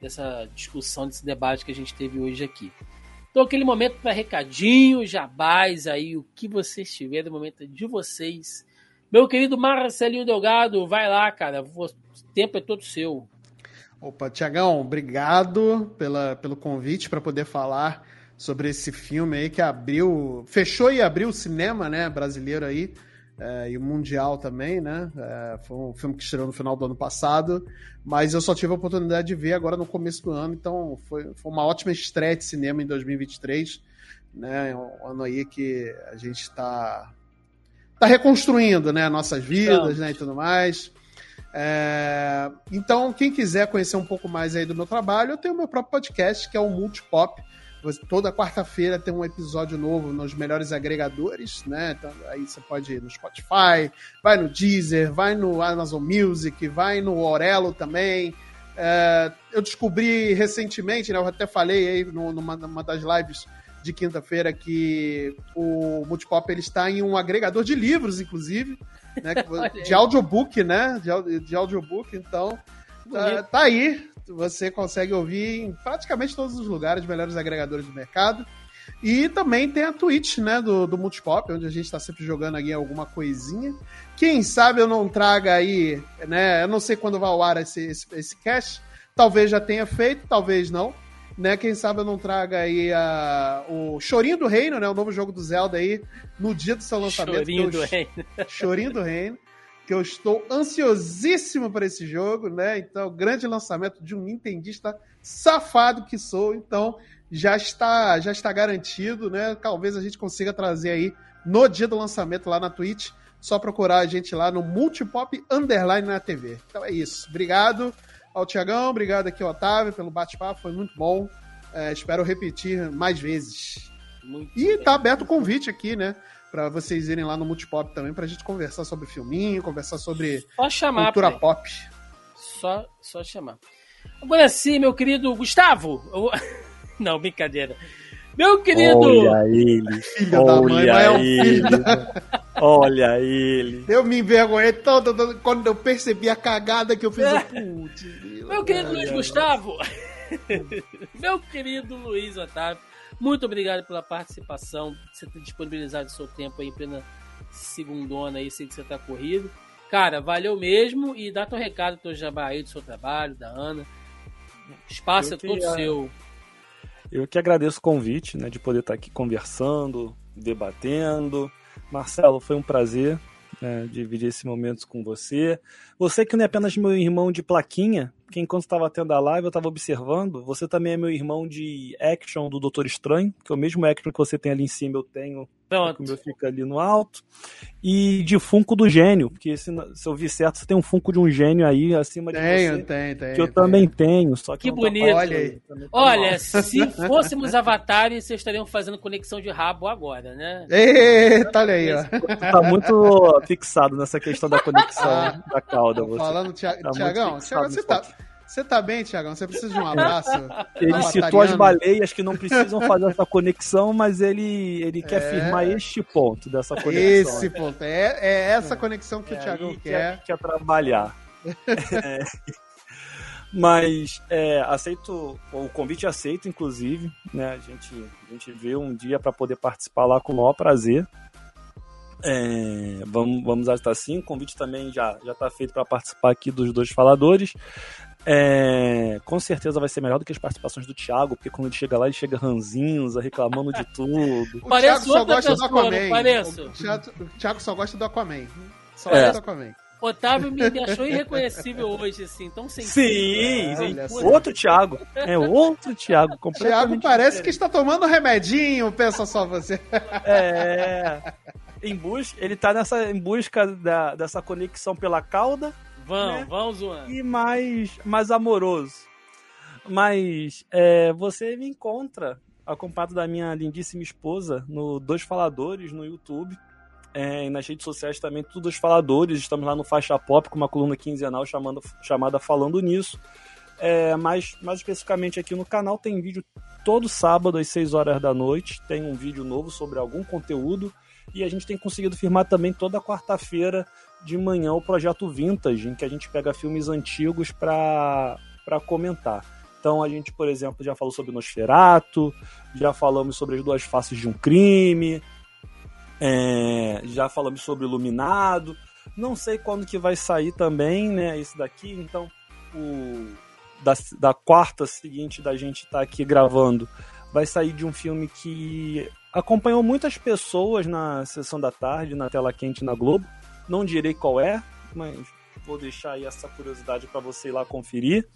dessa discussão, desse debate que a gente teve hoje aqui. Então, aquele momento para recadinho, jabás aí, o que vocês tiverem, o momento de vocês. Meu querido Marcelinho Delgado, vai lá, cara. O tempo é todo seu. Opa, Tiagão, obrigado pela, pelo convite para poder falar sobre esse filme aí que abriu, fechou e abriu o cinema, né, brasileiro aí, é, e o mundial também, né? É, foi um filme que estreou no final do ano passado, mas eu só tive a oportunidade de ver agora no começo do ano, então foi, foi uma ótima estreia de cinema em 2023, né? É um ano aí que a gente está tá reconstruindo, né, nossas vidas, né, e tudo mais. É, então, quem quiser conhecer um pouco mais aí do meu trabalho, eu tenho o meu próprio podcast, que é o Multipop. Toda quarta-feira tem um episódio novo nos melhores agregadores, né? Então, aí você pode ir no Spotify, vai no Deezer, vai no Amazon Music, vai no Orelo também. É, eu descobri recentemente, né? Eu até falei aí numa, numa das lives de quinta-feira que o Multipop ele está em um agregador de livros, inclusive né? <laughs> de audiobook, né? De, de audiobook, então tá, tá, aí. Você consegue ouvir em praticamente todos os lugares, melhores agregadores do mercado. E também tem a Twitch, né, do, do Multipop, onde a gente está sempre jogando aqui alguma coisinha. Quem sabe eu não traga aí, né? Eu não sei quando vai ao ar esse, esse, esse cast. Talvez já tenha feito, talvez não né? Quem sabe eu não traga aí a, o Chorinho do Reino, né? O novo jogo do Zelda aí, no dia do seu lançamento. Chorinho eu, do Reino. Chorinho do Reino. Que eu estou ansiosíssimo para esse jogo, né? Então, grande lançamento de um nintendista safado que sou. Então, já está, já está garantido, né? Talvez a gente consiga trazer aí no dia do lançamento lá na Twitch. Só procurar a gente lá no Multipop Underline na TV. Então é isso. Obrigado ao Tiagão, obrigado aqui ao Otávio pelo bate-papo, foi muito bom. É, espero repetir mais vezes. Muito e tá aberto o convite aqui, né? Pra vocês irem lá no Multipop também, pra gente conversar sobre filminho, conversar sobre só chamar, cultura pai. pop. Só, só chamar. Agora sim, meu querido Gustavo. Eu... <laughs> Não, brincadeira. Meu querido. Olha ele. Filho olha da mãe, mas é um filho. olha ele. Eu me envergonhei todo, quando eu percebi a cagada que eu fiz. É. Putz, meu querido Luiz Gustavo. <laughs> meu querido Luiz Otávio. Muito obrigado pela participação, você ter disponibilizado o seu tempo aí em plena segundona aí, sei que você tá corrido. Cara, valeu mesmo e dá teu recado, teu jabá aí do seu trabalho, da Ana. O espaço é todo seu. Eu que agradeço o convite, né, de poder estar aqui conversando, debatendo. Marcelo, foi um prazer né, dividir esse momento com você. Você que não é apenas meu irmão de plaquinha, porque enquanto estava tendo a live eu estava observando, você também é meu irmão de action do Doutor Estranho, que é o mesmo action que você tem ali em cima, eu tenho, Pronto. o meu fica ali no alto. E de Funko do Gênio, porque se, se eu vi certo, você tem um Funko de um gênio aí acima de tenho, você. Tem, tem, Que eu também tenho, só que, que bonito. Tá... Olha, aí. Olha se fôssemos avatares, vocês estariam fazendo conexão de rabo agora, né? Eita, olha aí, ó. Tá muito fixado nessa questão da conexão <laughs> da cauda. Você. Falando, Tiagão, tá Tiagão, você tá... Você tá bem, Tiagão? Você precisa de um abraço? <laughs> Ele citou as baleias que não precisam fazer essa conexão, mas ele, ele quer é... firmar este ponto dessa conexão. Esse ponto. É, é essa conexão que é o Tiagão quer. Quer, quer trabalhar. <laughs> é. Mas é, aceito o convite aceito, inclusive, né? A gente, a gente vê um dia para poder participar lá com o maior prazer. É, vamos, vamos estar sim. O convite também já já está feito para participar aqui dos dois faladores. É, com certeza vai ser melhor do que as participações do Thiago, porque quando ele chega lá, ele chega ranzinza, reclamando de tudo. o Thiago só gosta pessoa, do Aquaman. O Thiago, o Thiago, só gosta do Aquaman. Só é. do Aquaman. Otávio me, <laughs> achou irreconhecível hoje, assim, tão sensível. Sim, é, sim. outro Thiago. É outro Thiago, completamente Thiago parece diferente. que está tomando remedinho, pensa só você. É. Em busca, ele está nessa, em busca da, dessa conexão pela cauda Vão, né? vão zoando. E mais, mais amoroso. Mas é, você me encontra acompanhado da minha lindíssima esposa no Dois Faladores no YouTube. É, e nas redes sociais também, tudo Dois Faladores. Estamos lá no Faixa Pop com uma coluna quinzenal chamando, chamada Falando Nisso. É, mas mais especificamente aqui no canal tem vídeo todo sábado às 6 horas da noite. Tem um vídeo novo sobre algum conteúdo E a gente tem conseguido firmar também toda quarta-feira de manhã o projeto Vintage, em que a gente pega filmes antigos para comentar. Então a gente, por exemplo, já falou sobre Nosferato, já falamos sobre as duas faces de um crime, é, já falamos sobre Iluminado. Não sei quando que vai sair também, né? Esse daqui, então o da, da quarta seguinte da gente estar tá aqui gravando vai sair de um filme que acompanhou muitas pessoas na sessão da tarde, na tela quente na Globo. Não direi qual é, mas vou deixar aí essa curiosidade para você ir lá conferir.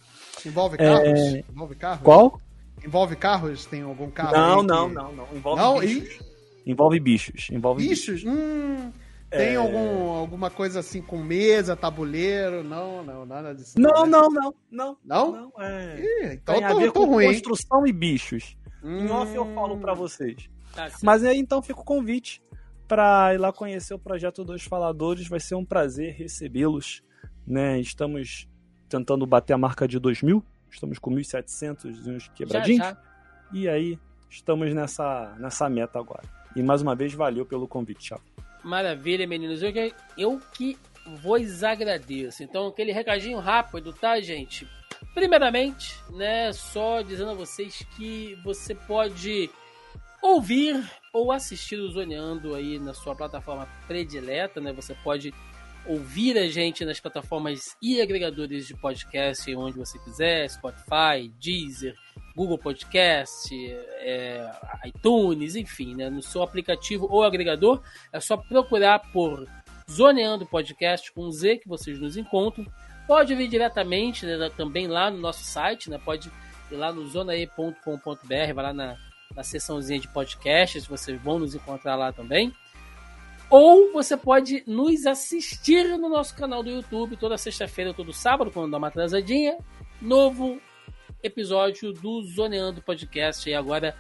Envolve carros? É... Envolve carros? Qual? Envolve carros? Tem algum carro? Não, não, que... não, não. Envolve não, bichos. E... Envolve bichos. Envolve bichos? bichos. Hum. Tem é... algum, alguma coisa assim com mesa, tabuleiro? Não, não, nada disso. Não, não, não, não. Não? Não, é. Ih, então Tem tô, a ver tô com ruim. construção e bichos. Hum... Em off eu falo para vocês. Tá Mas aí então fica o convite para ir lá conhecer o projeto dos faladores. Vai ser um prazer recebê-los. Né? Estamos tentando bater a marca de 2 mil. Estamos com 1.700 e uns quebradinhos. Já, já. E aí estamos nessa, nessa meta agora. E mais uma vez, valeu pelo convite, Thiago. Maravilha, meninos. Eu, eu que vos agradeço. Então, aquele recadinho rápido, tá, gente? Primeiramente, né, só dizendo a vocês que você pode ouvir ou assistir o Zoneando aí na sua plataforma predileta, né? Você pode ouvir a gente nas plataformas e agregadores de podcast onde você quiser, Spotify, Deezer, Google Podcast, é, iTunes, enfim, né? no seu aplicativo ou agregador, é só procurar por Zoneando Podcast com Z que vocês nos encontram. Pode vir diretamente né, também lá no nosso site, né? pode ir lá no zonae.com.br, vai lá na, na seçãozinha de podcasts, vocês vão nos encontrar lá também. Ou você pode nos assistir no nosso canal do YouTube toda sexta-feira, todo sábado, quando dá uma atrasadinha. Novo episódio do Zoneando Podcast. E agora,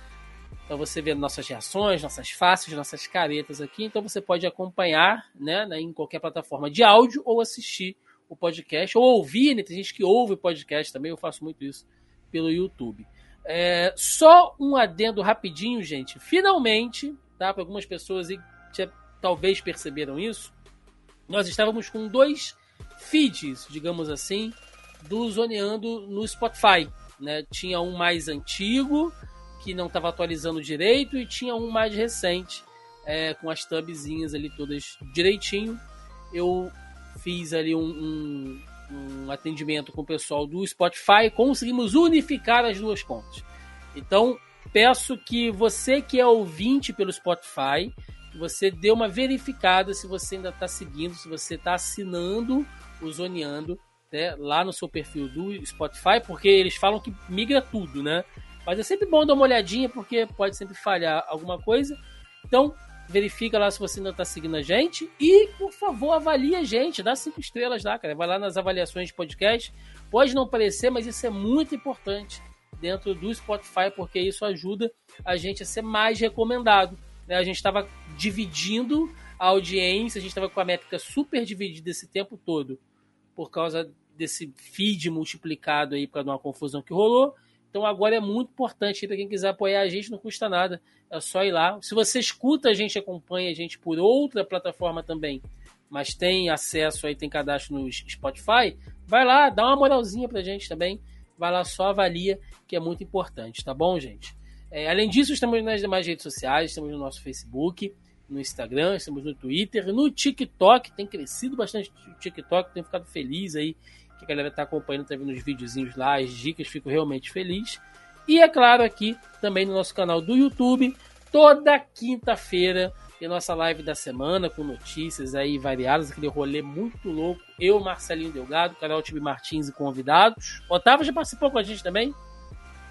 para você ver nossas reações, nossas faces, nossas caretas aqui. Então você pode acompanhar né, em qualquer plataforma de áudio ou assistir o podcast, ou ouvir, né? Tem gente que ouve podcast também, eu faço muito isso pelo YouTube. É, só um adendo rapidinho, gente. Finalmente, tá? Para algumas pessoas aí talvez perceberam isso, nós estávamos com dois feeds, digamos assim, do Zoneando no Spotify. Né? Tinha um mais antigo, que não estava atualizando direito, e tinha um mais recente, é, com as tabzinhas ali todas direitinho. Eu fiz ali um, um, um atendimento com o pessoal do Spotify, conseguimos unificar as duas contas. Então, peço que você que é ouvinte pelo Spotify, você dê uma verificada se você ainda está seguindo, se você está assinando o Zoneando né, lá no seu perfil do Spotify, porque eles falam que migra tudo, né? Mas é sempre bom dar uma olhadinha, porque pode sempre falhar alguma coisa. Então, verifica lá se você ainda está seguindo a gente. E, por favor, avalie a gente. Dá cinco estrelas lá, cara. Vai lá nas avaliações de podcast. Pode não parecer, mas isso é muito importante dentro do Spotify, porque isso ajuda a gente a ser mais recomendado. Né? A gente estava dividindo a audiência, a gente estava com a métrica super dividida esse tempo todo por causa desse feed multiplicado aí para uma confusão que rolou. Então agora é muito importante para quem quiser apoiar a gente, não custa nada. É só ir lá. Se você escuta a gente, acompanha a gente por outra plataforma também, mas tem acesso aí, tem cadastro no Spotify, vai lá, dá uma moralzinha pra gente também. Vai lá, só avalia, que é muito importante, tá bom, gente? É, além disso, estamos nas demais redes sociais, estamos no nosso Facebook, no Instagram, estamos no Twitter, no TikTok, tem crescido bastante o TikTok, tenho ficado feliz aí que a galera está acompanhando, está vendo os videozinhos lá, as dicas, fico realmente feliz. E é claro, aqui também no nosso canal do YouTube, toda quinta-feira tem nossa live da semana com notícias aí variadas, aquele rolê muito louco. Eu, Marcelinho Delgado, canal Time Martins e convidados. Otávio já participou com a gente também?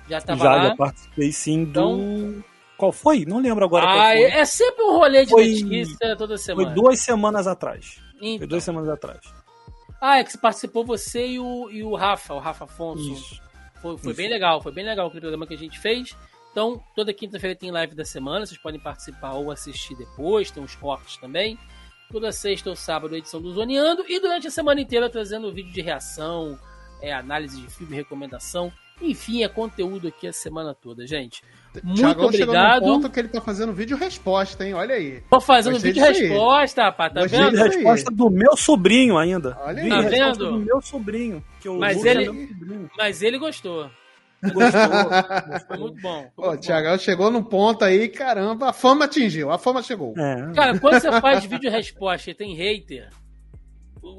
Já estava lá? Já participei sim então, do... Qual foi? Não lembro agora. Ah, é sempre um rolê de foi... notícia toda semana. Foi duas semanas atrás. Então. Foi duas semanas atrás. Ah, é que participou você e o, e o Rafa, o Rafa Afonso. Isso. Foi, foi Isso. bem legal, foi bem legal aquele programa que a gente fez. Então, toda quinta-feira tem live da semana, vocês podem participar ou assistir depois, tem uns cortes também. Toda sexta ou sábado, edição do Zoneando. E durante a semana inteira trazendo vídeo de reação, é, análise de filme, recomendação Enfim, é conteúdo aqui a semana toda, gente. Muito Thiagão obrigado. Chegou ponto que ele tá fazendo vídeo resposta, hein? Olha aí. Tô fazendo Gostei vídeo resposta, rapaz, tá Gostei vendo? Resposta do meu sobrinho ainda. Olha aí. Tá resposta vendo? do meu sobrinho. Que o Mas ele- é sobrinho. Mas ele gostou. Gostou. Foi muito bom. Foi Pô, muito o bom. Thiagão chegou num ponto aí, caramba, a fama atingiu, a fama chegou. É. Cara, quando você faz vídeo resposta e tem hater,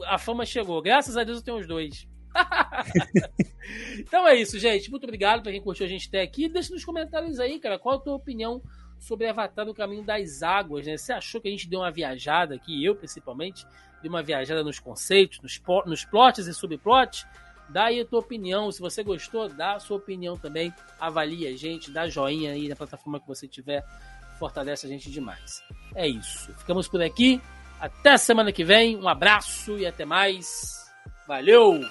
a fama chegou. Graças a Deus eu tenho os dois. <laughs> então é isso, gente. Muito obrigado pra quem curtiu a gente até aqui. Deixa nos comentários aí, cara, qual a tua opinião sobre Avatar no Caminho das Águas, né? Você achou que a gente deu uma viajada aqui, eu principalmente, deu uma viajada nos conceitos, nos, nos plots e subplots? Dá aí a tua opinião. Se você gostou, dá a sua opinião também. Avalie a gente, dá joinha aí na plataforma que você tiver. Fortalece a gente demais. É isso. Ficamos por aqui. Até semana que vem. Um abraço e até mais. Valeu!